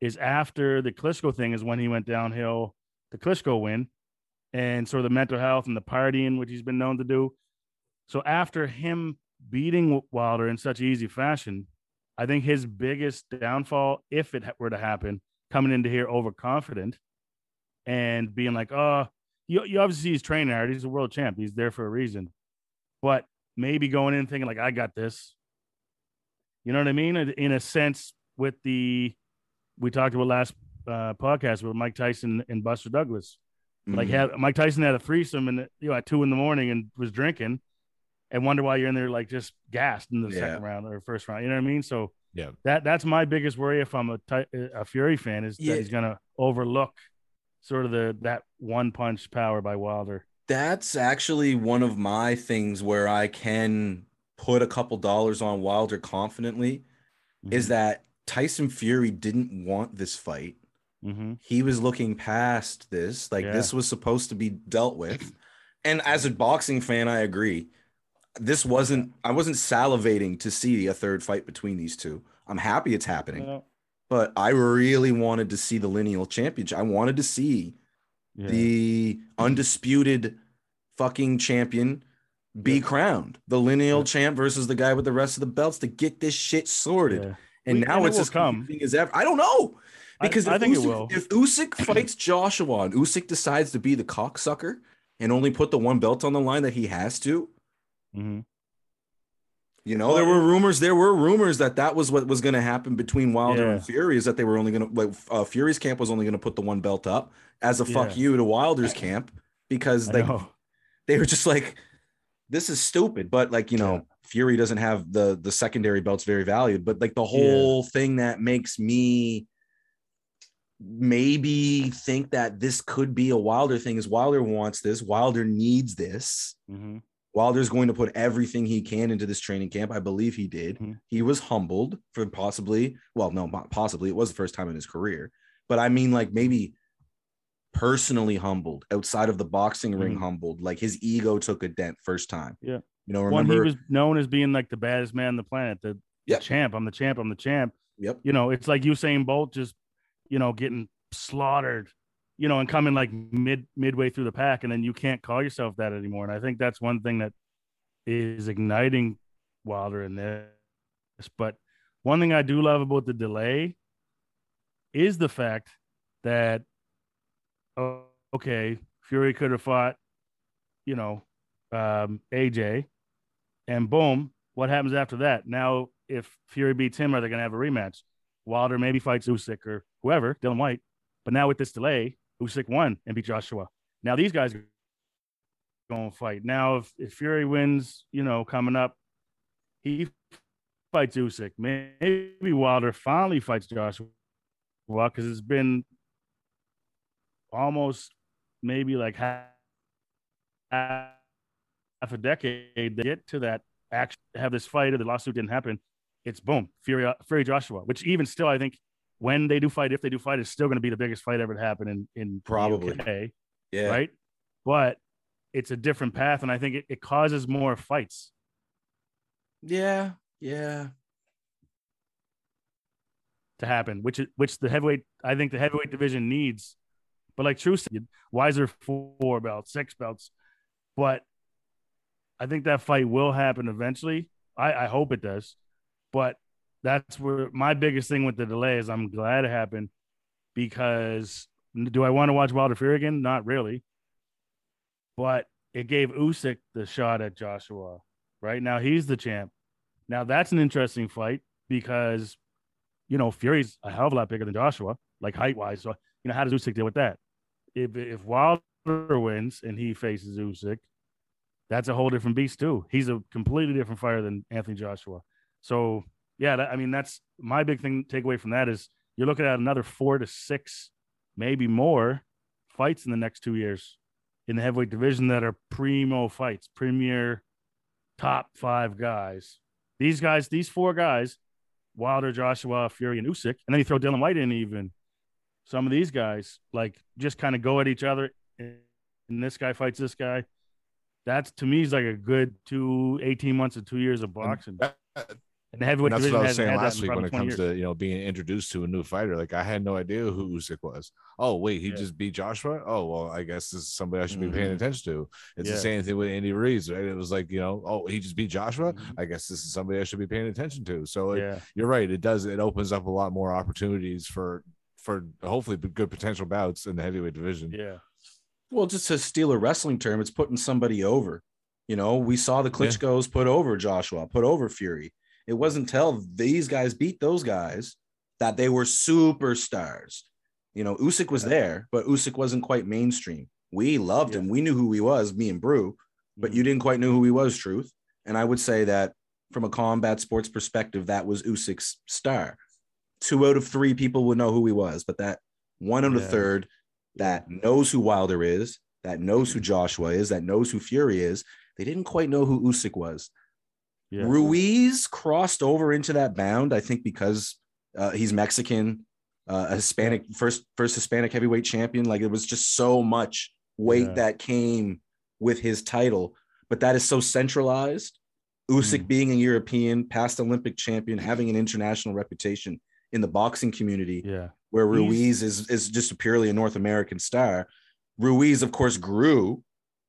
is after the Klitschko thing is when he went downhill, the Klitschko win, and sort of the mental health and the partying, which he's been known to do. So after him beating Wilder in such easy fashion, I think his biggest downfall, if it were to happen, coming into here overconfident and being like, oh, you, you obviously he's training hard. He's a world champ. He's there for a reason. But maybe going in thinking like, I got this. You know what I mean? In- a sense, with the we talked about last uh, podcast with Mike Tyson and Buster Douglas. Like Mhm. had Mike Tyson had a threesome and you know at two in the morning and was drinking, and wonder why you're in there like just gassed in the Yeah. second round or first round. You know what I mean? So Yeah. that that's my biggest worry if I'm a a Fury fan is Yeah. that he's gonna overlook sort of the that one punch power by Wilder. That's actually one of my things where I can put a couple dollars on Wilder confidently is that Tyson Fury didn't want this fight. Mm-hmm. He was looking past this. Like Yeah. this was supposed to be dealt with. And as a boxing fan, I agree. This wasn't I wasn't salivating to see a third fight between these two. I'm happy it's happening, but I really wanted to see the lineal championship. I wanted to see yeah. the undisputed fucking champion be crowned. The lineal Yeah. champ versus the guy with the rest of the belts to get this shit sorted. Yeah. And We- now and it's will as come. confusing as ever. I don't know. Because I if, think it will. if Usyk fights Joshua and Usyk decides to be the cocksucker and only put the one belt on the line that he has to, Mhm. you know, there were rumors. There were rumors that that was what was going to happen between Wilder Yeah. and Fury. Is that they were only going to like uh, Fury's camp was only going to put the one belt up as a fuck Yeah. you to Wilder's camp because I know. they were just like, this is stupid. But like you know, Yeah. Fury doesn't have the the secondary belts very valued. But like the whole thing that makes me maybe think that this could be a Wilder thing is Wilder wants this. Wilder needs this. Mhm. Wilder's going to put everything he can into this training camp. I believe he did. Mhm. He was humbled for possibly, well, no, not possibly. It was the first time in his career. But I mean, like maybe personally humbled outside of the boxing ring Mhm. humbled. Like his ego took a dent first time. Yeah. You know, When remember he was known as being like the baddest man on the planet, the, the champ. I'm the champ. I'm the champ. Yep. You know, it's like Usain Bolt just, you know, getting slaughtered, you know, and coming like mid midway through the pack, and then you can't call yourself that anymore. And I think that's one thing that is igniting Wilder in this. But one thing I do love about the delay is the fact that, okay, Fury could have fought, you know, um, AJ, and boom, what happens after that? Now, if Fury beats him, are they going to have a rematch? Wilder maybe fights Usyk or whoever, Dillian Whyte. But now with this delay, Usyk won and beat Joshua. Now these guys are going to fight. Now, if, if Fury wins, you know, coming up, he fights Usyk. Maybe Wilder finally fights Joshua because it's been almost maybe like half, half a decade to get to that action, have this fight or the lawsuit didn't happen. It's boom, Fury, uh, Fury Joshua, which even still, I think when they do fight, if they do fight, it's still going to be the biggest fight ever to happen in in Probably. UK, yeah. right? But it's a different path, and I think it, it causes more fights. Yeah. Yeah. to happen, which is which the heavyweight I think the heavyweight division needs. But like True said, why is there four belts, six belts? But I think that fight will happen eventually. I, I hope it does. But that's where my biggest thing with the delay is I'm glad it happened because do I want to watch Wilder Fury again? Not really. But it gave Usyk the shot at Joshua. Right now he's the champ. Now that's an interesting fight because you know, Fury's a hell of a lot bigger than Joshua, like height wise. So, you know, how does Usyk deal with that? If if Wilder wins and he faces Usyk, that's a whole different beast too. He's a completely different fighter than Anthony Joshua. So, yeah, that, I mean, that's my big thing. Takeaway from that is you're looking at another four to six, maybe more fights in the next two years in the heavyweight division that are primo fights, premier top five guys. These guys, these four guys, Wilder, Joshua, Fury, and Usyk, and then you throw Dillian Whyte in even. Some of these guys like just kind of go at each other, and this guy fights this guy. That's to me is like a good two, 18 months or two years of boxing. That- And the heavyweight that's what I was saying last week when it comes years. to you know being introduced to a new fighter. Like I had no idea who Usyk was. Oh wait, he Yeah. just beat Joshua. Oh well, I guess this is somebody I should be paying attention to. It's Yeah. the same thing with Andy Ruiz, right? It was like you know, oh he just beat Joshua. Mhm. I guess this is somebody I should be paying attention to. So like, yeah, you're right. It does. It opens up a lot more opportunities for for hopefully good potential bouts in the heavyweight division. yeah, Well, just to steal a wrestling term, it's putting somebody over. You know, we saw the Yeah. Klitschko's put over Joshua, put over Fury. It wasn't till these guys beat those guys that they were superstars. You know, Usyk was Yeah. there, but Usyk wasn't quite mainstream. We loved Yeah. him. We knew who he was, me and Brew, but mm-hmm. you didn't quite know who he was, Truth. And I would say that from a combat sports perspective, that was Usyk's star. Two out of three people would know who he was, but that one out of Yeah. third that knows who Wilder is, that knows who Joshua is, that knows who Fury is, they didn't quite know who Usyk was. yeah. Ruiz crossed over into that bound, I think, because uh, he's Mexican, uh, a Hispanic first first Hispanic heavyweight champion. Like it was just so much weight Yeah. that came with his title, but that is so centralized. Usyk Mm. being a European, past Olympic champion, having an international reputation in the boxing community, yeah, where He's- Ruiz is is just purely a North American star. Ruiz, of course, grew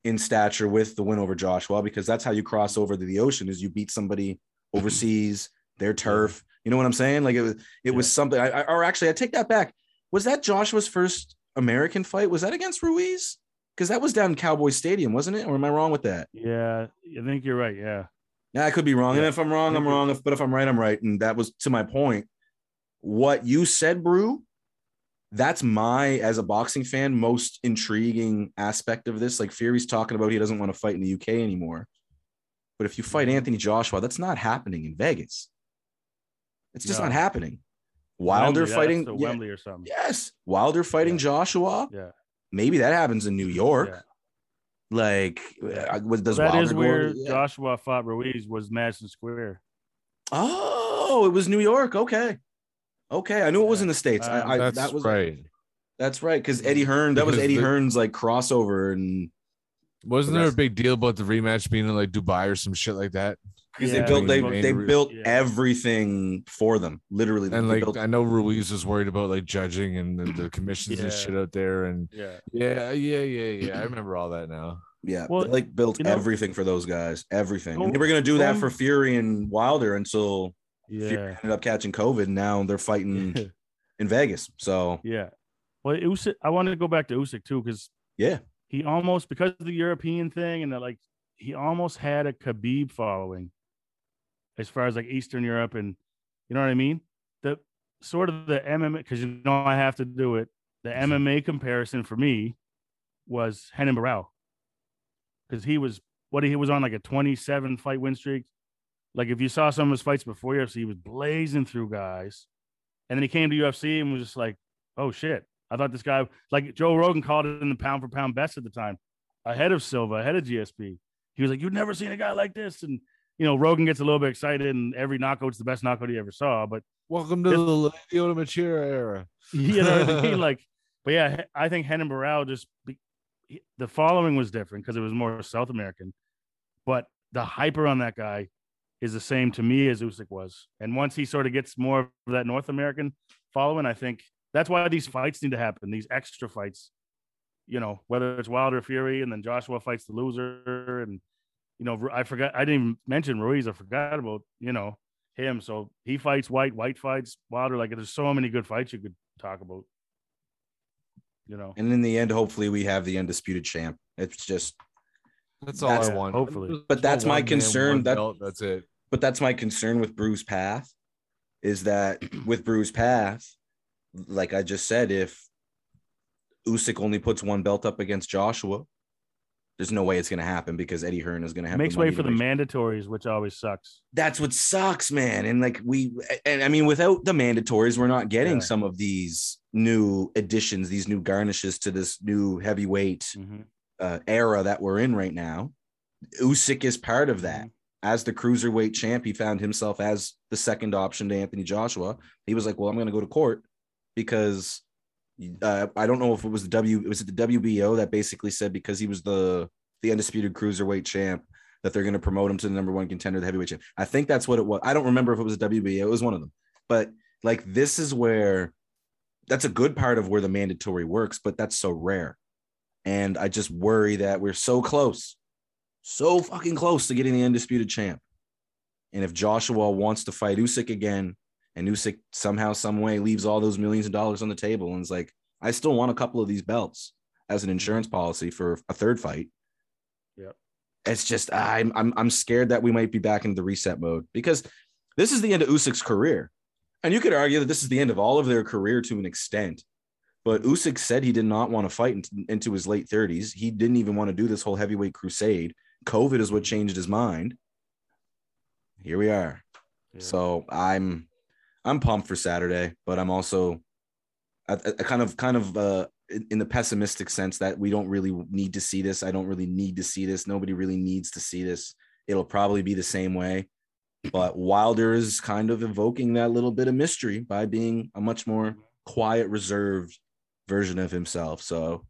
in stature with the win over Joshua because that's how you cross over to the ocean is you beat somebody overseas, their turf. You know what I'm saying? Like it was it was something. I, I or actually I take that back. Was that Joshua's first American fight? Was that against Ruiz? Because that was down in Cowboy Stadium, wasn't it? Or am I wrong with that? yeah. I think you're right. Yeah, Yeah, I could be wrong. And if I'm wrong, I'm wrong. If, but if I'm right, I'm right. And that was to my point. What you said, Brew, that's my, as a boxing fan, most intriguing aspect of this. Like Fury's talking about he doesn't want to fight in the UK anymore. But if you fight Mm-hmm. Anthony Joshua, that's not happening in Vegas. It's just No. not happening. Wilder Wembley, fighting, yeah, Wembley or something. yes, Wilder fighting Yeah. Joshua. Yeah, Maybe that happens in New York. yeah. Like, uh, was- does that Wilder is where. Joshua fought Ruiz was Madison Square. Oh, it was New York. Okay. Okay. I knew it was in the States. Um, I, I that's that was right. That's right, because Eddie Hearn, that was Eddie the- Hearn's like crossover, and Wasn't there a big deal about the rematch being in like Dubai or some shit like that? because Yeah, they built they main- they built yeah. everything for them, literally. And they like built- I know Ruiz was worried about like judging and the, the commissions and shit out there, and Yeah. yeah, yeah, yeah, yeah. I remember all that now. yeah, Well, they, like built you know- everything for those guys, everything. Go- and they were gonna do that for Fury and Wilder until Yeah. ended up catching COVID. and Now they're fighting in Vegas. So Yeah. Well, Usyk, I wanted to go back to Usyk too because yeah, he almost because of the European thing and that like he almost had a Khabib following as far as like Eastern Europe and you know what I mean? The sort of the MMA because you know I have to do it. The mm-hmm. MMA comparison for me was Renan Barão because he was what he was on like a 27 fight win streak. Like if you saw some of his fights before UFC, he was blazing through guys, and then he came to UFC and was just like, "Oh shit!" I thought this guy, like Joe Rogan, called it in the pound for pound best at the time, ahead of Silva, ahead of GSP. He was like, "You've never seen a guy like this," and you know Rogan gets a little bit excited, and every knockout's the best knockout he ever saw. But Welcome to This- the Lyoto Machida era. you know what I mean? Like, but yeah, I think Renan Barão just be, he- the following was different because it was more South American, but the hyper on that guy is the same to me as Usyk was. And once he sort of gets more of that North American following, I think that's why these fights need to happen. These extra fights, you know, whether it's Wilder Fury and then Joshua fights the loser, and you know, I forgot I didn't even mention Ruiz. I forgot about you know him. So he fights Whyte, Whyte fights Wilder. Like there's so many good fights you could talk about. You know, and in the end, hopefully, we have the undisputed champ. It's just, That's all That's- I want. hopefully. But that's my concern, one that- belt, that's it. But that's my concern with Bruce Path, is that with Bruce Path, like I just said, if Usyk only puts one belt up against Joshua, there's no way it's going to happen because Eddie Hearn is going to have makes way for the mandatories, which always sucks. that's what sucks, man. And like we, and I mean, without the mandatories, we're not getting Yeah. some of these new additions, these new garnishes to this new heavyweight Mhm. uh, era that we're in right now. Usyk is part of that. As the cruiserweight champ, he found himself as the second option to Anthony Joshua. He was like, "Well, I'm going to go to court because uh, I don't know if it was the W, was it the WBO that basically said because he was the the undisputed cruiserweight champ that they're going to promote him to the number one contender, the heavyweight champ. I think that's what it was. I don't remember if it was the WBO. It was one of them. But like this is where that's a good part of where the mandatory works, but that's so rare. And I just worry that we're so close, so fucking close to getting the undisputed champ. And if Joshua wants to fight Usyk again, and Usyk somehow, some way leaves all those millions of dollars on the table and is like, I still want a couple of these belts as an insurance policy for a third fight. Yep. It's just I'm I'm I'm scared that we might be back into the reset mode because this is the end of Usyk's career. And you could argue that this is the end of all of their career to an extent. But Usyk said he did not want to fight into his late 30s. He didn't even want to do this whole heavyweight crusade. COVID is what changed his mind. Here we are. Yeah. So I'm I'm pumped for Saturday, but I'm also I, I I kind of kind of uh in in the pessimistic sense that we don't really need to see this. I don't really need to see this. Nobody really needs to see this. It'll probably be the same way. But Wilder is kind of evoking that little bit of mystery by being a much more quiet, reserved version of himself. So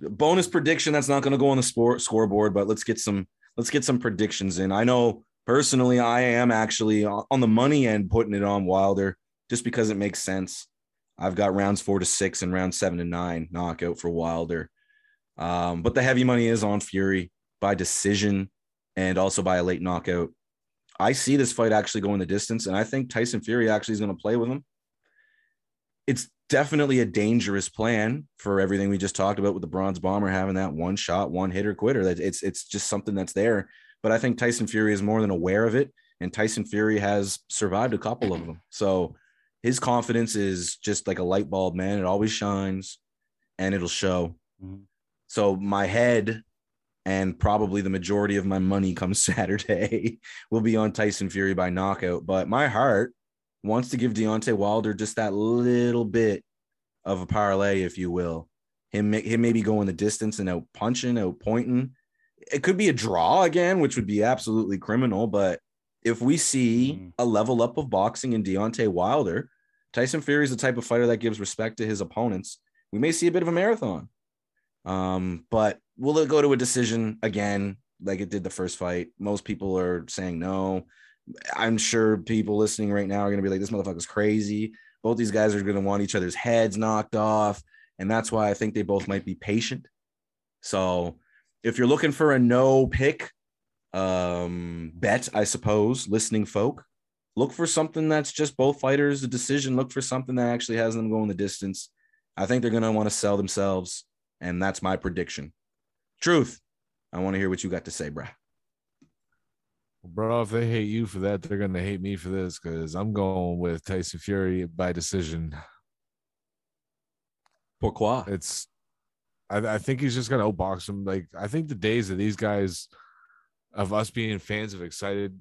bonus prediction that's not going to go on the sport scoreboard, but let's get some let's get some predictions in. I know personally I am actually on the money end putting it on Wilder just because it makes sense. I've got rounds four to six and round seven to nine knockout for Wilder. Um, but the heavy money is on Fury by decision and also by a late knockout. I see this fight actually going the distance, and I think Tyson Fury actually is going to play with him. It's definitely a dangerous plan for everything we just talked about with the bronze bomber having that one shot, one hitter quitter. That it's it's just something that's there. But I think Tyson Fury is more than aware of it, and Tyson Fury has survived a couple of them. So his confidence is just like a light bulb, man. It always shines, and it'll show. Mhm. So my head and probably the majority of my money comes Saturday will be on Tyson Fury by knockout. But my heart wants to give Deontay Wilder just that little bit of a parlay, if you will. Him, him maybe going the distance and out punching, out pointing. It could be a draw again, which would be absolutely criminal. But if we see Mm. a level up of boxing in Deontay Wilder, Tyson Fury is the type of fighter that gives respect to his opponents. we may see a bit of a marathon. Um, but will it go to a decision again, like it did the first fight? Most people are saying no. I'm sure people listening right now are going to be like, this motherfucker's crazy. Both these guys are going to want each other's heads knocked off. And that's why I think they both might be patient. So if you're looking for a no pick um, bet, I suppose, listening folk, look for something that's just both fighters a decision. Look for something that actually has them going the distance. I think they're going to want to sell themselves. And that's my prediction. Truth. I want to hear what you got to say, bruh. Bro, if they hate you for that, they're gonna hate me for this because I'm going with Tyson Fury by decision. Pourquoi? It's, I, I think he's just gonna outbox him. Like I think the days of these guys, of us being fans of excited,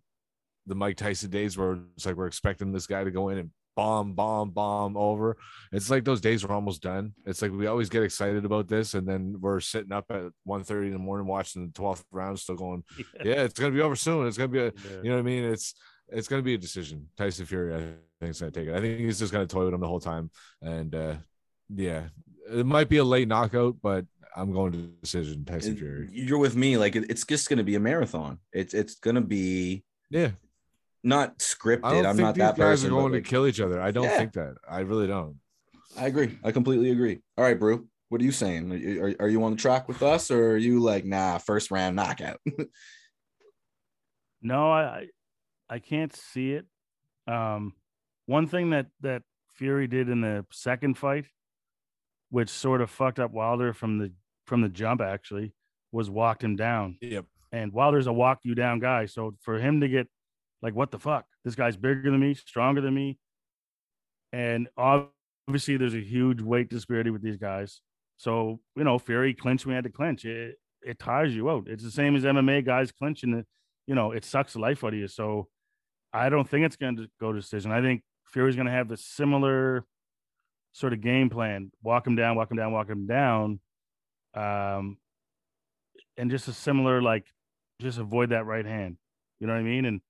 the Mike Tyson days where it's like we're expecting this guy to go in and bomb, bomb, bomb over. It's like those days are almost done. It's like we always get excited about this, and then we're sitting up at 1.30 in the morning watching the 12th round, still going, yeah, it's gonna be over soon. It's gonna be a, Yeah. you know what I mean? It's it's gonna be a decision. Tyson Fury, I think, is gonna take it. I think he's just gonna toy with him the whole time, and uh yeah, it might be a late knockout, but I'm going to decision. Tyson Fury. You're with me. Like it's just going to be a marathon. It's it's going to be Yeah, not scripted. I don't I'm think not these that guys person. are but, going like, to kill each other. I don't Yeah. think that. I really don't. I agree. I completely agree. All right, Brew. What are you saying? Are you, are, are you on the track with us, or are you like, nah, first round knockout? No, I I- I can't see it. Um, one thing that that Fury did in the second fight, which sort of fucked up Wilder from the from the jump, actually, was walked him down. Yep. And Wilder's a walk you down guy, so for him to get like, what the fuck? This guy's bigger than me, stronger than me, and obviously there's a huge weight disparity with these guys. So you know, Fury clinched he had to clinch. It it tires you out. It's the same as MMA guys clinching. It you know, it sucks the life out of you. So I don't think it's going to go to decision. I think Fury's going to have the similar sort of game plan: walk him down, walk him down, walk him down, um, and just a similar like just avoid that right hand. You know what I mean? And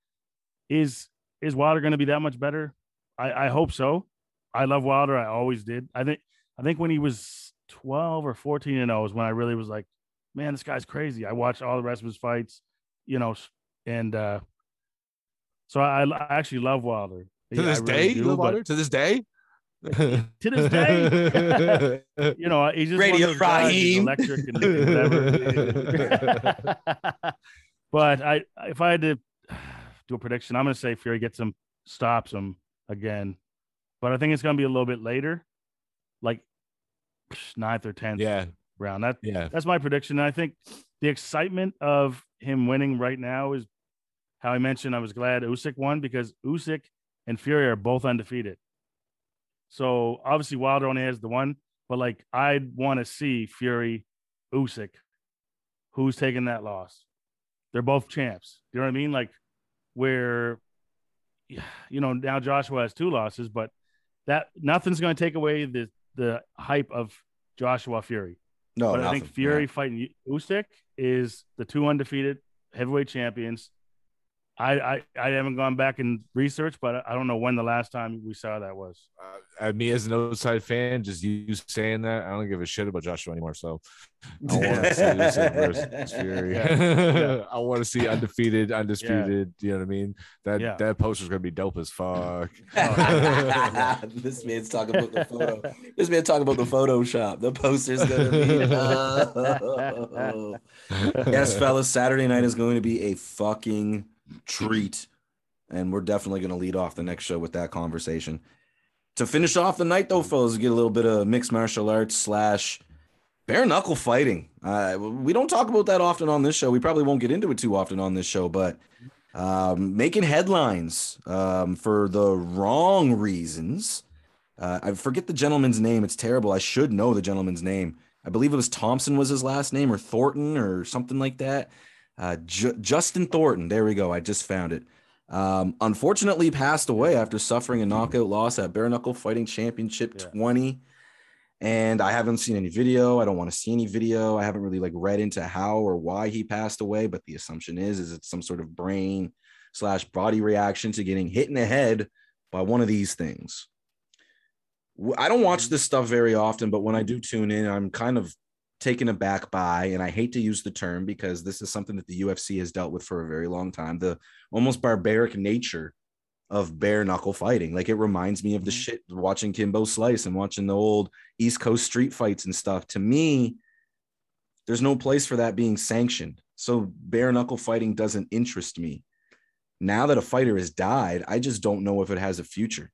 is is Wilder going to be that much better? I, I hope so. I love Wilder. I always did. I think I think when he was 12 or 14 and 0 is when I really was like, man, this guy's crazy. I watched all the rest of his fights, you know, and uh so I, I actually love Wilder. To this really day, do, you love Wilder? To this day. to this day, you know, he's just Radio one of guys, he's Raheem. electric and whatever. but I, if I had to do a prediction, I'm going to say Fury gets him, stops him again. But I think it's going to be a little bit later, like ninth or tenth yeah, round. That yeah. that's my prediction. And I think the excitement of him winning right now is how I mentioned. I was glad Usyk won because Usyk and Fury are both undefeated. So obviously Wilder only has the one, but like I'd want to see Fury, Usyk, who's taking that loss. They're both champs. Do You know what I mean? Like where, you know, now Joshua has two losses, but that nothing's going to take away the the hype of Joshua Fury no, but I think. Fury Yeah. fighting Usyk is the two undefeated heavyweight champions. I, I I haven't gone back and researched, but I don't know when the last time we saw that was. Uh, me as an outside fan, just you saying that, I don't give a shit about Joshua anymore. So I want to see Usyk versus Fury. Yeah. I want to see undefeated, undisputed. You know what I mean? That Yeah. that poster's gonna be dope as fuck. this man's talking about the photo. This man talking about the Photoshop. The poster's gonna be. yes, fellas. Saturday night is going to be a fucking treat, and we're definitely going to lead off the next show with that conversation. To finish off the night, though, fellas, get a little bit of mixed martial arts slash bare knuckle fighting. Uh, we don't talk about that often on this show. We probably won't get into it too often on this show, but um, making headlines um, for the wrong reasons. Uh, I forget the gentleman's name. It's terrible. I should know the gentleman's name. I believe it was Thompson was his last name, or Thornton, or something like that. Uh, Ju- Justin Thornton. There we go. I just found it. Um, unfortunately, passed away after suffering a knockout loss at Bare Knuckle Fighting Championship Yeah. 20. And I haven't seen any video. I don't want to see any video. I haven't really like read into how or why he passed away, but the assumption is is it's some sort of brain slash body reaction to getting hit in the head by one of these things. I don't watch this stuff very often, but when I do tune in, I'm kind of taken aback by, and I hate to use the term because this is something that the UFC has dealt with for a very long time. The almost barbaric nature of bare knuckle fighting. Like it reminds me of the Mhm. shit watching Kimbo Slice and watching the old East Coast street fights and stuff. To me, there's no place for that being sanctioned. So bare knuckle fighting doesn't interest me. Now that a fighter has died, I just don't know if it has a future.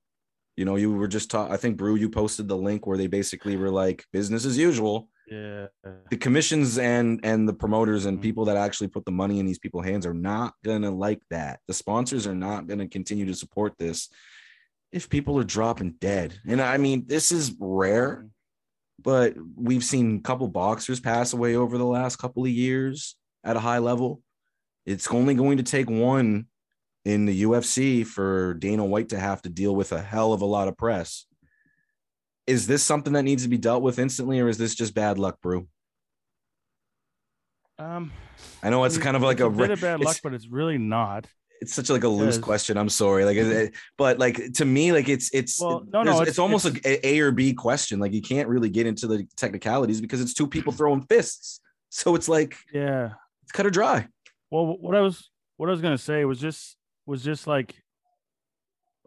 You know, you were just taught, I think Brew, you posted the link where they basically were like business as usual. Yeah. The commissions and and the promoters and Mhm. people that actually put the money in these people's hands are not gonna like that. The sponsors are not gonna continue to support this if people are dropping dead. And I mean, this is rare but we've seen a couple boxers pass away over the last couple of years at a high level. It's only going to take one in the UFC for Dana White to have to deal with a hell of a lot of press. Is this something that needs to be dealt with instantly, or is this just bad luck, Brew? Um, I know it's I mean, kind of like it's a, bit of bad luck, but it's really not. it's such like a loose question. I'm sorry, like, it- but like to me, like it's it's Well, no, no, it's- it's, almost it's- like a A or B question. Like you can't really get into the technicalities because it's two people throwing fists. So it's like Yeah. it's cut or dry. Well, what I was what I was gonna say was just was just like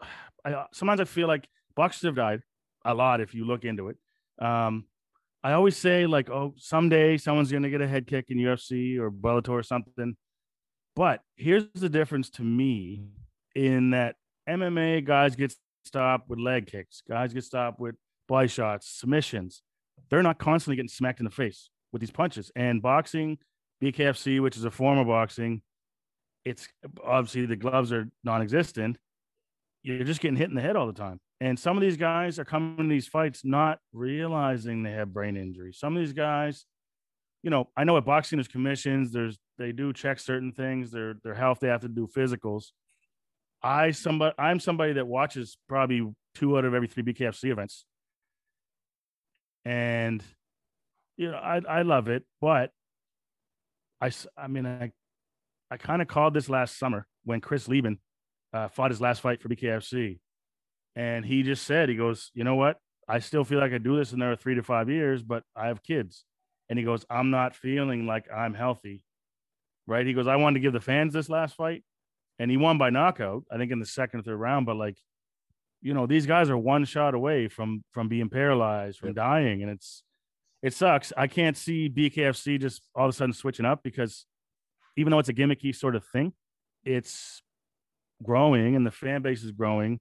I sometimes I feel like boxers have died a lot if you look into it. Um, I always say like, oh, someday someone's gonna get a head kick in UFC or Bellator or something. But here's the difference to me in that MMA guys get stopped with leg kicks, guys get stopped with body shots, submissions. They're not constantly getting smacked in the face with these punches. And boxing, BKFC, which is a form of boxing, it's obviously the gloves are non-existent. You're just getting hit in the head all the time. And some of these guys are coming to these fights not realizing they have brain injury. Some of these guys, you know, I know at boxing there's commissions, there's they do check certain things, their their health, they have to do physicals. I somebody I'm somebody that watches probably two out of every three BKFC events. And you know, I I love it, but I I mean I I kind of called this last summer when Chris Leben uh, fought his last fight for BKFC, and he just said he goes, you know what, I still feel like I do this in another three to five years, but I have kids, and he goes, I'm not feeling like I'm healthy, right? He goes, I wanted to give the fans this last fight, and he won by knockout, I think in the second or third round, but like, you know, these guys are one shot away from from being paralyzed, from dying, and it's it sucks. I can't see BKFC just all of a sudden switching up because even though it's a gimmicky sort of thing, it's growing and the fan base is growing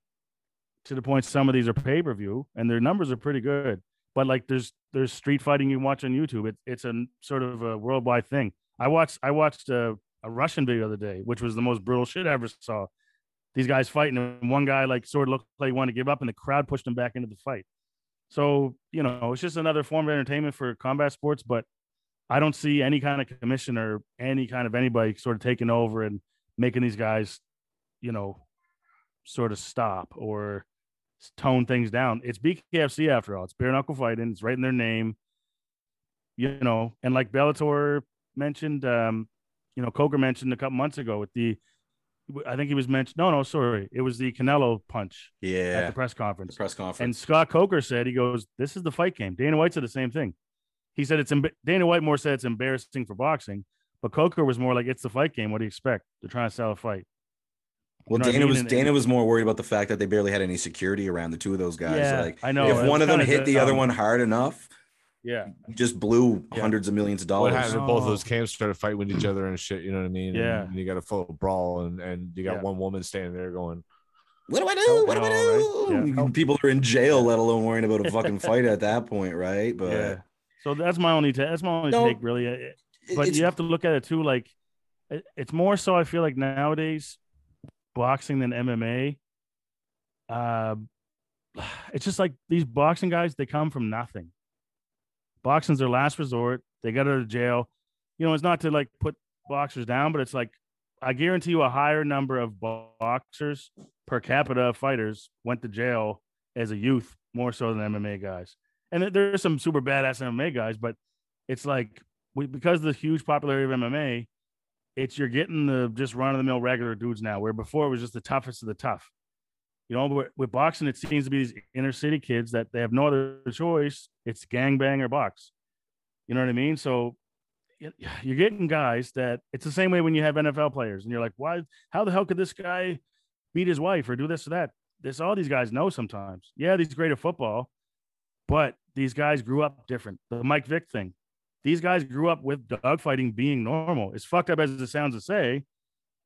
to the point some of these are pay per view and their numbers are pretty good. But like there's there's street fighting you watch on YouTube. It, it's a sort of a worldwide thing. I watched I watched a, a Russian video the other day, which was the most brutal shit I ever saw. These guys fighting, and one guy like sort of looked like he wanted to give up, and the crowd pushed him back into the fight. So you know, it's just another form of entertainment for combat sports, but I don't see any kind of commission or any kind of anybody sort of taking over and making these guys, you know, sort of stop or tone things down. It's BKFC after all. It's bare knuckle fighting. It's right in their name. You know, and like Bellator mentioned, um, you know, Coker mentioned a couple months ago with the, I think he was mentioned. No, no, sorry, it was the Canelo punch Yeah, at the press The conference. press And. Scott Coker said, he goes, This is the fight game. Dana White said the same thing. He said, It's emb- Dana White more said it's embarrassing for boxing, but Coker was more like, It's the fight game. What do you expect? They're trying to sell a fight. Well, know what I Dana mean? was And- Dana was more worried about the fact that they barely had any security around the two of those guys. Yeah, like I know. if one of them hit the just, other um, one hard enough, Yeah. he just blew Yeah. hundreds of millions of What dollars. happened if both of those Oh. camps started fighting with each other and shit? You know what I mean? Yeah. And, you got a full brawl, and and you got Yeah. one woman standing there going, What do I do? Help What do I and all, right? do? Yeah. People are in jail, let alone worrying about a fucking fight at that point, right? But yeah. So that's my only ta- that's my only No, take, really. It- it- but you have to look at it too. Like, it's more so. I feel like nowadays, boxing than MMA. Uh, it's just like these boxing guys. They come from nothing. Boxing's their last resort. They got out of jail. You know, it's not to like put boxers down, but it's like I guarantee you a higher number of boxers per capita fighters went to jail as a youth more so than MMA guys. And there- there's some super badass MMA guys, but it's like we because of the huge popularity of MMA, it's you're getting the just run of the mill regular dudes now, where before it was just the toughest of the tough. You know, with, boxing, it seems to be these inner city kids that they have no other choice. It's gangbang or box. You know what I mean? So you're getting guys that it's the same way when you have NFL players and you're like, why, how the hell could this guy beat his wife or do this or that? This, all these guys know sometimes. Yeah, these great at football, but these guys grew up different. The Mike Vick thing. These guys grew up with dogfighting being normal. It's fucked up as it sounds to say.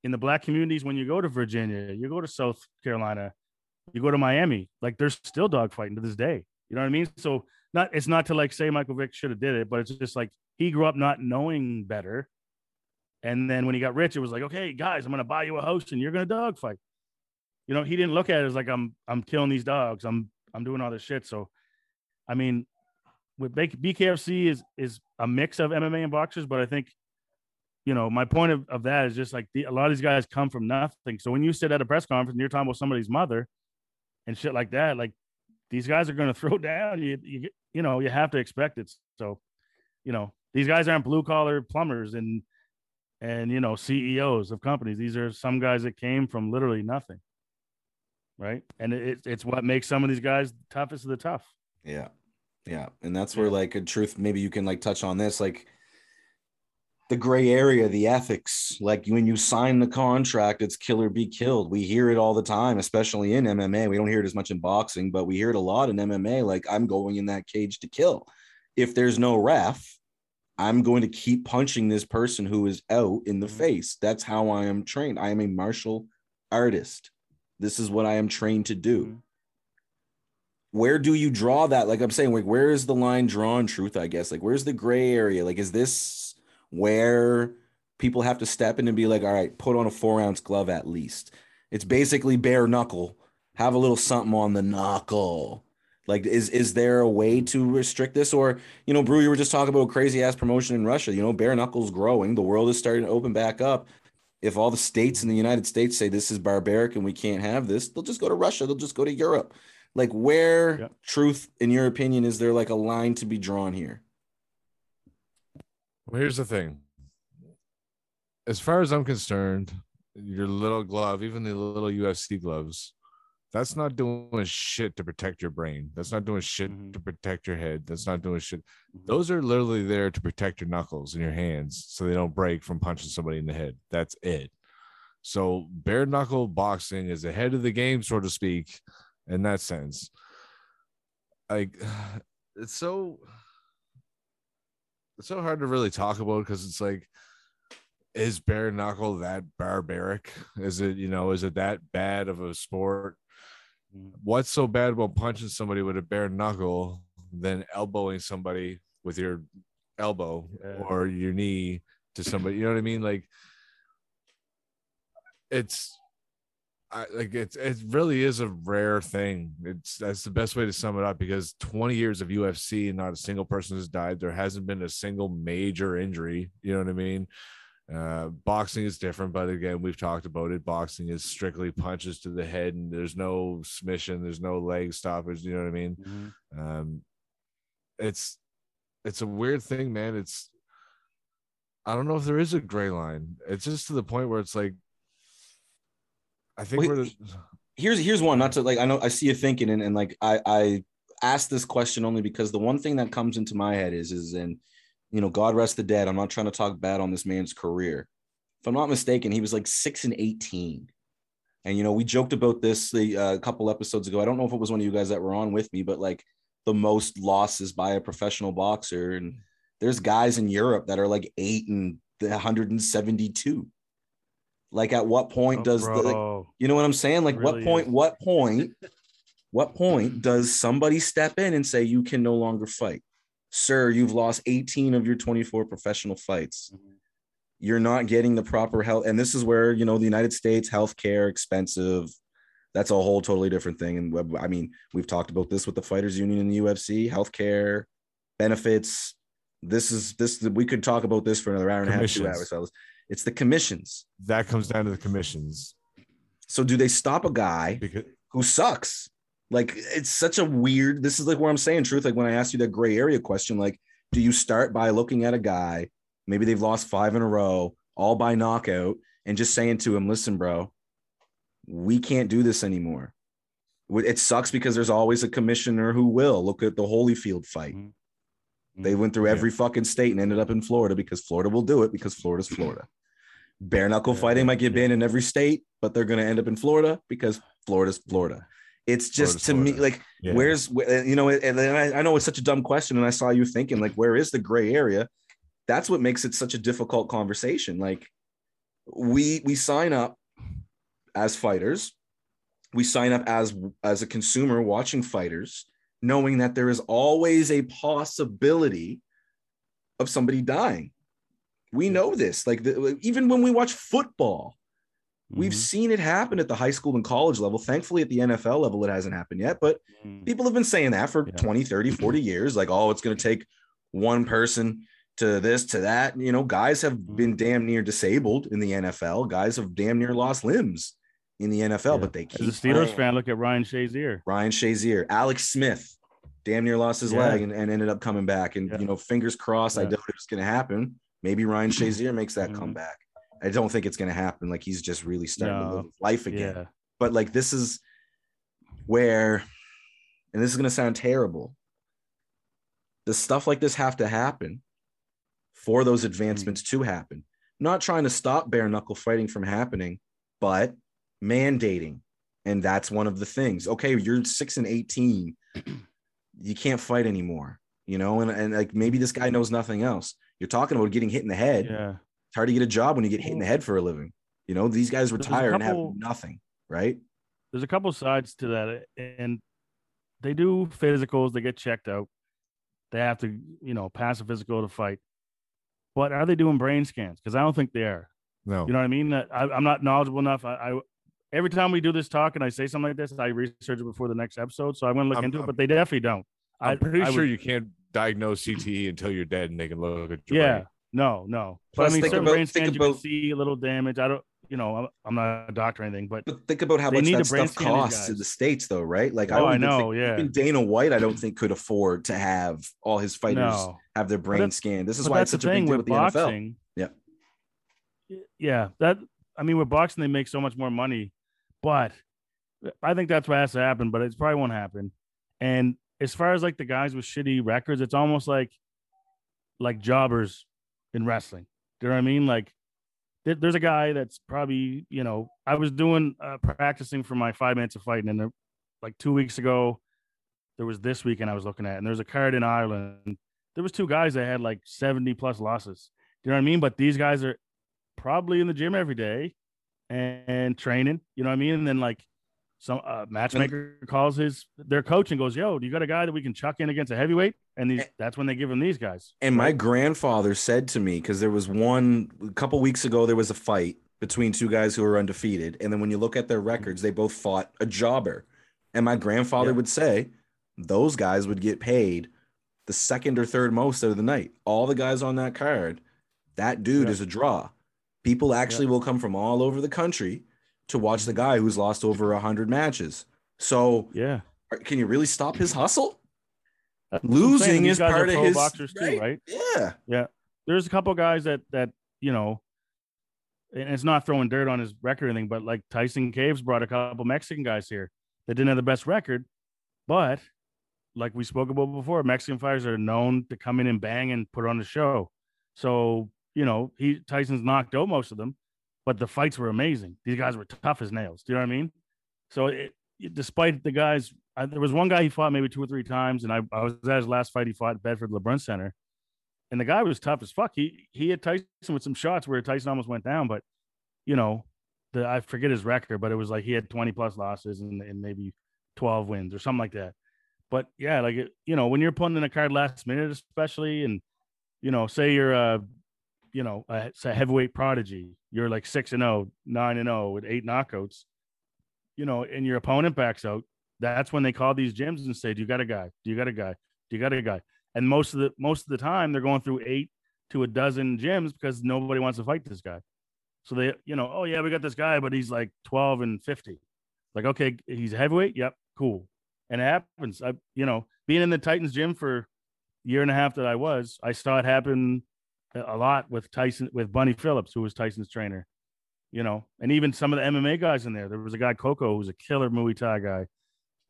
In the black communities, when you go to Virginia, you go to South Carolina, you go to Miami, like there's still dogfighting to this day. You know what I mean? So not it's not to like say Michael Vick should have did it, but it's just like he grew up not knowing better. And then when he got rich, it was like, okay, guys, I'm gonna buy you a house and you're gonna dogfight. You know, he didn't look at it as like I'm I'm killing these dogs. I'm I'm doing all this shit. So I mean, with BKFC is is a mix of MMA and boxers, but I think, you know, my point of, of that is just like the, a lot of these guys come from nothing. So when you sit at a press conference and you're talking about somebody's mother and shit like that, like these guys are going to throw down. You, you you know you have to expect it. So, you know, these guys aren't blue collar plumbers and and you know CEOs of companies. These are some guys that came from literally nothing, right? And it, it's what makes some of these guys toughest of the tough. Yeah. Yeah. And that's where like a truth, maybe you can like touch on this, like the gray area, the ethics, like when you sign the contract, it's kill or be killed. We hear it all the time, especially in MMA. We don't hear it as much in boxing, but we hear it a lot in MMA. Like I'm going in that cage to kill. If there's no ref, I'm going to keep punching this person who is out in the Mhm. face. That's how I am trained. I am a martial artist. This is what I am trained to do. Where do you draw that? Like I'm saying, like where is the line drawn? Truth, I guess. Like where's the gray area? Like is this where people have to step in and be like, all right, put on a four ounce glove at least. It's basically bare knuckle. Have a little something on the knuckle. Like, is is there a way to restrict this? Or, you know, Brew, you were just talking about crazy ass promotion in Russia. You know, bare knuckles growing. The world is starting to open back up. If all the states in the United States say this is barbaric and we can't have this, they'll just go to Russia. They'll just go to Europe. Like, where, Yep. truth, in your opinion, is there like a line to be drawn here? Well, here's the thing. As far as I'm concerned, your little glove, even the little UFC gloves, that's not doing shit to protect your brain. That's not doing shit Mhm. to protect your head. That's not doing shit. Mhm. Those are literally there to protect your knuckles and your hands so they don't break from punching somebody in the head. That's it. So bare knuckle boxing is ahead of the game, so to speak, in that sense. Like it's so it's so hard to really talk about because it's like is bare knuckle that barbaric is it you know is it that bad of a sport Mhm. what's so bad about punching somebody with a bare knuckle than elbowing somebody with your elbow Yeah. or your knee to somebody you know what i mean like it's I, like it's it really is a rare thing. It's that's the best way to sum it up because 20 years of UFC and not a single person has died. There hasn't been a single major injury. You know what I mean? Uh, boxing is different, but again, we've talked about it. Boxing is strictly punches to the head, and there's no submission, there's no leg stoppage. You know what I mean? Mhm. Um, it's it's a weird thing, man. It's I don't know if there is a gray line. It's just to the point where it's like I think we're the, here's here's one not to like i know i see you thinking and, and like i i asked this question only because the one thing that comes into my head is is and you know god rest the dead i'm not trying to talk bad on this man's career. If i'm not mistaken he was like 6 and 18 and you know we joked about this the uh, a couple episodes ago. I don't know if it was one of you guys that were on with me but like the most losses by a professional boxer. And there's guys in europe that are like 8 and 172 like at what point Oh, does the like, you know what I'm saying? Like, what point? is. What point? what point does somebody step in and say you can no longer fight, sir? You've lost 18 of your 24 professional fights. Mhm. You're not getting the proper health, and this is where you know the United States healthcare expensive. That's a whole totally different thing. And I mean, we've talked about this with the fighters union in the UFC, healthcare benefits. This is this. We could talk about this for another hour and a half, two hours, fellas. It's the commissions. that comes down to the commissions So do they stop a guy because who sucks? Like it's such a weird. This is like where I'm saying truth. Like when I asked you that gray area question, like, do you start by looking at a guy? Maybe they've lost five in a row, all by knockout, and just saying to him, "Listen, bro, we can't do this anymore. It sucks because there's always a commissioner who will. Look at the Holyfield fight. Mhm. They went through Yeah. every fucking state and ended up in Florida because Florida will do it because Florida's Florida. Bare knuckle fighting might get banned in every state, but they're going to end up in Florida because Florida's Florida. It's just Florida's to me like Yeah. where's you know and I, I know it's such a dumb question and I saw you thinking like where is the gray area? That's what makes it such a difficult conversation. Like we we sign up as fighters, we sign up as as a consumer watching fighters, knowing that there is always a possibility of somebody dying. We know this. Like the, even when we watch football, we've Mhm. seen it happen at the high school and college level. Thankfully, at the NFL level, it hasn't happened yet. But Mhm. people have been saying that for Yeah. 20, 30, 40 years. Like, oh, it's going to take one person to this, to that. You know, guys have Mm-hmm. been damn near disabled in the NFL. Guys have damn near lost limbs in the NFL, Yeah. but they keep As a Steelers playing. fan, look at Ryan Shazier. Ryan Shazier, Alex Smith, damn near lost his Yeah. leg and, and ended up coming back. And Yeah. you know, fingers crossed. I doubt it's going to happen. Maybe Ryan Shazier makes that Mhm. comeback. I don't think it's going to happen. Like he's just really starting to No. live his life again. Yeah. But like this is where, and this is going to sound terrible. The stuff like this have to happen for those advancements to happen. Not trying to stop bare knuckle fighting from happening, but mandating. And that's one of the things. Okay, you're six and 18. You can't fight anymore, you know? And, and like maybe this guy knows nothing else. You're talking about getting hit in the head. Yeah. It's hard to get a job when you get hit in the head for a living. You know, these guys a retire and have nothing, right? There's a couple sides to that, and they do physicals. They get checked out. They have to, you know, pass a physical to fight. But are they doing brain scans? Because I don't think they are. No. You know what I mean? I, I'm not knowledgeable enough. I, I every time we do this talk and I say something like this, I research it before the next episode. So I'm going to look I'm- into it. I'm- But they definitely don't. I'm I- pretty I sure would- you can't diagnose CTE until you're dead and they can look at your Yeah. brain. No, no. But Plus, I mean, think certain about- brain think scans you can see a little damage. I don't, you know, I'm, I'm not a doctor or anything, but But think about how much need that brain stuff costs in the states, though, right? Like, Oh, don't I know, think- yeah. Even Dana White, I don't think could afford to have all his fighters no. have their brain that's- scanned. This is why it's the such a big thing deal with with the NFL. Yeah. Yeah, that I mean, with boxing they make so much more money, but I think that's what has to happen. But it probably won't happen. And as far as like the guys with shitty records, it's almost like like jobbers in wrestling. Do you know what I mean? Like there- there's a guy that's probably you know I was doing uh, practicing for my five minutes of fighting, and there, like two weeks ago, there was this weekend I was looking at, and there's a card in Ireland. There was two guys that had like 70 plus losses. Do you know what I mean? But these guys are probably in the gym every day and, and training. You know what I mean? And then like some uh, matchmaker calls his their coach and goes, "Yo, do you got a guy that we can chuck in against a heavyweight?" And these, that's when they give him these guys. And my grandfather said to me, because there was one a couple weeks ago, there was a fight between two guys who were undefeated. And then when you look at their records, they both fought a jobber. And my grandfather Yeah. would say those guys would get paid the second or third most out of the night. All the guys on that card, that dude Yeah. is a draw. People actually will come from all over the country to watch the guy who's lost over a hundred matches. So Yeah, can you really stop his hustle? That's what I'm saying. Losing is part of his boxers too, right? Yeah. Yeah. There's a couple guys that that you know, and it's not throwing dirt on his record or anything, but like Tyson Caves brought a couple Mexican guys here that didn't have the best record, but like we spoke about before, Mexican fighters are known to come in and bang and put on the show. So you know, he Tyson's knocked out most of them, but the fights were amazing. These guys were tough as nails. Do you know what I mean? So it, it- despite the guys, I, there was one guy he fought maybe two or three times, and I, I was at his last fight. He fought at Bedford LeBrun Center, and the guy was tough as fuck. He he had Tyson with some shots where Tyson almost went down, but you know, the I forget his record, but it was like he had twenty plus losses and, and maybe twelve wins or something like that. But yeah, like you know, when you're putting in a card last minute, especially, and you know, say you're a you know, a, say heavyweight prodigy, you're like six and 0, 9 and 0 with eight knockouts, you know, and your opponent backs out. That's when they call these gyms and say, "Do you got a guy? Do you got a guy? Do you got a guy?" And most of the most of the time, they're going through eight to a dozen gyms because nobody wants to fight this guy. So they, you know, oh yeah, we got this guy, but he's like 12 and 50. Like, okay, he's a heavyweight. Yep, cool. And it happens. I, you know, being in the Titans gym for year and a half that I was, I saw it happen a lot with Tyson, with Bunny Phillips, who was Tyson's trainer. You know, and even some of the MMA guys in there. There was a guy Coco who was a killer Muay Thai guy.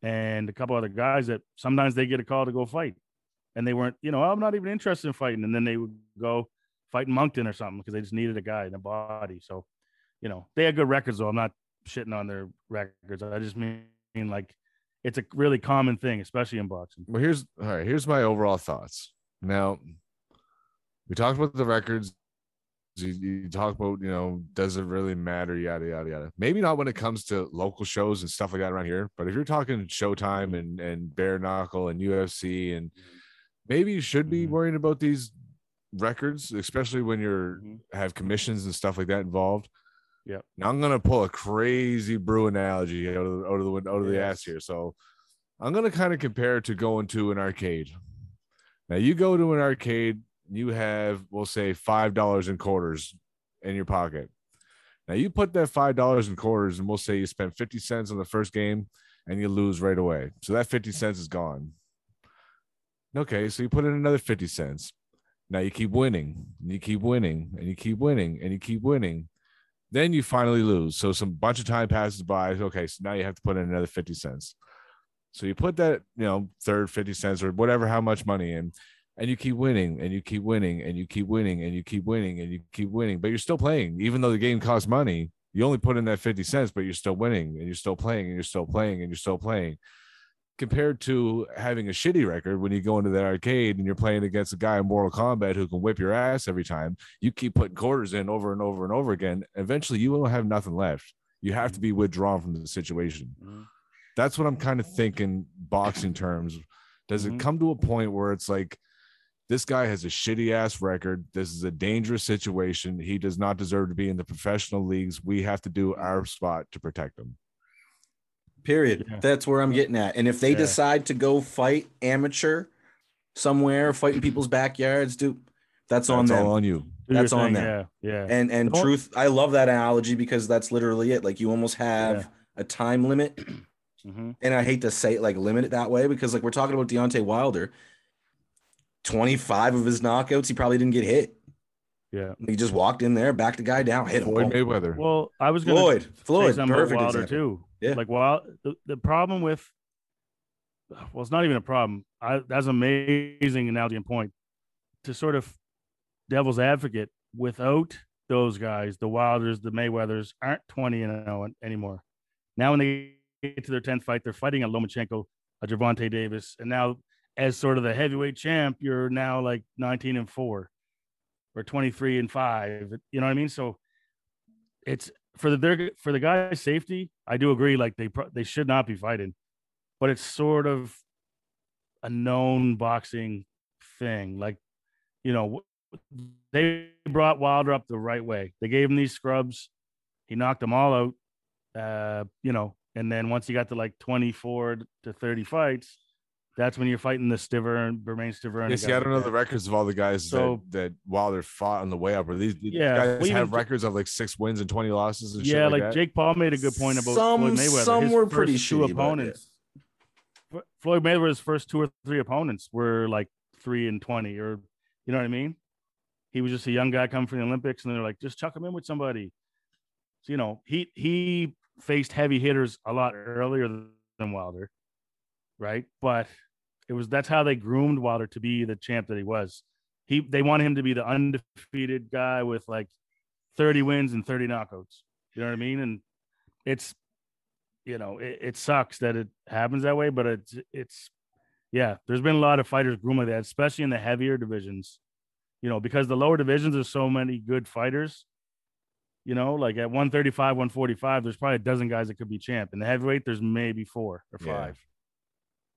and a couple other guys that sometimes they get a call to go fight, and they weren't, you know, oh, I'm not even interested in fighting, and then they would go fight Moncton or something because they just needed a guy in the body. So, you know, they had good records though. I'm not shitting on their records. I just mean like it's a really common thing, especially in boxing. Well, here's all right. Here's my overall thoughts. Now, we talked about the records. You, you talk about, you know, does it really matter? Yada yada yada. Maybe not when it comes to local shows and stuff like that around here. But if you're talking Showtime and and bare knuckle and UFC, and maybe you should be Mhm. worrying about these records, especially when you're Mhm. have commissions and stuff like that involved. Yep. Now I'm gonna pull a crazy brew analogy out of the out of the out of the ass here. So I'm gonna kind of compare it to going to an arcade. Now you go to an arcade, you have we'll say five dollars in quarters in your pocket. Now you put that five dollars in quarters, and we'll say you spend fifty cents on the first game, and you lose right away. So that fifty cents is gone. Okay, so you put in another fifty cents. Now you keep winning, and you keep winning, and you keep winning, and you keep winning. Then you finally lose. So some bunch of time passes by. Okay, so now you have to put in another 50 cents. So you put that, you know, third 50 cents or whatever, how much money in, and you keep winning and you keep winning and you keep winning and you keep winning and you keep winning, but you're still playing. Even though the game costs money, you only put in that 50 cents, but you're still winning and you're still playing and you're still playing and you're still playing. Compared to having a shitty record when you go into that arcade and you're playing against a guy in Mortal Kombat who can whip your ass every time, you keep putting quarters in over and over and over again. Eventually, you will have nothing left. You have to be withdrawn from the situation. Mhm. That's what I'm kind of thinking, boxing terms. Does it come to a point where it's like, this guy has a shitty ass record. This is a dangerous situation. He does not deserve to be in the professional leagues. We have to do our spot to protect him. Period. Yeah. That's where I'm getting at. And if they Yeah. decide to go fight amateur somewhere, fighting people's backyards, do that's on That's them. all on you. Do That's on thing, them. Yeah, yeah. And and Don't- truth, I love that analogy because that's literally it. Like you almost have Yeah. a time limit, Mhm. and I hate to say it, like limit it that way because like we're talking about Deontay Wilder. 25 of his knockouts, he probably didn't get hit. yeah. He just walked in there, backed the guy down, hit him. Floyd boom. Mayweather. Well, I was gonna Floyd, say Floyd, something perfect Wilder example. too. Yeah. Like well, the, the problem with well, it's not even a problem. I that's an amazing analogy and point to sort of devil's advocate. Without those guys, the Wilders, the Mayweathers aren't twenty and oh zero anymore. Now, when they get to their tenth fight, they're fighting a Lomachenko, a Gervonta Davis, and now as sort of the heavyweight champ, you're now like nineteen and four or twenty three and five. You know what I mean? So it's for the their, for the guy's safety. I do agree. Like they they should not be fighting, but it's sort of a known boxing thing. Like you know, they brought Wilder up the right way. They gave him these scrubs. He knocked them all out. Uh, you know, and then once he got to like 24 to 30 fights, that's when you're fighting the Stiverne and Bermane Stiverne. And Yeah, the see, I don't know the records of all the guys So- that, that Wilder fought on the way up. Or these, these Yeah, guys well, have J- records of like six wins and 20 losses and shit Yeah, like, like that. Jake Paul made a good point about Some- Floyd Mayweather. some His were first pretty two shitty, but opponents. Flo- Floyd Mayweather's first two or three opponents were like three and twenty, or you know what I mean. He was just a young guy coming from the Olympics, and they're like, just chuck him in with somebody. So you know, he he faced heavy hitters a lot earlier than Wilder, right? But it was that's how they groomed Wilder to be the champ that he was. He they wanted him to be the undefeated guy with like 30 wins and 30 knockouts. You know what I mean? And it's you know, it, it sucks that it happens that way, but it's it's yeah, there's been a lot of fighters groomed like that, especially in the heavier divisions. You know, because the lower divisions are so many good fighters. You know, like at 135, 145, there's probably a dozen guys that could be champ. In the heavyweight, there's maybe four or Yeah.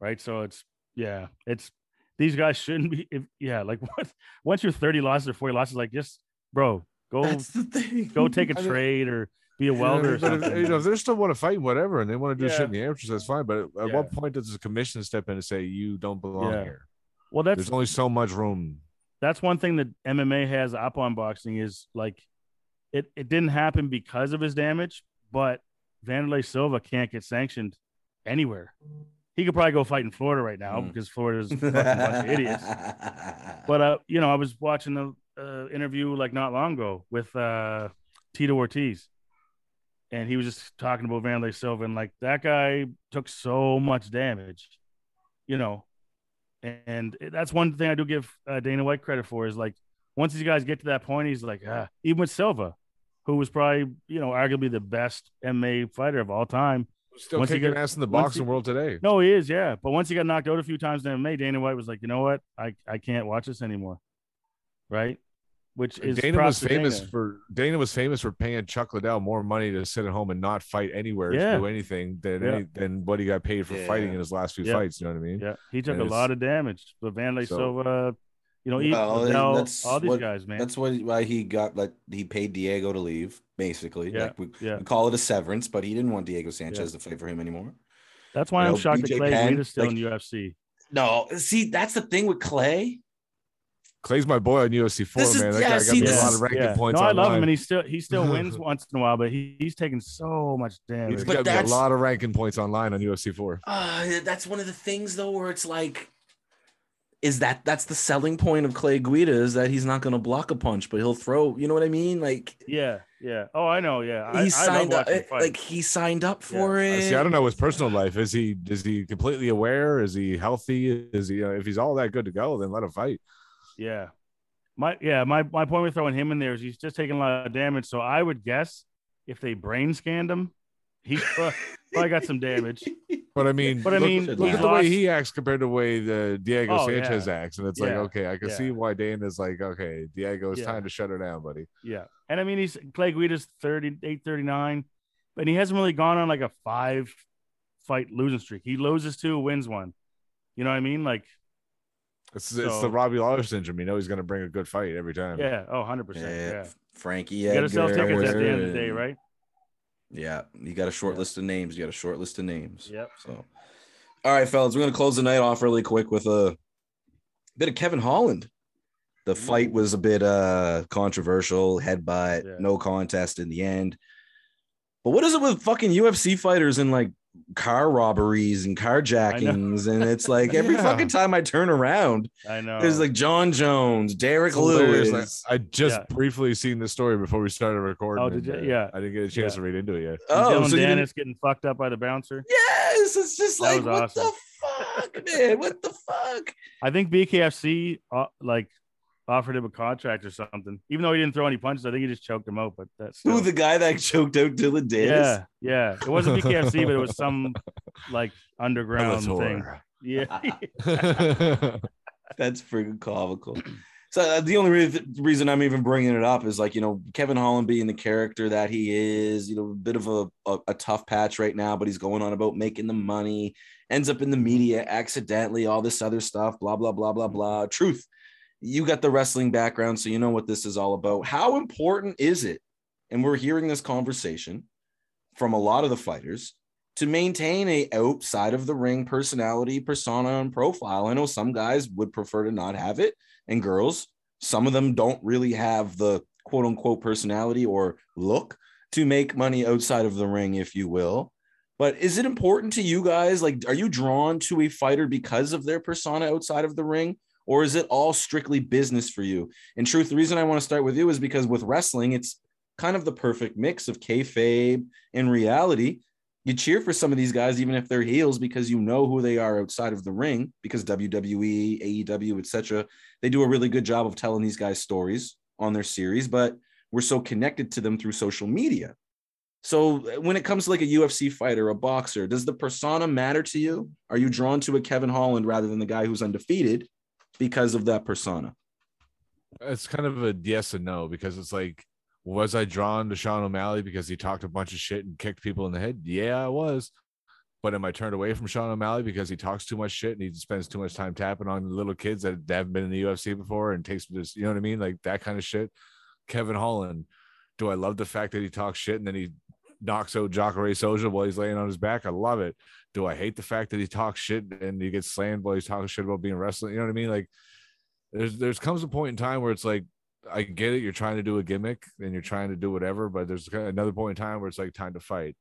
Right. So it's yeah, it's these guys shouldn't be if yeah, like what once you're 30 losses or 40 losses, like just bro, go That's the thing. go take a I mean- trade or be a welder or but if- something. you know, if they still want to fight, whatever, and they want to do Yeah. shit in the amateurs, that's fine. But at, at Yeah. what point does the commission step in and say you don't belong Yeah. here? well, that's There's only so much room. that's one thing that MMA has up on boxing is like it it didn't happen because of his damage, but Wanderlei Silva can't get sanctioned anywhere. He could probably go fight in Florida right now Mm. because Florida's a bunch of idiots. But uh, you know, I was watching the uh, interview like not long ago with uh, Tito Ortiz, and he was just talking about Wanderlei Silva, and like that guy took so much damage, you know. And that's one thing I do give uh, Dana White credit for is like once these guys get to that point, he's like, ah, even with Silva, who was probably you know arguably the best MMA fighter of all time. Still Once he kicking get- ass in the boxing he- world today. No, he is, yeah. But once he got knocked out a few times in MMA, Dana White was like, you know what, I I can't watch this anymore, right? Which is Dana was famous Dana. for Dana was famous for paying Chuck Liddell more money to sit at home and not fight anywhere Yeah. to do anything than Yeah. any, than what he got paid for fighting in his last few Yeah. fights. You know what I mean? Yeah, he took And a lot of damage. But Wanderlei So- Silva, you know, Well, Liddell, that's all these what- guys, man. That's what why he got like he paid Diego to leave, basically. Yeah, Like we, yeah. we call it a severance, but he didn't want Diego Sanchez to fight for him anymore. That's why you I'm know, shocked BJ that Clay Penn, Guida's still like- in UFC. No, see, that's the thing with Clay. Clay's my boy on UFC four, This is- man. That yeah, guy see, got me a lot of ranking Yeah. points. No, I love him, and he still he still wins once in a while, but he, he's taking so much damage. He's But got me a lot of ranking points online on UFC four. Uh, that's one of the things though, where it's like, is that that's the selling point of Clay Guida is that he's not going to block a punch, but he'll throw. You know what I mean? Like Yeah, yeah. Oh, I know. Yeah, I, he I signed love up, watching him fight. like he signed up for I it. see, I don't know his personal life. Is he is he completely aware? Is he healthy? Is he uh, if he's all that good to go, then let him fight. Yeah. My yeah, my, my point with throwing him in there is he's just taking a lot of damage. So I would guess if they brain scanned him, he pro- Oh, probably got some damage. But I mean, But I mean, look he's at the lost- way he acts compared to the way the Diego Oh, Sanchez yeah. acts, and it's like, okay, I can Yeah. see why Dana's like, okay, Diego, it's Yeah. time to shut her down, buddy. Yeah. And I mean he's Clay Guida's 38, 39, but he hasn't really gone on like a five fight losing streak. He loses two, wins one. You know what I mean? Like, It's it's the Robbie Lawler syndrome. You know he's gonna bring a good fight every time. yeah, oh 100 percent. Yeah, Yeah. Frankie. You gotta sell tickets at the end of the day, right? Yeah, you got a short Yeah. list of names. You got a short list of names. Yep. So, all right, fellas, we're gonna close the night off really quick with a bit of Kevin Holland. The fight was a bit uh controversial, headbutt, Yeah. no contest in the end. But what is it with fucking UFC fighters and like car robberies and carjackings? And it's like every Yeah. fucking time I turn around, I know. there's like Jon Jones, Derrick Lewis. Like, I just Yeah. briefly seen this story before we started recording. Oh, did you? uh, Yeah. I didn't get a chance Yeah. to read into it yet. oh, Dylan so you didn't- Dennis getting fucked up by the bouncer. yes, it's just That like what awesome. the fuck, man? What the fuck? I think BKFC uh, like offered him a contract or something. Even though he didn't throw any punches, I think he just choked him out. But that's Who the guy that choked out Dillon Danis? yeah, yeah. It wasn't BKFC, but it was some like underground thing. Yeah, That's freaking comical. So uh, the only re- reason I'm even bringing it up is like you know Kevin Holland being the character that he is, you know, a bit of a, a, a tough patch right now, but he's going on about making the money, ends up in the media accidentally, all this other stuff, blah blah blah blah blah. Truth, you got the wrestling background, so you know what this is all about. How important is it? And we're hearing this conversation from a lot of the fighters to maintain a outside of the ring personality, persona, and profile. I know some guys would prefer to not have it, and girls, some of them don't really have the quote unquote personality or look to make money outside of the ring, if you will. But is it important to you guys? Like, are you drawn to a fighter because of their persona outside of the ring? Or is it all strictly business for you? In truth, the reason I want to start with you is because with wrestling, it's kind of the perfect mix of kayfabe and reality you cheer for some of these guys even if they're heels because you know who they are outside of the ring because WWE, AEW, etc. They do a really good job of telling these guys stories on their series, but we're so connected to them through social media. So uh, when it comes to like a UFC fighter, a boxer, does the persona matter to you? Are you drawn to a Kevin Holland rather than the guy who's undefeated because of that persona? it's kind of a yes and no because it's like, was I drawn to Sean O'Malley because he talked a bunch of shit and kicked people in the head? Yeah, I was. But am I turned away from Sean O'Malley because he talks too much shit and he spends too much time tapping on little kids that haven't been in the UFC before and takes this, you know what I mean? Like that kind of shit. Kevin Holland, do I love the fact that he talks shit and then he knocks out Jacare Souza while he's laying on his back? I love it. Do I hate the fact that he talks shit and he gets slammed while he's talking shit about being wrestling? You know what I mean? Like there's there's comes a point in time where it's like I get it, you're trying to do a gimmick and you're trying to do whatever, but there's another point in time where it's like time to fight.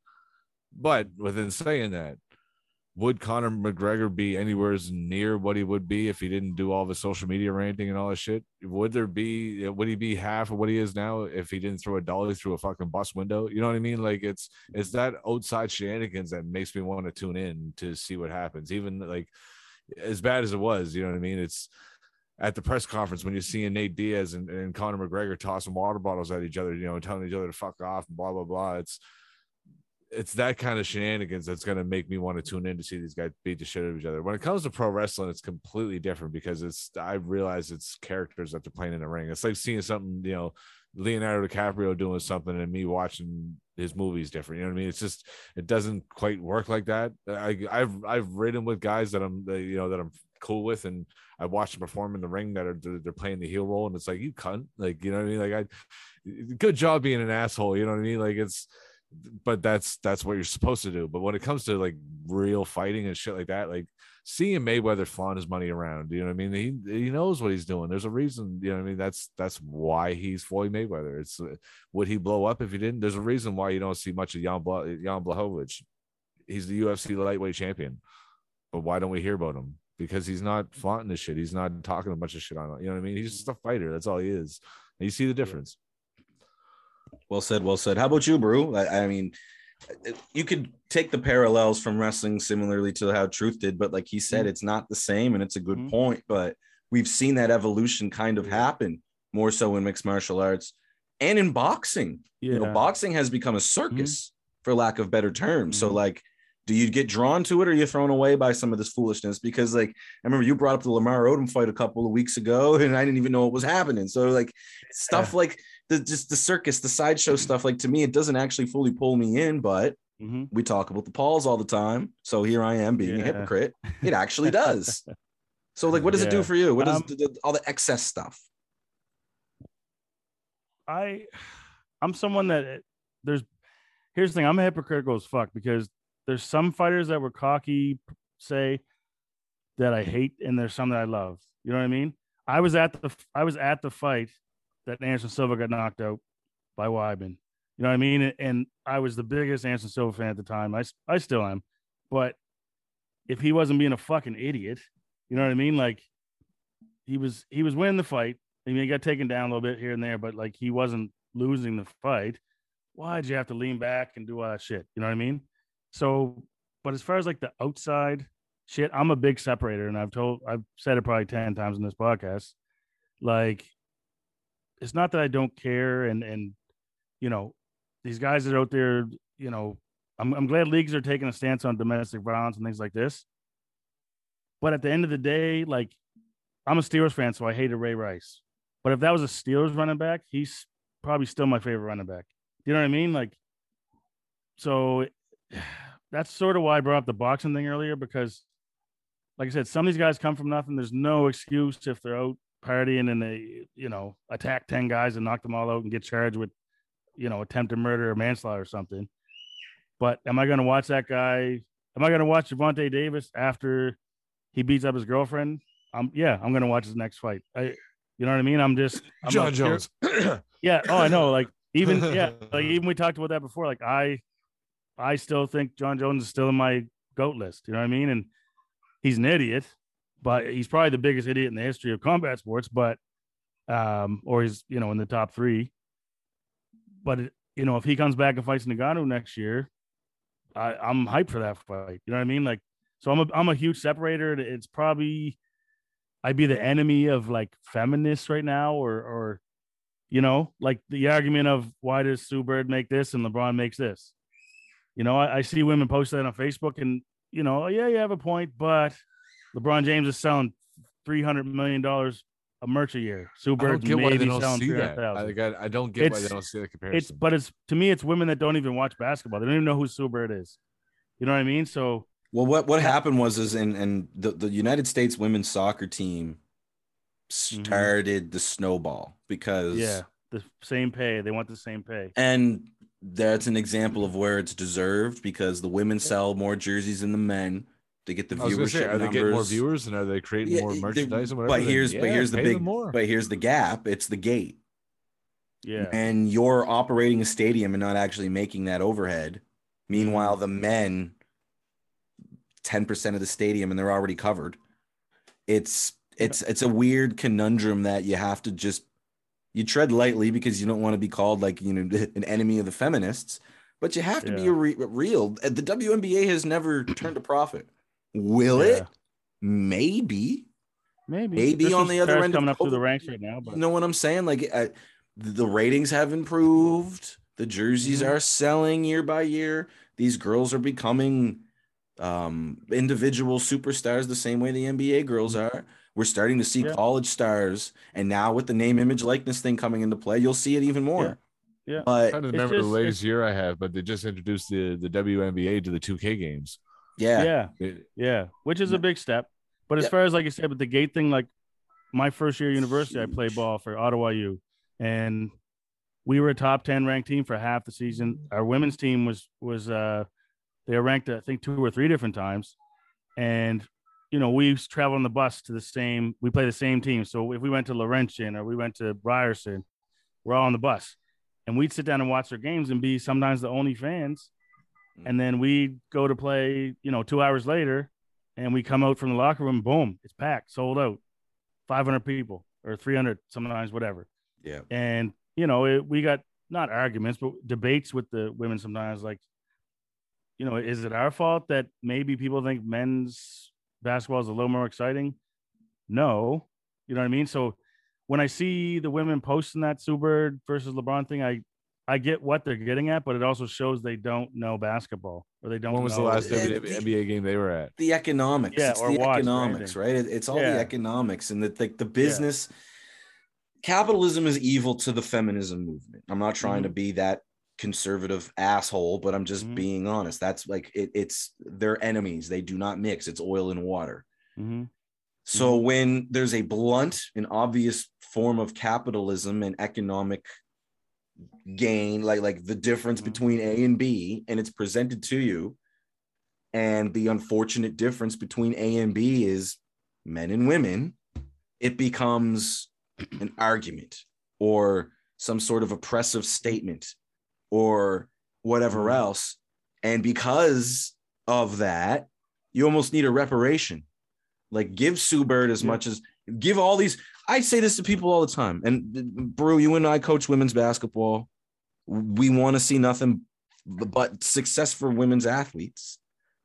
But within saying that, would Conor McGregor be anywhere as near what he would be if he didn't do all the social media ranting and all that shit? Would there be uh, would he be half of what he is now if he didn't throw a dolly through a fucking bus window? You know what I mean? Like it's it's that outside shenanigans that makes me want to tune in to see what happens. Even like as bad as it was, you know what I mean? It's at the press conference when you're seeing Nate Diaz and, and Conor McGregor tossing water bottles at each other, you know, telling each other to fuck off and blah blah blah. It's it's that kind of shenanigans that's going to make me want to tune in to see these guys beat the shit out of each other. When it comes to pro wrestling, it's completely different because it's I realize it's characters that they're playing in the ring. It's like seeing something, you know, Leonardo DiCaprio doing something and me watching his movies different. You know what I mean? It's just it doesn't quite work like that. I, I've I've ridden with guys that I'm you know that I'm cool with, and I watched them perform in the ring that are they're playing the heel role, and it's like you cunt, like you know what I mean? Like I, good job being an asshole. You know what I mean? Like it's but that's that's what you're supposed to do. But when it comes to like real fighting and shit like that, like seeing Mayweather flaunt his money around, you know what I mean? He he knows what he's doing. There's a reason, you know what I mean? That's that's why he's Floyd Mayweather. It's uh, would he blow up if he didn't? There's a reason why you don't see much of Jan, Bla- Jan Blachowicz. He's the UFC lightweight champion, but why don't we hear about him? Because he's not flaunting the shit. He's not talking a bunch of shit on. You know what I mean? He's just a fighter. That's all he is. And you see the difference. Well said. Well said. How about you, Brew? I, I mean, you could take the parallels from wrestling similarly to how Truth did, but like he said, Mhm. it's not the same, and it's a good Mhm. point. But we've seen that evolution kind of happen more so in mixed martial arts and in boxing. Yeah. You know, boxing has become a circus, for lack of better terms. So, Mhm. like, do you get drawn to it, or are you thrown away by some of this foolishness? Because, like, I remember you brought up the Lamar Odom fight a couple of weeks ago, and I didn't even know what was happening. So, like, stuff like the just the circus, the sideshow stuff, like to me, it doesn't actually fully pull me in, but Mhm. we talk about the Pauls all the time. So here I am being a hypocrite. It actually does. So, like, what does it do for you? What does Um, the- the- all the excess stuff? I I'm someone that there's here's the thing, I'm a hypocritical as fuck because there's some fighters that were cocky, say that I hate, and there's some that I love. You know what I mean? I was at the I was at the fight that Anderson Silva got knocked out by Weidman. You know what I mean? And I was the biggest Anderson Silva fan at the time. I, I still am. But if he wasn't being a fucking idiot, you know what I mean? Like he was he was winning the fight. I mean, he got taken down a little bit here and there, but like he wasn't losing the fight. Why'd you have to lean back and do all that shit? You know what I mean? So, but as far as like the outside shit, I'm a big separator, and I've told, I've said it probably 10 times in this podcast. Like, it's not that I don't care, and, and, you know, these guys that are out there, you know, I'm, I'm glad leagues are taking a stance on domestic violence and things like this. But at the end of the day, like, I'm a Steelers fan, so I hated Ray Rice. But if that was a Steelers running back, he's probably still my favorite running back. You know what I mean? Like, so that's sort of why I brought up the boxing thing earlier because, like I said, some of these guys come from nothing. There's no excuse if they're out partying and then they, you know, attack 10 guys and knock them all out and get charged with, you know, attempted murder or manslaughter or something. But am I going to watch that guy? Am I going to watch Gervonta Davis after he beats up his girlfriend? Um, yeah, I'm going to watch his next fight. I, you know what I mean? I'm just I'm Jon Jones. yeah. Oh, I know. Like even yeah, like even we talked about that before. Like I, I still think Jon Jones is still in my goat list. You know what I mean? And he's an idiot, but he's probably the biggest idiot in the history of combat sports. But um, or he's you know in the top three. But you know, if he comes back and fights Ngannou next year, I, I'm hyped for that fight. You know what I mean? Like, so I'm a I'm a huge separator. It's probably I'd be the enemy of like feminists right now, or or you know, like the argument of why does Sue Bird make this and LeBron makes this? You know, I, I see women post that on Facebook, and you know, yeah, you have a point, but LeBron James is selling three hundred million dollars a merch a year. Sue I don't Bird get why they maybe don't selling see that. I, I, I don't get why they don't see the comparison. It's but it's to me, it's women that don't even watch basketball. They don't even know who Sue Bird is. You know what I mean? So Well, what what happened was is in and the, the United States women's soccer team mm-hmm. started the snowball because yeah, the same pay. They want the same pay. and that's an example of where it's deserved because the women sell more jerseys than the men to get the viewership say, are they numbers. getting more viewers and are they creating Yeah, more they- merchandise and whatever? but here's but here's the big more. but here's the gap. It's the gate. Yeah, and you're operating a stadium and not actually making that overhead. Meanwhile, the men 10% of the stadium and they're already covered. It's it's it's a weird conundrum that you have to just you tread lightly because you don't want to be called like you know an enemy of the feminists, but you have to be Yeah. a re- real. The WNBA has never turned a profit. Will Yeah. it? Maybe. Maybe Maybe There's on the other stars end of coming up through the ranks right now, but You know what I'm saying? Like uh, the ratings have improved. The jerseys Mhm. are selling year by year. These girls are becoming um, individual superstars the same way the NBA girls are. We're starting to see Yeah. college stars, and now with the name, image, likeness thing coming into play, you'll see it even more. Yeah. Yeah. But trying to It's remember just- the latest year I have, but they just introduced the the WNBA to the 2K games. Yeah, yeah, yeah, which is a big step. But as Yeah. far as like you said, with the gate thing, like my first year university, I played ball for Ottawa U, and we were a top ten ranked team for half the season. Our women's team was was uh they were ranked I think two or three different times, and you know we used to travel on the bus to the same. We play the same team, so if we went to Laurentian or we went to Ryerson, we're all on the bus, and we'd sit down and watch their games and be sometimes the only fans Mm. and then we go to play you know two hours later and we come out from the locker room boom it's packed sold out. 500 people or 300 sometimes whatever. Yeah. and you know it, we got not arguments but debates with the women sometimes like you know is it our fault that maybe people think men's basketball is a little more exciting? No. You know what i mean? So when i see the women posting that Sue Bird versus lebron thing i i get what they're getting at but it also shows they don't know basketball or they don't when was the last W- the- NBA game they were at? the economics. Yeah, it's or the watch economics, anything. right? It's all Yeah. the economics and the like the business. Capitalism is evil to the feminism movement. I'm not trying to be that conservative asshole, but I'm just Mhm. being honest. That's like it, it's their enemies. They do not mix. It's oil and water. Mhm. So when there's a blunt and obvious form of capitalism and economic gain, like like the difference Mhm. between A and B, and it's presented to you, and the unfortunate difference between A and B is men and women, it becomes an argument or some sort of oppressive statement or whatever Mhm. else. And because of that, you almost need a reparation. Like give Sue Bird as Yeah. much as give all these. I say this to people all the time. And Brew, you and I coach women's basketball. We want to see nothing but success for women's athletes.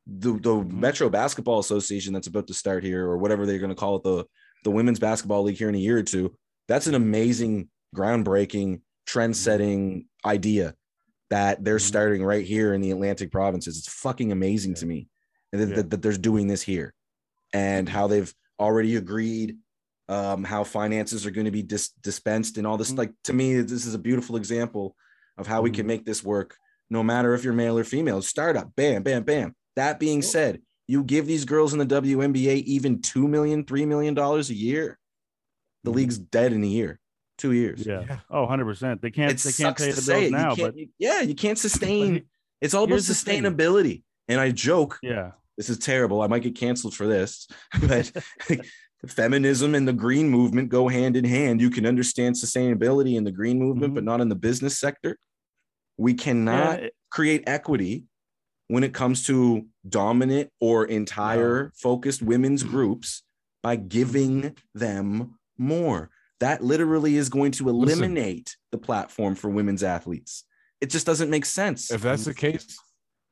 The, the Mm-hmm. Metro Basketball Association that's about to start here, or whatever they're going to call it, the, the Women's Basketball League here in a year or two, that's an amazing, groundbreaking, trend setting idea that they're Mhm. starting right here in the Atlantic provinces. It's fucking amazing to me that, Yeah. that, that there's doing this here and how they've already agreed um, how finances are going to be dis- dispensed and all this. Mhm. Like to me, this is a beautiful example of how we can Mhm. make this work, no matter if you're male or female. Startup, bam, bam, bam. That being Cool. said, you give these girls in the WNBA even two million, three million dollars a year, the Mhm. league's dead in a year, two years. yeah oh 100% they can't It they can't pay the bills it. now but you- yeah, you can't sustain. It's all about here's the thing. sustainability. And I joke, yeah this is terrible. I might get canceled for this, but feminism and the green movement go hand in hand. You can understand sustainability in the green movement, Mhm. but not in the business sector. We cannot Yeah, create equity when it comes to dominant or entire focused women's groups by giving them more. That literally is going to Listen. eliminate the platform for women's athletes. It just doesn't make sense. If that's the case,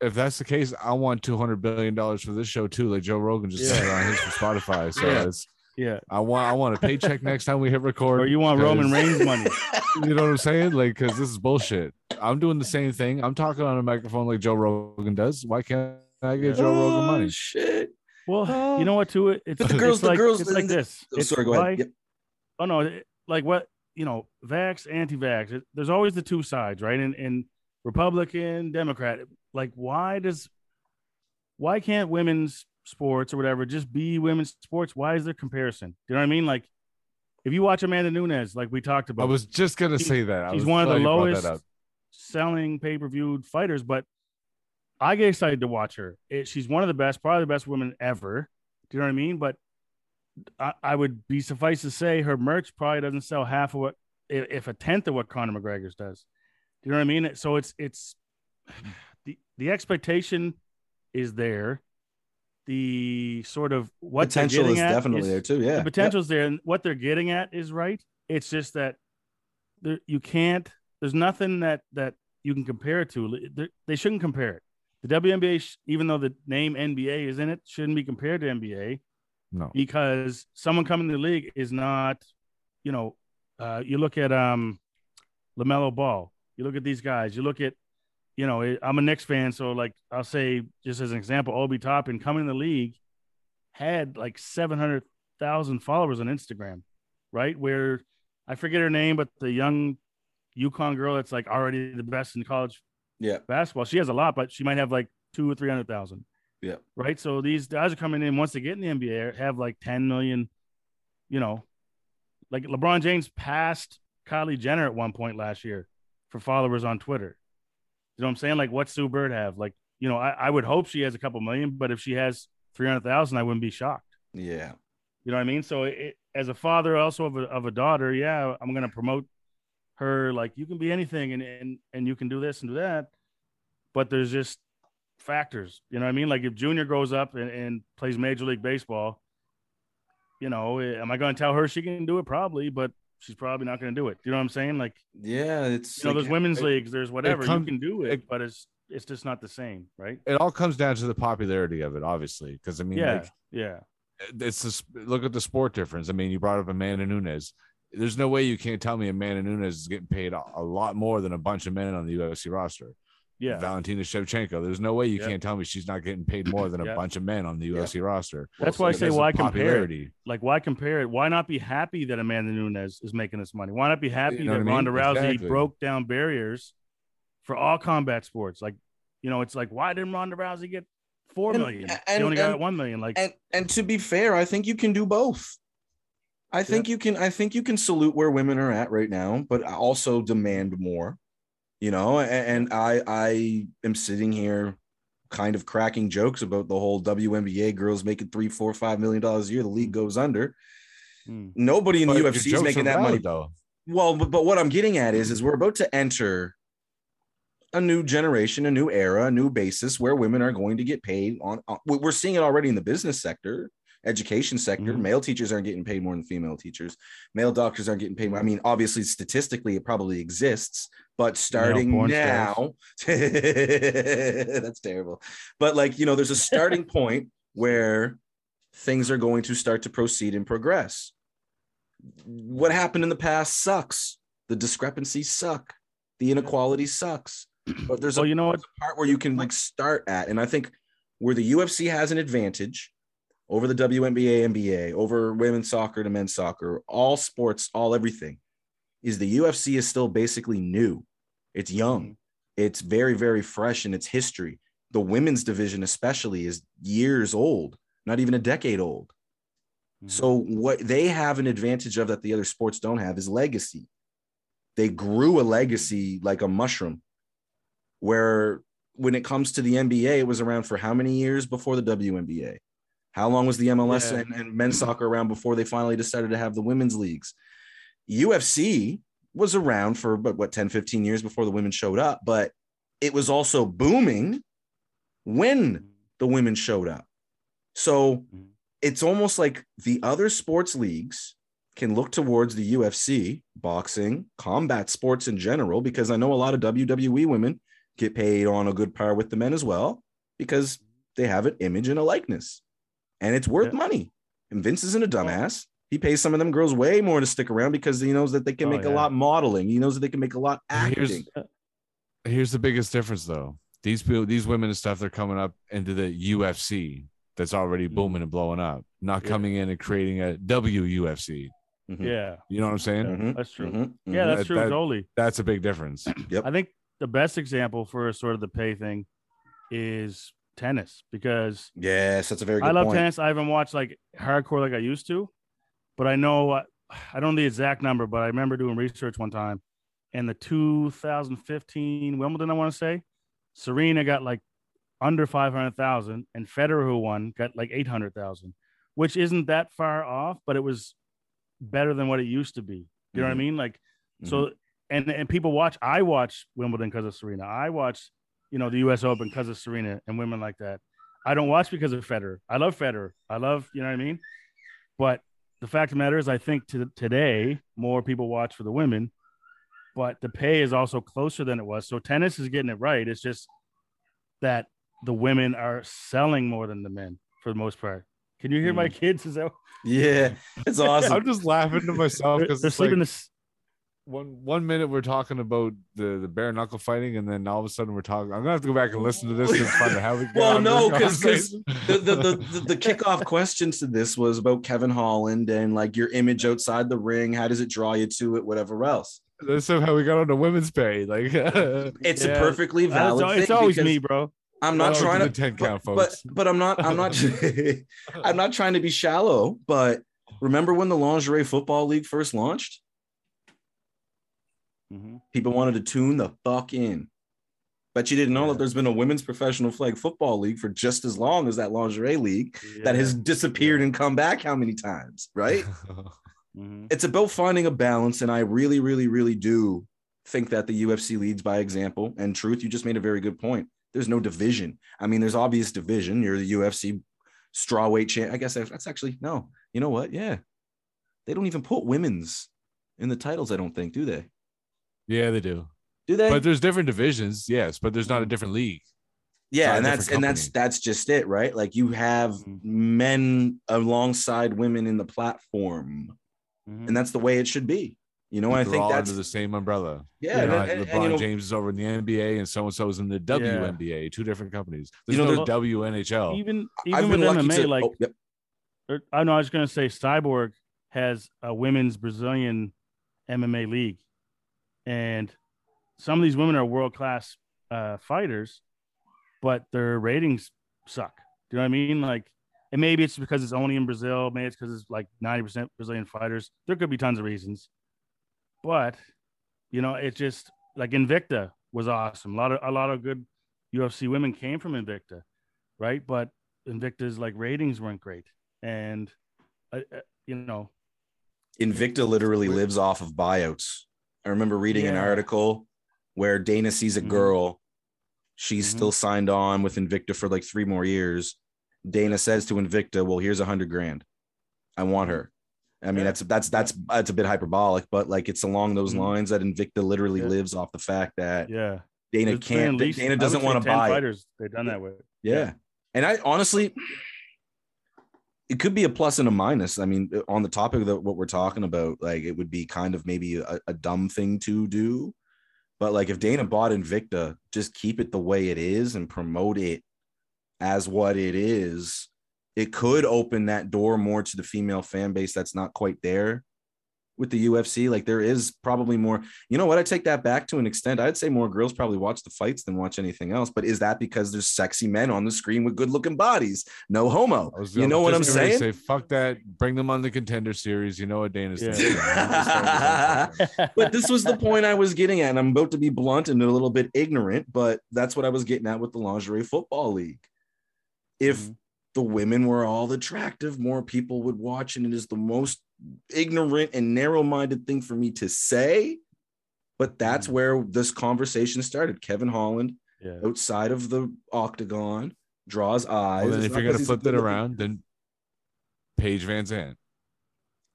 if that's the case, I want two hundred billion dollars for this show too, like Joe Rogan just said Yeah. on his for Spotify. So Yeah. it's yeah I want I want a paycheck next time we hit record. or you want roman reigns money You know what I'm saying? Like, because this is bullshit. I'm doing the same thing. I'm talking on a microphone like Joe Rogan does. Why can't I get Joe Rogan Oh, money? Shit. well oh. you know what too it's, But the girls- it's the like, girls- it's like this Oh, it's sorry, go ahead. like- Yep. oh no like what you know vax anti-vax it, there's always the two sides right and, and republican democrat like why does why can't women's sports or whatever just be women's sports. Why is there comparison? Do you know what i mean? Like if you watch amanda Nunes, like we talked about I was just gonna She- say that. I she's was one of the glad you brought lowest selling pay-per-view fighters but i get excited to watch her. It, she's one of the best probably the best women ever. Do you know what i mean? But I, I would be suffice to say her merch probably doesn't sell half of what if, if a tenth of what conor mcgregor's does. Do you know what i mean? So it's it's the the expectation is there the sort of what Potential they're is definitely is- there too. Yeah. the potential potential's there and what they're getting at is right it's just that there, you can't there's nothing that that you can compare it to They- they shouldn't compare it the WNBA even though the name NBA is in it shouldn't be compared to NBA No. because someone coming to the league is not you know uh, you look at um LaMelo Ball you look at these guys you look at you know I'm a Knicks fan so like I'll say just as an example Obi Toppin coming in the league had like 700,000 followers on Instagram, right? Where I forget her name, but the young UConn girl that's like already the best in college Yeah. basketball. She has a lot, but she might have like two or 300,000. Yeah. Right. So these guys are coming in once they get in the NBA, have like 10 million, you know, like LeBron James passed Kylie Jenner at one point last year for followers on Twitter. You know what I'm saying? Like, what's Sue Bird have? Like, you know, I, I would hope she has a couple million, but if she has 300,000, I wouldn't be shocked. Yeah. You know what I mean? So, it, as a father, also of a, of a daughter, yeah, I'm going to promote her. Like, you can be anything and, and, and you can do this and do that. But there's just factors. You know what I mean? Like, if Junior grows up and, and plays Major League Baseball, you know, eh, am I going to tell her she can do it? Probably, but she's probably not going to do it. You know what I'm saying? Like, Yeah. It's you know, like- there's women's it- leagues, there's whatever come- you can do it, it- but it's it's just not the same, right? It all comes down to the popularity of it, obviously. Because I mean, yeah, like yeah, it's this look at the sport difference. I mean, you brought up Amanda Nunes. There's no way you can't tell me Amanda Nunes is getting paid a, a lot more than a bunch of men on the UFC roster. Yeah. Valentina Shevchenko. There's no way you Yep. can't tell me she's not getting paid more than a Yep. bunch of men on the UFC roster. That's why I say why compare it? Like, why compare it? Why not be happy that Amanda Nunes is making this money? Why not be happy know that I mean? Ronda Rousey Exactly. broke down barriers for all combat sports? Like, you know, it's like, why didn't Ronda Rousey get four And- million? and- she only got one million. Like, and and to be fair, I think you can do both. I think you can. I think you can salute where women are at right now, but also demand more. You know, and, and I I am sitting here, kind of cracking jokes about the whole WNBA girls making three, four, five million dollars a year. The league goes under. hmm. Nobody in the But your UFC is making that money. though. Well, but, but what I'm getting at is, is we're about to enter a new generation, a new era, a new basis where women are going to get paid on. on- we- we're seeing it already in the business sector, education sector. Mhm. Male teachers aren't getting paid more than female teachers. Male doctors aren't getting paid more. I mean, obviously, statistically, it probably exists, but starting now, that's terrible. But like you know, there's a starting point where things are going to start to proceed and progress what happened in the past sucks. The discrepancies suck. The inequality sucks. But there's well, a you know what? part where you can like start at, and I think where the UFC has an advantage over the WNBA, NBA, over women's soccer to men's soccer, all sports, all everything, is the UFC is still basically new. It's young. Mm-hmm. It's very, very fresh in its history. The women's division, especially, is years old, not even a decade old. Mm-hmm. So what they have an advantage of that the other sports don't have is legacy. They grew a legacy like a mushroom. Where when it comes to the NBA, it was around for how many years before the WNBA? How long was the MLS Yeah. and, and men's soccer around before they finally decided to have the women's leagues? UFC was around for but what 10, 15 years before the women showed up, but it was also booming when the women showed up. So it's almost like the other sports leagues can look towards the UFC, boxing, combat sports in general, because I know a lot of WWE women get paid on a good par with the men as well, because they have an image and a likeness, and it's worth Yeah. money. And Vince isn't a dumbass. He pays some of them girls way more to stick around because he knows that they can Oh, make a lot modeling. He knows that they can make a lot Here's- acting. Here's the biggest difference, though. These people, these women and stuff, they're coming up into the UFC that's already Mhm. booming and blowing up, not Yeah. coming in and creating a WUFC. Mhm. Yeah, You know what I'm saying? That's true. Yeah, that's true, that- totally. That's a big difference. I think the best example for sort of the pay thing is tennis because yes, that's a very good I love point. tennis. I haven't watched like hardcore like I used to, but I know I don't know the exact number, but I remember doing research one time, and the 2015 Wimbledon, I want to say, Serena got like under 500,000, and Federer, who won, got like 800,000, which isn't that far off, but it was better than what it used to be. You know what I Mhm. mean? Like, so and and people watch. I watch Wimbledon because of Serena. I watch, you know, the U.S. Open because of Serena and women like that. I don't watch because of Federer. I love Federer. I love, you know what I mean? But the fact of the matter is, I think to today more people watch for the women, but the pay is also closer than it was. So tennis is getting it right. It's just that the women are selling more than the men for the most part. Can you hear my mm. kids? Is that Yeah, it's awesome. I'm just laughing to myself they're, because they're it's like sleeping this? One one minute we're talking about the the bare knuckle fighting, and then all of a sudden we're talking. I'm gonna have to go back and listen to this to find out how we. Well, no, this 'cause- 'cause the, the, the, the, the kickoff question to this was about Kevin Holland and like your image outside the ring. How does it draw you to it? Whatever else. That's how we got on the women's pay. Like, It's Yeah. a perfectly valid. It's, it's thing always me, bro. I'm not Welcome trying to to 10 count, but, folks. But, but I'm not. I'm not. I'm not trying to be shallow. But remember when the lingerie football league first launched? Mhm. People wanted to tune the fuck in. But you didn't know Yeah. that there's been a women's professional flag football league for just as long as that lingerie league that has disappeared and come back how many times, right? Mhm. it's about finding a balance. And I really, really, really do think that the UFC leads by example. And truth, you just made a very good point. There's no division. I mean, there's obvious division. You're the UFC strawweight champ. I guess that's actually no. You know what? Yeah, they don't even put women's in the titles. I don't think, do they? Yeah, they do. Do they? But there's different divisions, yes, but there's not a different league. yeah, and that's and that's that's just it, right? Like you have Mhm. men alongside women in the platform, Mhm. and that's the way it should be. You know, I They're think all that's under the same umbrella. yeah. You know, and- and, LeBron you know, James is over in the NBA, and so and so is in the WNBA. Two different companies. There's You know, no there- WNHL. even I've even with MMA, to like oh, yep. or, I know I was gonna say Cyborg has a women's Brazilian MMA league, and some of these women are world class uh, fighters, but their ratings suck. Do you know what I mean? Like, and maybe it's because it's only in Brazil. Maybe it's because it's like ninety percent Brazilian fighters. There could be tons of reasons, but you know, it's just like Invicta was awesome. A lot of a lot of good UFC women came from Invicta, right? But Invicta's like ratings weren't great, and uh, uh, you know, Invicta literally lives off of buyouts. I remember reading an article where Dana sees a Mhm. girl. She's Mhm. still signed on with Invicta for like three more years. Dana says to Invicta, "Well, here's a hundred grand. I want her." I mean, Yeah. that's that's that's that's a bit hyperbolic, but like it's along those Mhm. lines that Invicta literally Yeah. lives off the fact that yeah, Dana There's can't. least- Dana doesn't want to 10 buy. fighters. They've done that with. Yeah. And I honestly, it could be a plus and a minus. I mean, uh, on the topic of the, what we're talking about, like it would be kind of maybe a, a dumb thing to do. But like if Dana bought Invicta, just keep it the way it is and promote it as what it is. It could open that door more to the female fan base that's not quite there with the UFC. Like there is probably more. You know what? I take that back to an extent. I'd say more girls probably watch the fights than watch anything else. But is that because there's sexy men on the screen with good looking bodies? No homo. Was You know what I'm just gonna saying? Say fuck that. Bring them on the contender series. You know what Dana's Yeah. thinking. but this was the point I was getting at. And I'm about to be blunt and a little bit ignorant, but that's what I was getting at with the lingerie football league. If Mhm. the women were all attractive, more people would watch, and it is the most ignorant and narrow-minded thing for me to say. But that's Mhm. where this conversation started. Kevin Holland, yeah, outside of the octagon, draws eyes. Well, then if you're gonna flip that good-looking- around, then Paige VanZant.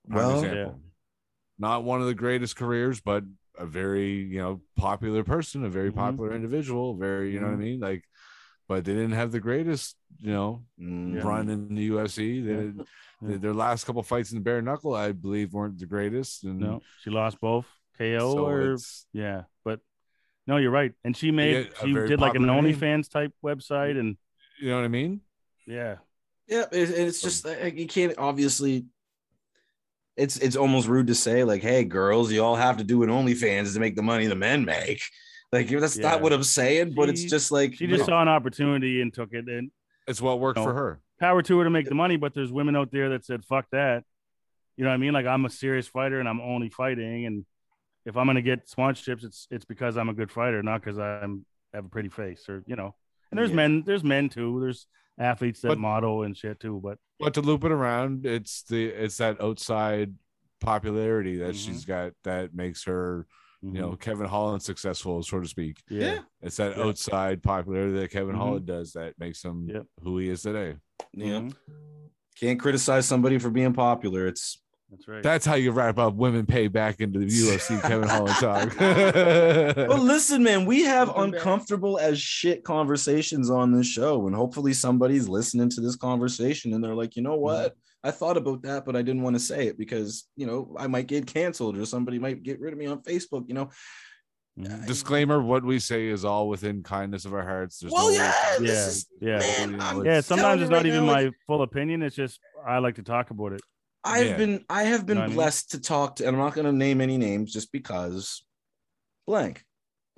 Well- example. not one of the greatest careers, but a very you know popular person, a very Mhm. popular individual, very you know what I Mhm. mean, like. But they didn't have the greatest, you know. Yeah. run in the UFC. They Yeah. did, Yeah. their last couple fights in the bare knuckle, I believe, weren't the greatest. And no, she lost both KO so or yeah, but no, you're right. And she made she did like an popular name. OnlyFans type website, and you know what I mean. yeah, Yeah, it, it's just like, you can't obviously. It's it's almost rude to say like, "Hey, girls, you all have to do an OnlyFans to make the money the men make." Like that's Yeah. not what I'm saying, but it's just like she just but- saw an opportunity and took it. And It's what worked No. for her. power to her to make the money, but there's women out there that said, "Fuck that." You know what I mean? Like I'm a serious fighter and I'm only fighting, and if I'm gonna get sponsorships, it's it's because I'm a good fighter, not because I'm have a pretty face or you know. And there's Yeah. men, there's men too. There's athletes that But- model and shit too. But But to loop it around, it's the it's that outside popularity that Mhm. she's got that makes her you know Kevin Holland successful, so to speak. yeah. It's that Yeah. outside popularity that Kevin Mhm. Holland does that makes him Yep. who he is today. Yeah. Mhm. Can't criticize somebody for being popular. It's That's right. That's how you wrap up women pay back into the UFC Kevin Holland talk. Well, listen, man, we have Welcome back. uncomfortable as shit conversations on this show, and hopefully somebody's listening to this conversation and they're like, you know what? I thought about that, but I didn't want to say it because you know I might get canceled or somebody might get rid of me on Facebook. You know, Mhm. Disclaimer: What we say is all within kindness of our hearts. There's well, no yeah, this Yeah, is- yeah. man, Yeah, yeah. Sometimes it's not right even now, my like, full opinion. It's just I like to talk about it. I've Yeah. been I have been know what I mean? blessed to talk to, and I'm not going to name any names just because blank.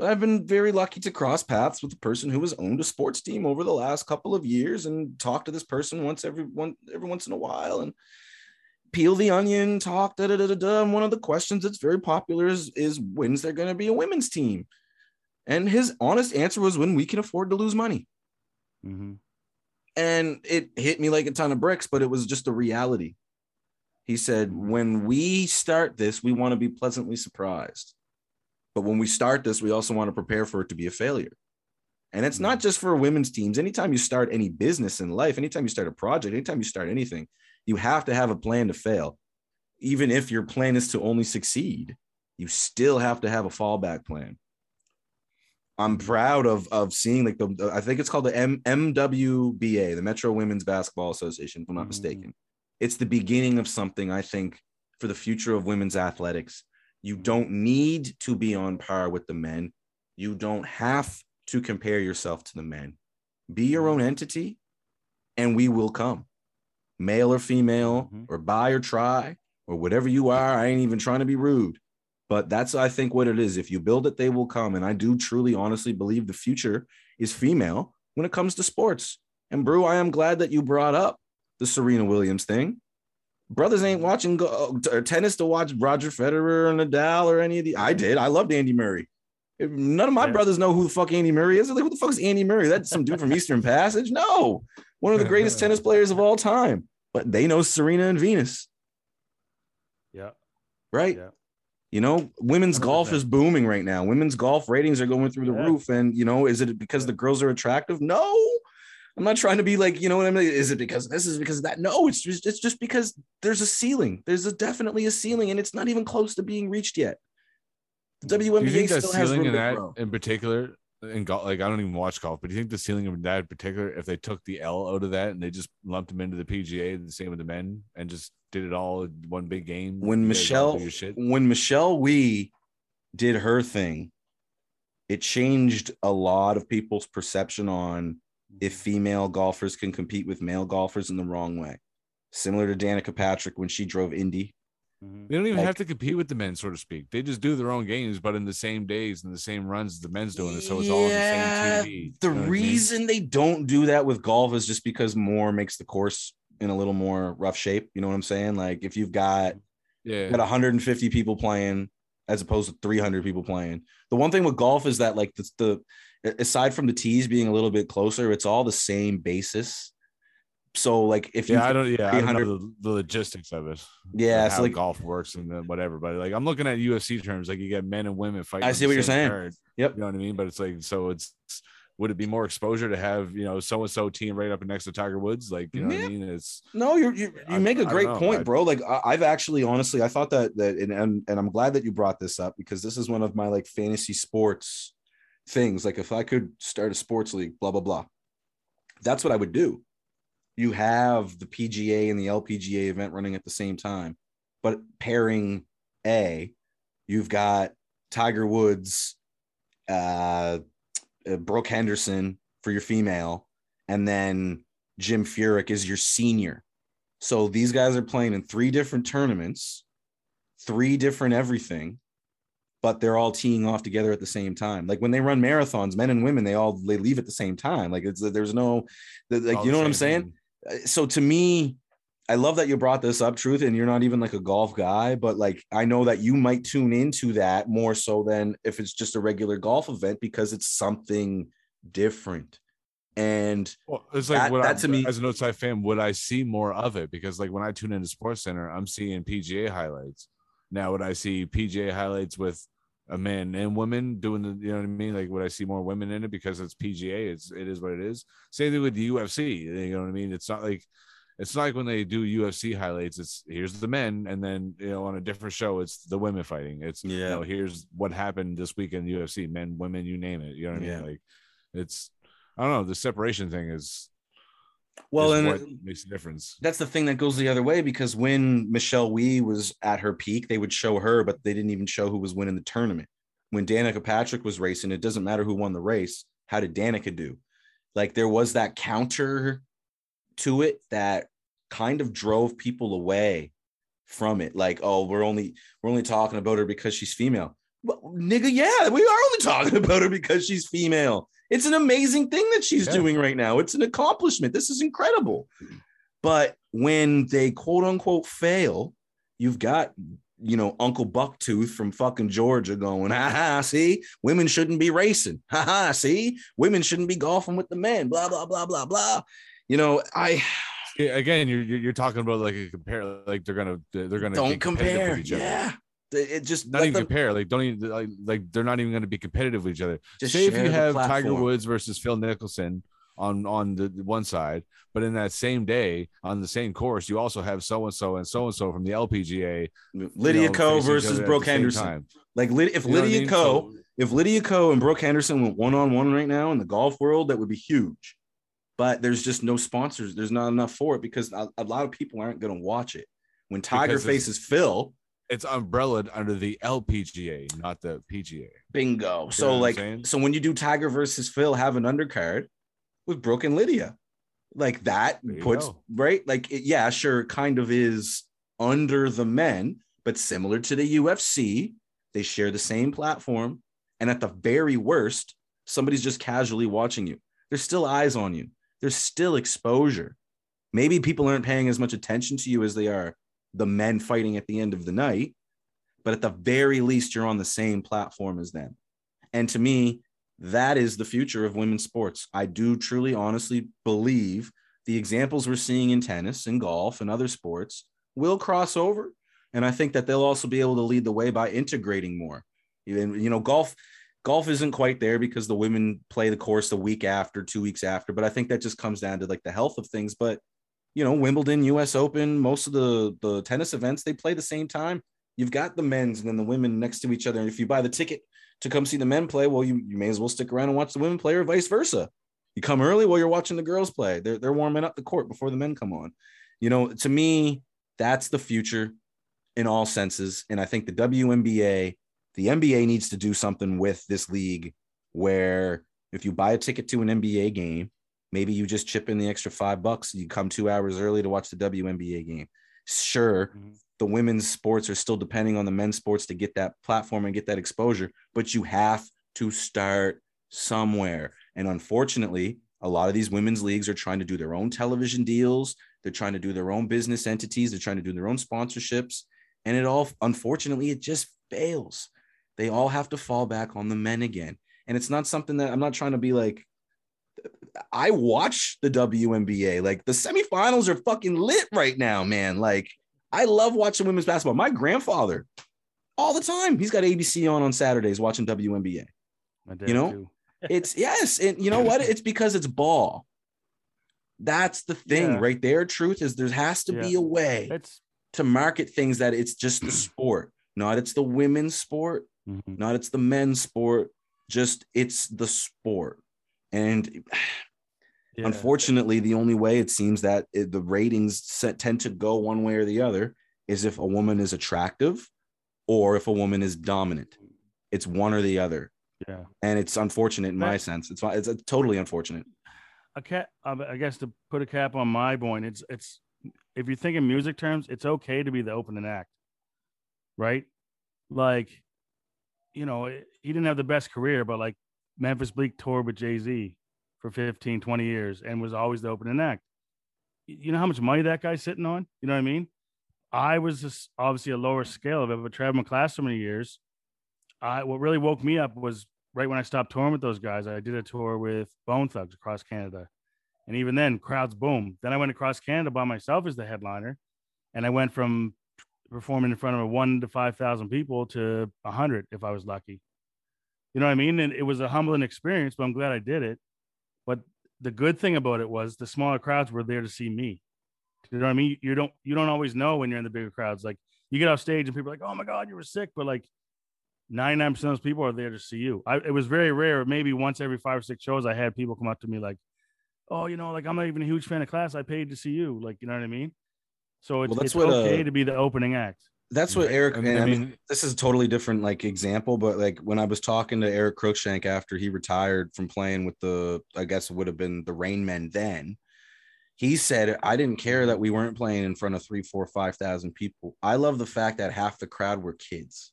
But I've been very lucky to cross paths with a person who has owned a sports team over the last couple of years and talk to this person once every one every once in a while and peel the onion, talk da da da da da. And one of the questions that's very popular is is when's there going to be a women's team? And his honest answer was when we can afford to lose money hmm and it hit me like a ton of bricks, but it was just a reality. He said, When we start this, we want to be pleasantly surprised. But when we start this, we also want to prepare for it to be a failure. And it's not just for women's teams. Anytime you start any business in life, anytime you start a project, anytime you start anything, you have to have a plan to fail. Even if your plan is to only succeed, you still have to have a fallback plan. I'm proud of of seeing like the, I think it's called the M- MWBA, the Metro Women's Basketball Association, if I'm not Mhm. mistaken. It's the beginning of something I think for the future of women's athletics. You don't need to be on par with the men. You don't have to compare yourself to the men. Be your own entity, and we will come, male or female, Mhm. or buy or try, or whatever you are. I ain't even trying to be rude but that's i think what it is if you build it they will come and i do truly honestly believe the future is female when it comes to sports and brew i am glad that you brought up the serena williams thing brothers ain't watching go, uh, or uh, tennis to watch roger federer or nadal or any of the i did i loved andy murray If none of my Yeah. brothers know who the fuck andy murray is They're like who the fuck is andy murray that's some dude from eastern passage no one of the greatest tennis players of all time but they know serena and venus Yeah. right Yeah. you know, women's golf is booming right now. Women's golf ratings are going through the Yeah. roof. And, you know, is it because the girls are attractive? No. I'm not trying to be like, you know what I mean? Is it because this is because of that? No, it's just it's just because there's a ceiling. There's a definitely a ceiling, and it's not even close to being reached yet. The Do you WNBA think still has room in that grow. in particular in golf? Like I don't even watch golf, but do you think the ceiling of that in particular, if they took the L out of that and they just lumped them into the PGA, the same with the men, and just did it all in one big game? When you guys all Michelle when Michelle Wie did her thing, it changed a lot of people's perception on if female golfers can compete with male golfers in the wrong way. Similar to Danica Patrick when she drove Indy. Mhm. They don't even Like- have to compete with the men, so to speak. They just do their own games, but in the same days and the same runs the men's doing it. So it's all on the Yeah, same TV. The You know what I mean? reason they don't do that with golf is just because more makes the course in a little more rough shape. You know what I'm saying? Like if you've got yeah, got 150 people playing as opposed to 300 people playing. The one thing with golf is that like the, the aside from the tees being a little bit closer, it's all the same basis. So like if you I don't. Yeah, I don't know the, the logistics of it. yeah, like so how like golf works and then whatever. But like I'm looking at UFC terms, like you get men and women fighting. I see what you're saying. card. Yep. You know what I mean? But it's like so it's would it be more exposure to have you know so and so team right up next to Tiger Woods? Like you know what Yeah. I mean? It's No, you're, you you make a great point, I- bro. Like I, I've actually, honestly, I thought that that, and, and and I'm glad that you brought this up because this is one of my like fantasy sports things. Like if I could start a sports league, blah blah blah, that's what I would do. You have the PGA and the LPGA event running at the same time, but pairing A, you've got Tiger Woods, uh, uh, Brooke Henderson for your female, and then Jim Furyk is your senior. So these guys are playing in three different tournaments, three different everything, but they're all teeing off together at the same time. Like when they run marathons, men and women, they all they leave at the same time. Like it's there's no like you know what I'm saying. thing. Uh, So to me, I love that you brought this up, truth, and you're not even like a golf guy, but like I know that you might tune into that more so than if it's just a regular golf event because it's something different. And Well, it's like That- what that I, to me- as an outside fan, would I see more of it? Because like when I tune into Sports Center, I'm seeing PGA highlights. Now, would I see PGA highlights with a men and women doing the you know what I mean? Like would I see more women in it because it's PGA? It's it is what it is. Same thing with the UFC. You know what I mean? It's not like it's not like when they do UFC highlights, it's here's the men, and then you know, on a different show, it's the women fighting. It's yeah, you know, here's what happened this week in UFC, men, women, you name it. You know what I mean? Like it's I don't know, the separation thing is well, and what makes a difference. That's the thing that goes the other way because when Michelle Wie was at her peak, they would show her, but they didn't even show who was winning the tournament. When Danica Patrick was racing, it doesn't matter who won the race. How did Danica do? Like there was that counter to it that kind of drove people away from it. Like, oh, we're only we're only talking about her because she's female. Well, nigga, yeah, we are only talking about her because she's female. It's an amazing thing that she's yeah. doing right now. It's an accomplishment. This is incredible. But when they quote unquote fail, you've got you know Uncle Bucktooth from fucking Georgia going, ha ha, see, women shouldn't be racing. Ha ha, see, women shouldn't be golfing with the men. Blah blah blah blah blah. You know, I again, you're you're talking about like a compare, like they're gonna they're gonna don't compare. Yeah, it just not even them, compare. Like don't even like, like they're not even going to be competitive with each other. Say if you have Tiger Woods versus Phil Mickelson on on the one side, but in that same day on the same course, you also have so and so and so and so from the LPGA. Lydia you know, Ko versus Brooke Henderson. Like if you Lydia I mean? Ko, if Lydia Ko and Brooke Henderson went one on one right now in the golf world, that would be huge. But there's just no sponsors. There's not enough for it because a, a lot of people aren't going to watch it. When Tiger faces Phil, it's umbrellaed under the LPGA, not the PGA. Bingo. You so like so when you do Tiger versus Phil, have an undercard with Brooke and Lydia. Like that puts go. right, like it, yeah, sure, kind of is under the men, but similar to the UFC, they share the same platform. And at the very worst, somebody's just casually watching you. There's still eyes on you. There's still exposure. Maybe people aren't paying as much attention to you as they are the men fighting at the end of the night, but at the very least, you're on the same platform as them. And to me, that is the future of women's sports. I do truly, honestly believe the examples we're seeing in tennis and golf and other sports will cross over. And I think that they'll also be able to lead the way by integrating more. Even, you know, golf, golf isn't quite there because the women play the course the week after, two weeks after. But I think that just comes down to like the health of things. But you know, Wimbledon, US Open, most of the the tennis events, they play the same time. You've got the men's and then the women next to each other. And if you buy the ticket to come see the men play, well, you, you may as well stick around and watch the women play or vice versa. You come early while you're watching the girls play. They're, they're warming up the court before the men come on. You know, to me, that's the future in all senses. And I think the WNBA, the NBA needs to do something with this league where if you buy a ticket to an NBA game, Maybe you just chip in the extra five bucks. You come two hours early to watch the WNBA game. Sure, mm-hmm. the women's sports are still depending on the men's sports to get that platform and get that exposure, but you have to start somewhere. And unfortunately, a lot of these women's leagues are trying to do their own television deals. They're trying to do their own business entities. They're trying to do their own sponsorships. And it all, unfortunately, it just fails. They all have to fall back on the men again. And it's not something that I'm not trying to be like, I watch the WNBA. Like the semifinals are fucking lit right now, man. Like I love watching women's basketball. My grandfather, all the time, he's got ABC on on Saturdays watching WNBA. You know, it's yes, and you know what? It's because it's ball. That's the thing yeah. right there. Truth is, there has to yeah. be a way it's... to market things that it's just the sport, not it's the women's sport, mm-hmm. not it's the men's sport. Just it's the sport. And yeah. unfortunately, the only way it seems that it, the ratings set, tend to go one way or the other is if a woman is attractive or if a woman is dominant. It's one or the other. Yeah. And it's unfortunate in my sense. It's it's, totally unfortunate. A cat, I guess to put a cap on my point, it's it's if you think in music terms, it's okay to be the opening act, right? Like, you know, he didn't have the best career, but like Memphis Bleek toured with Jay Z for 15, 20 years and was always the opening act. You know how much money that guy's sitting on? You know what I mean? I was just obviously a lower scale of it, but traveling class so many years. I what really woke me up was right when I stopped touring with those guys. I did a tour with Bone Thugs across Canada. And even then, crowds boom. Then I went across Canada by myself as the headliner. And I went from performing in front of one to five thousand people to a hundred if I was lucky. You know what I mean? And it was a humbling experience, but I'm glad I did it. But the good thing about it was the smaller crowds were there to see me. You know what I mean? You don't you don't always know when you're in the bigger crowds. Like you get off stage and people are like, "Oh my god, you were sick," but like 99% of those people are there to see you. I, it was very rare. Maybe once every five or six shows, I had people come up to me like, "Oh, you know, like I'm not even a huge fan of class. I paid to see you." Like, you know what I mean? So it's, Well, it's what, okay uh, to be the opening act. That's what Eric. And And, I I mean, mean- this is a totally different like example, but like when I was talking to Eric Cruikshank after he retired from playing with the, I guess it would have been the Rainmen then. He said, "I didn't care that we weren't playing in front of three, four, five thousand people. I love the fact that half the crowd were kids,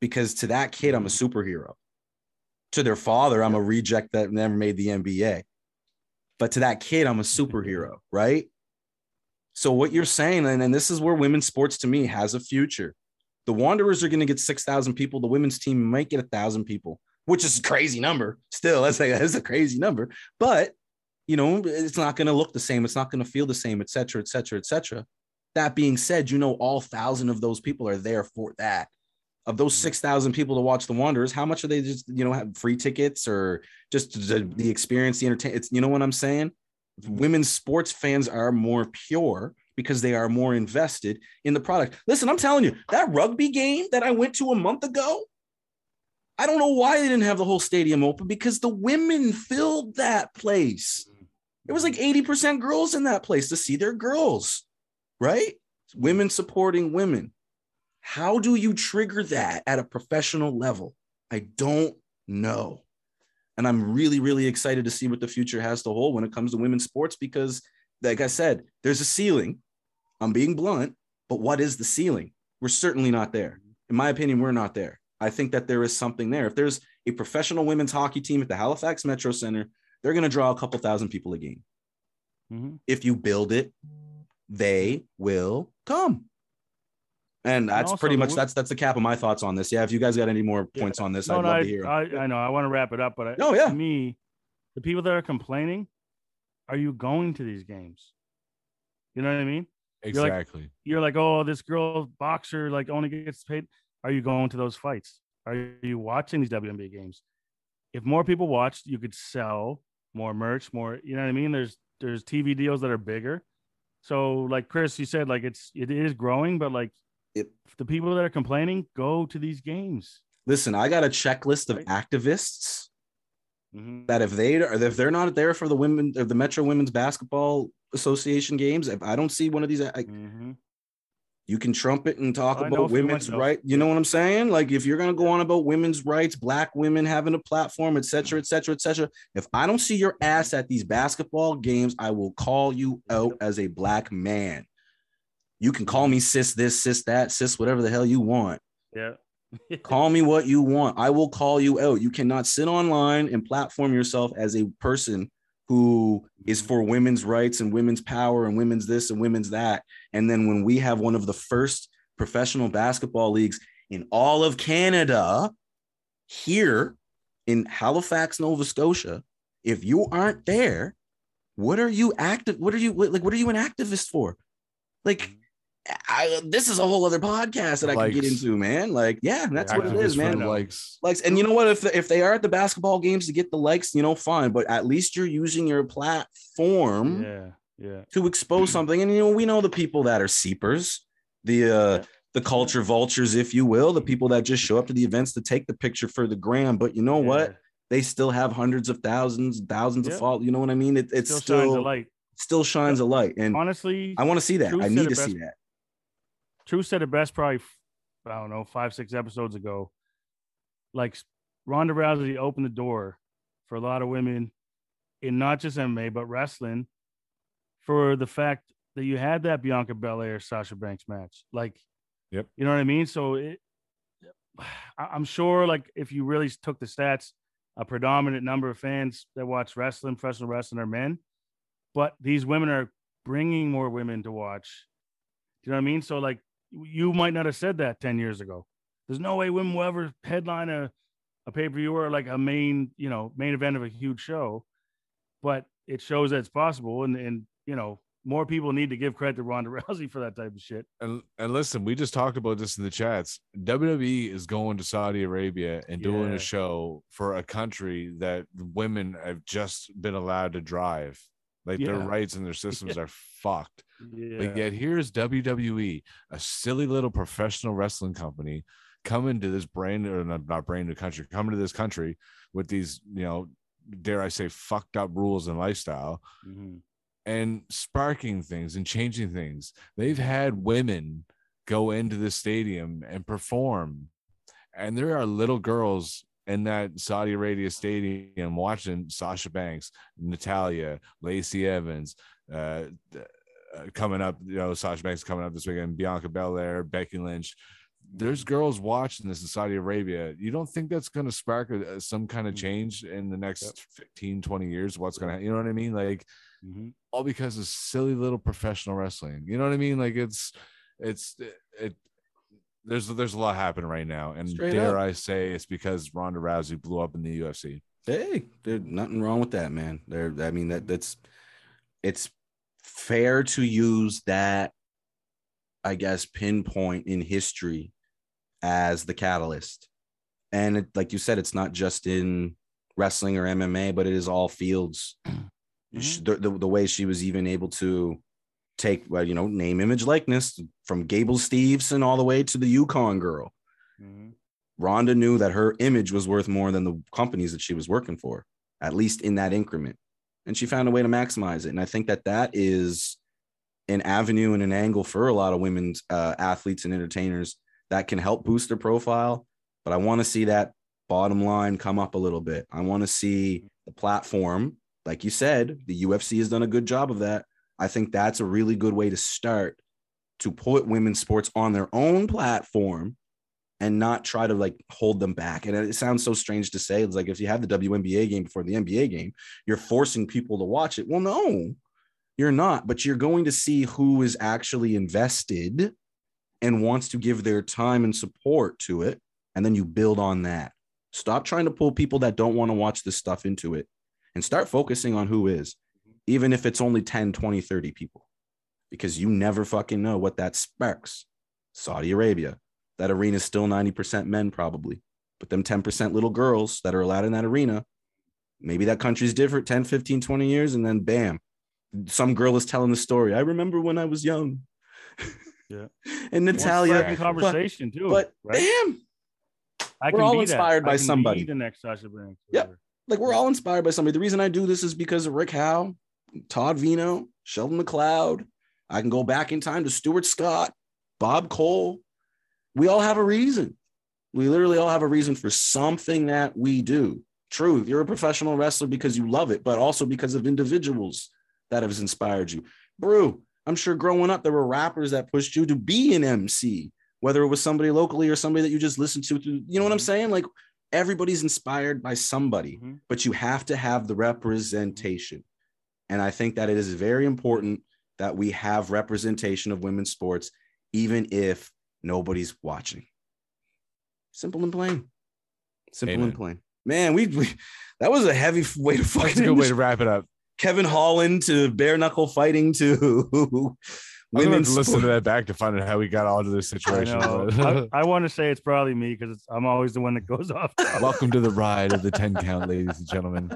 because to that kid, I'm a mm-hmm. superhero. To their father, I'm a reject that never made the NBA. But to that kid, I'm a superhero, right? So what you're saying, and, and this is where women's sports to me has a future. The Wanderers are going to get six thousand people. The women's team might get a thousand people, which is a crazy number. Still, that's like that's a crazy number. But you know, it's not going to look the same. It's not going to feel the same, et cetera, et cetera, et cetera. That being said, you know, all thousand of those people are there for that. Of those mm-hmm. six thousand people to watch the Wanderers, how much are they just you know have free tickets or just the, the experience, the entertainment? It's you know what I'm saying women's sports fans are more pure because they are more invested in the product. Listen, I'm telling you, that rugby game that I went to a month ago, I don't know why they didn't have the whole stadium open because the women filled that place. It was like 80% girls in that place to see their girls, right? Women supporting women. How do you trigger that at a professional level? I don't know. And I'm really, really excited to see what the future has to hold when it comes to women's sports because, like I said, there's a ceiling. I'm being blunt, but what is the ceiling? We're certainly not there. In my opinion, we're not there. I think that there is something there. If there's a professional women's hockey team at the Halifax Metro Center, they're going to draw a couple thousand people a game. Mhm. If you build it, they will come. And that's also pretty much that's that's the cap of my thoughts on this. Yeah, if you guys got any more Yeah. points on this, No, I'd no, love I, to hear. 'em. I, I know. I want to wrap it up, but I, Oh, yeah. to me, the people that are complaining, are you going to these games? You know what I mean? like- Exactly. You're like, oh, this girl boxer like only gets paid. Are you going to those fights? Are you watching these WNBA games? If more people watched, you could sell more merch, more. You know what I mean? There's there's TV deals that are bigger. So like Chris, you said, like it's it is growing, but like It- the people that are complaining go to these games. Listen, I got a checklist of Right. activists Mhm. that if they or if they're not there for the women the Metro Women's Basketball Association games, if I don't see one of these, I, Mhm. you can trumpet and talk know about women's right. You know what I'm saying? Like if you're gonna go on about women's rights, black women having a platform, etc., etc., et cetera, et cetera. If I don't see your ass at these basketball games, I will call you out as a black man. You can call me sis this, sis that, sis whatever the hell you want. Yeah. Call me what you want. I will call you out. You cannot sit online and platform yourself as a person who is mm-hmm. for women's rights and women's power and women's this and women's that. And then when we have one of the first professional basketball leagues in all of Canada here in Halifax, Nova Scotia, if you aren't there, what are you active? What are you like? What are you an activist for? Like, mm-hmm. I, this is a whole other podcast that I can get into, man. Like, yeah, that's what it is, man. Likes. Likes, and you know what? If if they are at the basketball games to get the likes, you know, fine. But at least you're using your platform Yeah. Yeah. to expose something. And you know, we know the people that are seepers, the uh the culture vultures, if you will, the people that just show up to the events to take the picture for the gram. But you know what? They still have hundreds of thousands, thousands Yeah. of followers. You know what I mean? It, it's Still, still shines a light. still shines a light, and Honestly, I want to see that. I need to best. see that. True said it best probably I don't know five six episodes ago. Like Ronda Rousey opened the door for a lot of women in not just MMA but wrestling for the fact that you had that Bianca Belair Sasha Banks match. Like, Yep. you know what I mean. So it, I'm sure like if you really took the stats, a predominant number of fans that watch wrestling, professional wrestling, are men, but these women are bringing more women to watch. Do you know what I mean? So like you might not have said that 10 years ago. There's no way women will ever headline a, a pay-per-view or like a main, you know, main event of a huge show. But it shows that it's possible. And and you know, more people need to give credit to Ronda Rousey for that type of shit. And and listen, we just talked about this in the chats. WWE is going to Saudi Arabia and doing a show for a country that women have just been allowed to drive. Like their rights and their systems are fucked. Yeah. But yet here's WWE, a silly little professional wrestling company, coming to this brand or not, brand new country, coming to this country with these, you know, dare I say, fucked up rules and lifestyle Mhm. and sparking things and changing things. They've had women go into the stadium and perform, and there are little girls in that Saudi Arabia stadium watching Sasha Banks, Natalya, Lacey Evans, uh, coming up. You know, Sasha Banks coming up this weekend, Bianca Belair, Becky Lynch. There's girls watching this in Saudi Arabia. You don't think that's going to spark a, some kind of change in the next 15, 20 years? What's going to, happen? you know what I mean? Like, Mhm. all because of silly little professional wrestling. You know what I mean? Like it's it's it, there's there's a lot happening right now. And Straight dare up. I say it's because Ronda Rousey blew up in the UFC. Hey, there's nothing wrong with that, man. There, I mean that that's it's fair to use that, I guess, pinpoint in history as the catalyst. And it, like you said, it's not just in wrestling or MMA, but it is all fields. Sh- The, the, the way she was even able to take, well, you know, name, image, likeness from Gable Steveson all the way to the UConn girl. Mhm. Ronda knew that her image was worth more than the companies that she was working for, at least in that increment. And she found a way to maximize it. And I think that that is an avenue and an angle for a lot of women's uh, athletes and entertainers that can help boost their profile. But I want to see that bottom line come up a little bit. I want to see the platform, like you said, the UFC has done a good job of that. I think that's a really good way to start to put women's sports on their own platform and not try to like hold them back. And it sounds so strange to say. It's like if you have the WNBA game before the NBA game, you're forcing people to watch it. Well, no, you're not, but you're going to see who is actually invested and wants to give their time and support to it. And then you build on that. Stop trying to pull people that don't want to watch this stuff into it and start focusing on who is, even if it's only 10, 20, 30 people, because you never fucking know what that sparks. Saudi Arabia, that arena is still 90% men, probably, but them 10% little girls that are allowed in that arena, maybe that country's different 10, 15, 20 years, and then bam, some girl is telling the story. I remember when I was young. Yeah. and Natalya, but, conversation too. but right? damn, I we're all be that. inspired I by somebody. The next Sasha Banks. Yeah. like we're all inspired by somebody. The reason I do this is because of Rick Howe, Todd Veinotte, Sheldon MacLeod. I can go back in time to Stuart Scott, Bob Cole. We all have a reason. We literally all have a reason for something that we do. True, you're a professional wrestler because you love it, but also because of individuals that have inspired you. Brew, I'm sure growing up there were rappers that pushed you to be an MC, whether it was somebody locally or somebody that you just listened to. through- You know what I'm Mhm. saying? Like everybody's inspired by somebody Mhm. but you have to have the representation. And I think that it is very important that we have representation of women's sports, even if nobody's watching. Simple and plain. Simple Amen. and plain. Man, we, we that was a heavy way to fucking That's a good way to wrap it up. Kevin Holland to bare knuckle fighting to I'm gonna have women's to listen to that back to find out how we got all to this situation. know. but- I, I want to say it's probably me because I'm always the one that goes off. Welcome to the ride of the 10 count, ladies and gentlemen.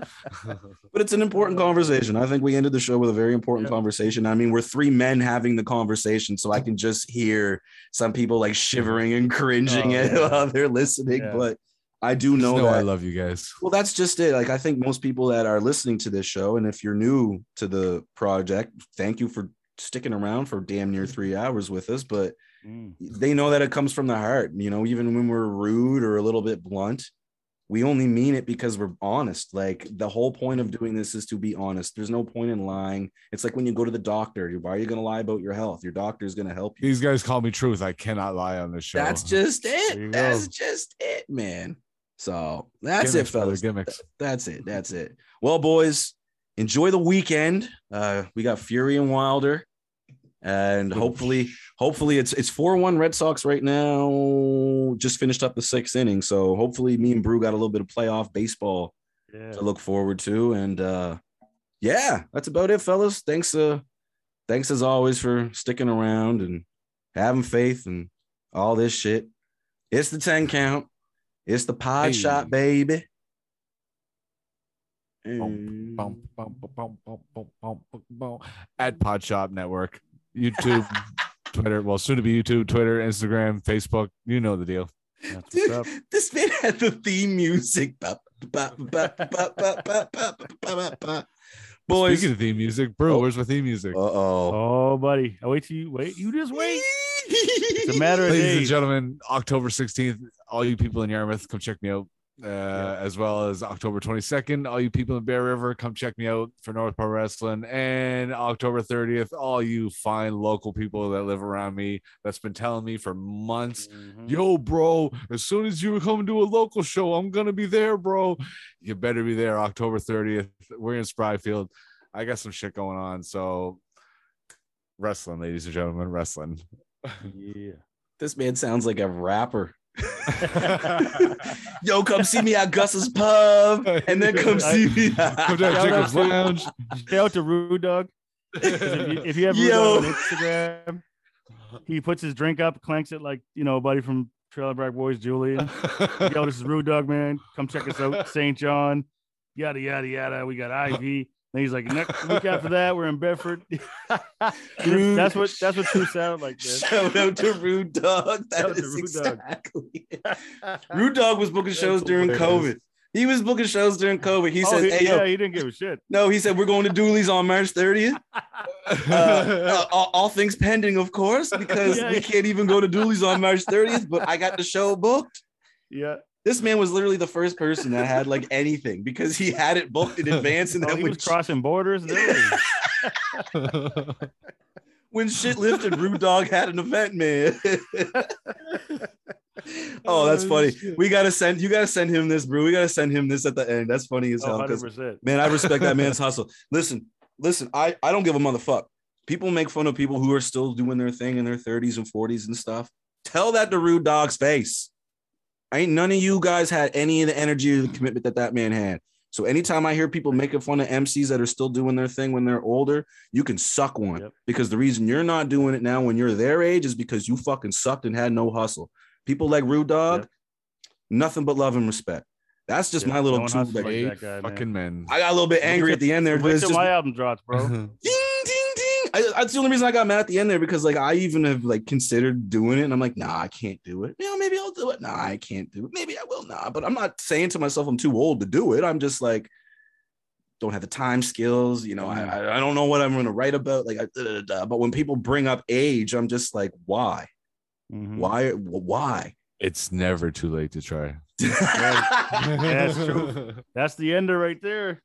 But it's an important conversation. I think we ended the show with a very important Yeah. conversation. I mean, we're three men having the conversation, so I can just hear some people like shivering and oh, cringing Oh, at yeah. while they're listening. Yeah. But I do know know that. I love you guys. well, that's just it. Like I think most people that are listening to this show, and if you're new to the project, thank you for sticking around for damn near three hours with us. But Mm. they know that it comes from the heart. You know, even when we're rude or a little bit blunt, we only mean it because we're honest. Like the whole point of doing this is to be honest. There's no point in lying. It's like when you go to the doctor, why are you going to lie about your health? Your doctor is going to help you. These guys call me truth. I cannot lie on this show. That's just it. That's go. just it, man. So that's gimmicks, it, brother, fellas. Gimmicks. That's it. That's it. Well, boys, enjoy the weekend. Uh, we got Fury and Wilder, and hopefully, hopefully it's it's four one Red Sox right now. Just finished up the sixth inning, so hopefully, me and Brew got a little bit of playoff baseball Yeah. to look forward to. And uh, yeah, that's about it, fellas. Thanks. Uh, thanks as always for sticking around and having faith and all this shit. It's the 10 count. It's the pod Hey. shot, baby. At Podshop Network, YouTube, Twitter. Well, soon to be YouTube, Twitter, Instagram, Facebook. You know the deal. Dude, this man had the theme music. Boys. Speaking of theme music, bro, oh. where's my theme music? oh. Oh, buddy. I wait till you wait. You just wait. it's a matter of Ladies days. and gentlemen, October 16th, all you people in Yarmouth, come check me out. Uh, as well as October 22nd, all you people in Bear River, come check me out for North Pro Wrestling. And October 30th, all you fine local people that live around me that's been telling me for months, Mhm. yo, bro, as soon as you come to a local show, I'm gonna be there, bro. You better be there October 30th. We're in Spryfield. I got some shit going on. So wrestling, ladies and gentlemen, wrestling. Yeah. This man sounds like a rapper. Yo, come see me at Gus's Pub, and then come see me. Come down to Jacob's Lounge. Shout out to Rude Dog. 'Cause If you, if you have Rude Yo. Dog on Instagram, he puts his drink up, clanks it like you know, a buddy from Trailer Park Boys, Julian. Yo, this is Rude Dog, man. Come check us out, St. John. Yada yada yada. We got Ivy. Then he's like, next week after that, we're in Bedford. Rude. that's what that's what true sound like. Man. Shout out to Rude Dog. That Shout out is Rude Dog. exactly. Rude Dog was booking shows That's during hilarious. COVID. He was booking shows during COVID. He Oh, said, he- "Hey, yo, yeah, he didn't give a shit. no." He said, "We're going to Dooley's on March 30th. Uh, uh, all, all things pending, of course, because Yeah, we yeah. can't even go to Dooley's on March 30th. But I got the show booked." Yeah. This man was literally the first person that had like anything because he had it booked in advance, and Oh, then he was crossing borders. When shit lifted, Rude Dog had an event, man. oh, that's funny. We gotta send you gotta send him this, bro. We gotta send him this at the end. That's funny as Oh, 100%. man, I respect that man's hustle. Listen, listen, I, I don't give a motherfuck. People make fun of people who are still doing their thing in their 30s and 40s and stuff. Tell that to Rude Dog's face. Ain't none of you guys had any of the energy or the commitment that that man had. So anytime I hear people making fun of MCs that are still doing their thing when they're older, you can suck one Yep. because the reason you're not doing it now when you're their age is because you fucking sucked and had no hustle. People like Rude Dog, Yep. nothing but love and respect. That's just Yeah, my little no one two. like- like that guy, man. fucking men. I got a little bit angry at the end there. but Wait till just my album drops, bro. I, that's the only reason I got mad at the end there because like I even have like considered doing it, and I'm like, nah, I can't do it. You know, maybe I'll do it. Nah, I can't do it. Maybe I will. Nah, but I'm not saying to myself I'm too old to do it. I'm just like, don't have the time skills. You know, I I, I don't know what I'm going to write about. Like, I, da, da, da, da. but when people bring up age, I'm just like, why, Mhm. why, why? It's never too late to try. That's true. That's the ender right there.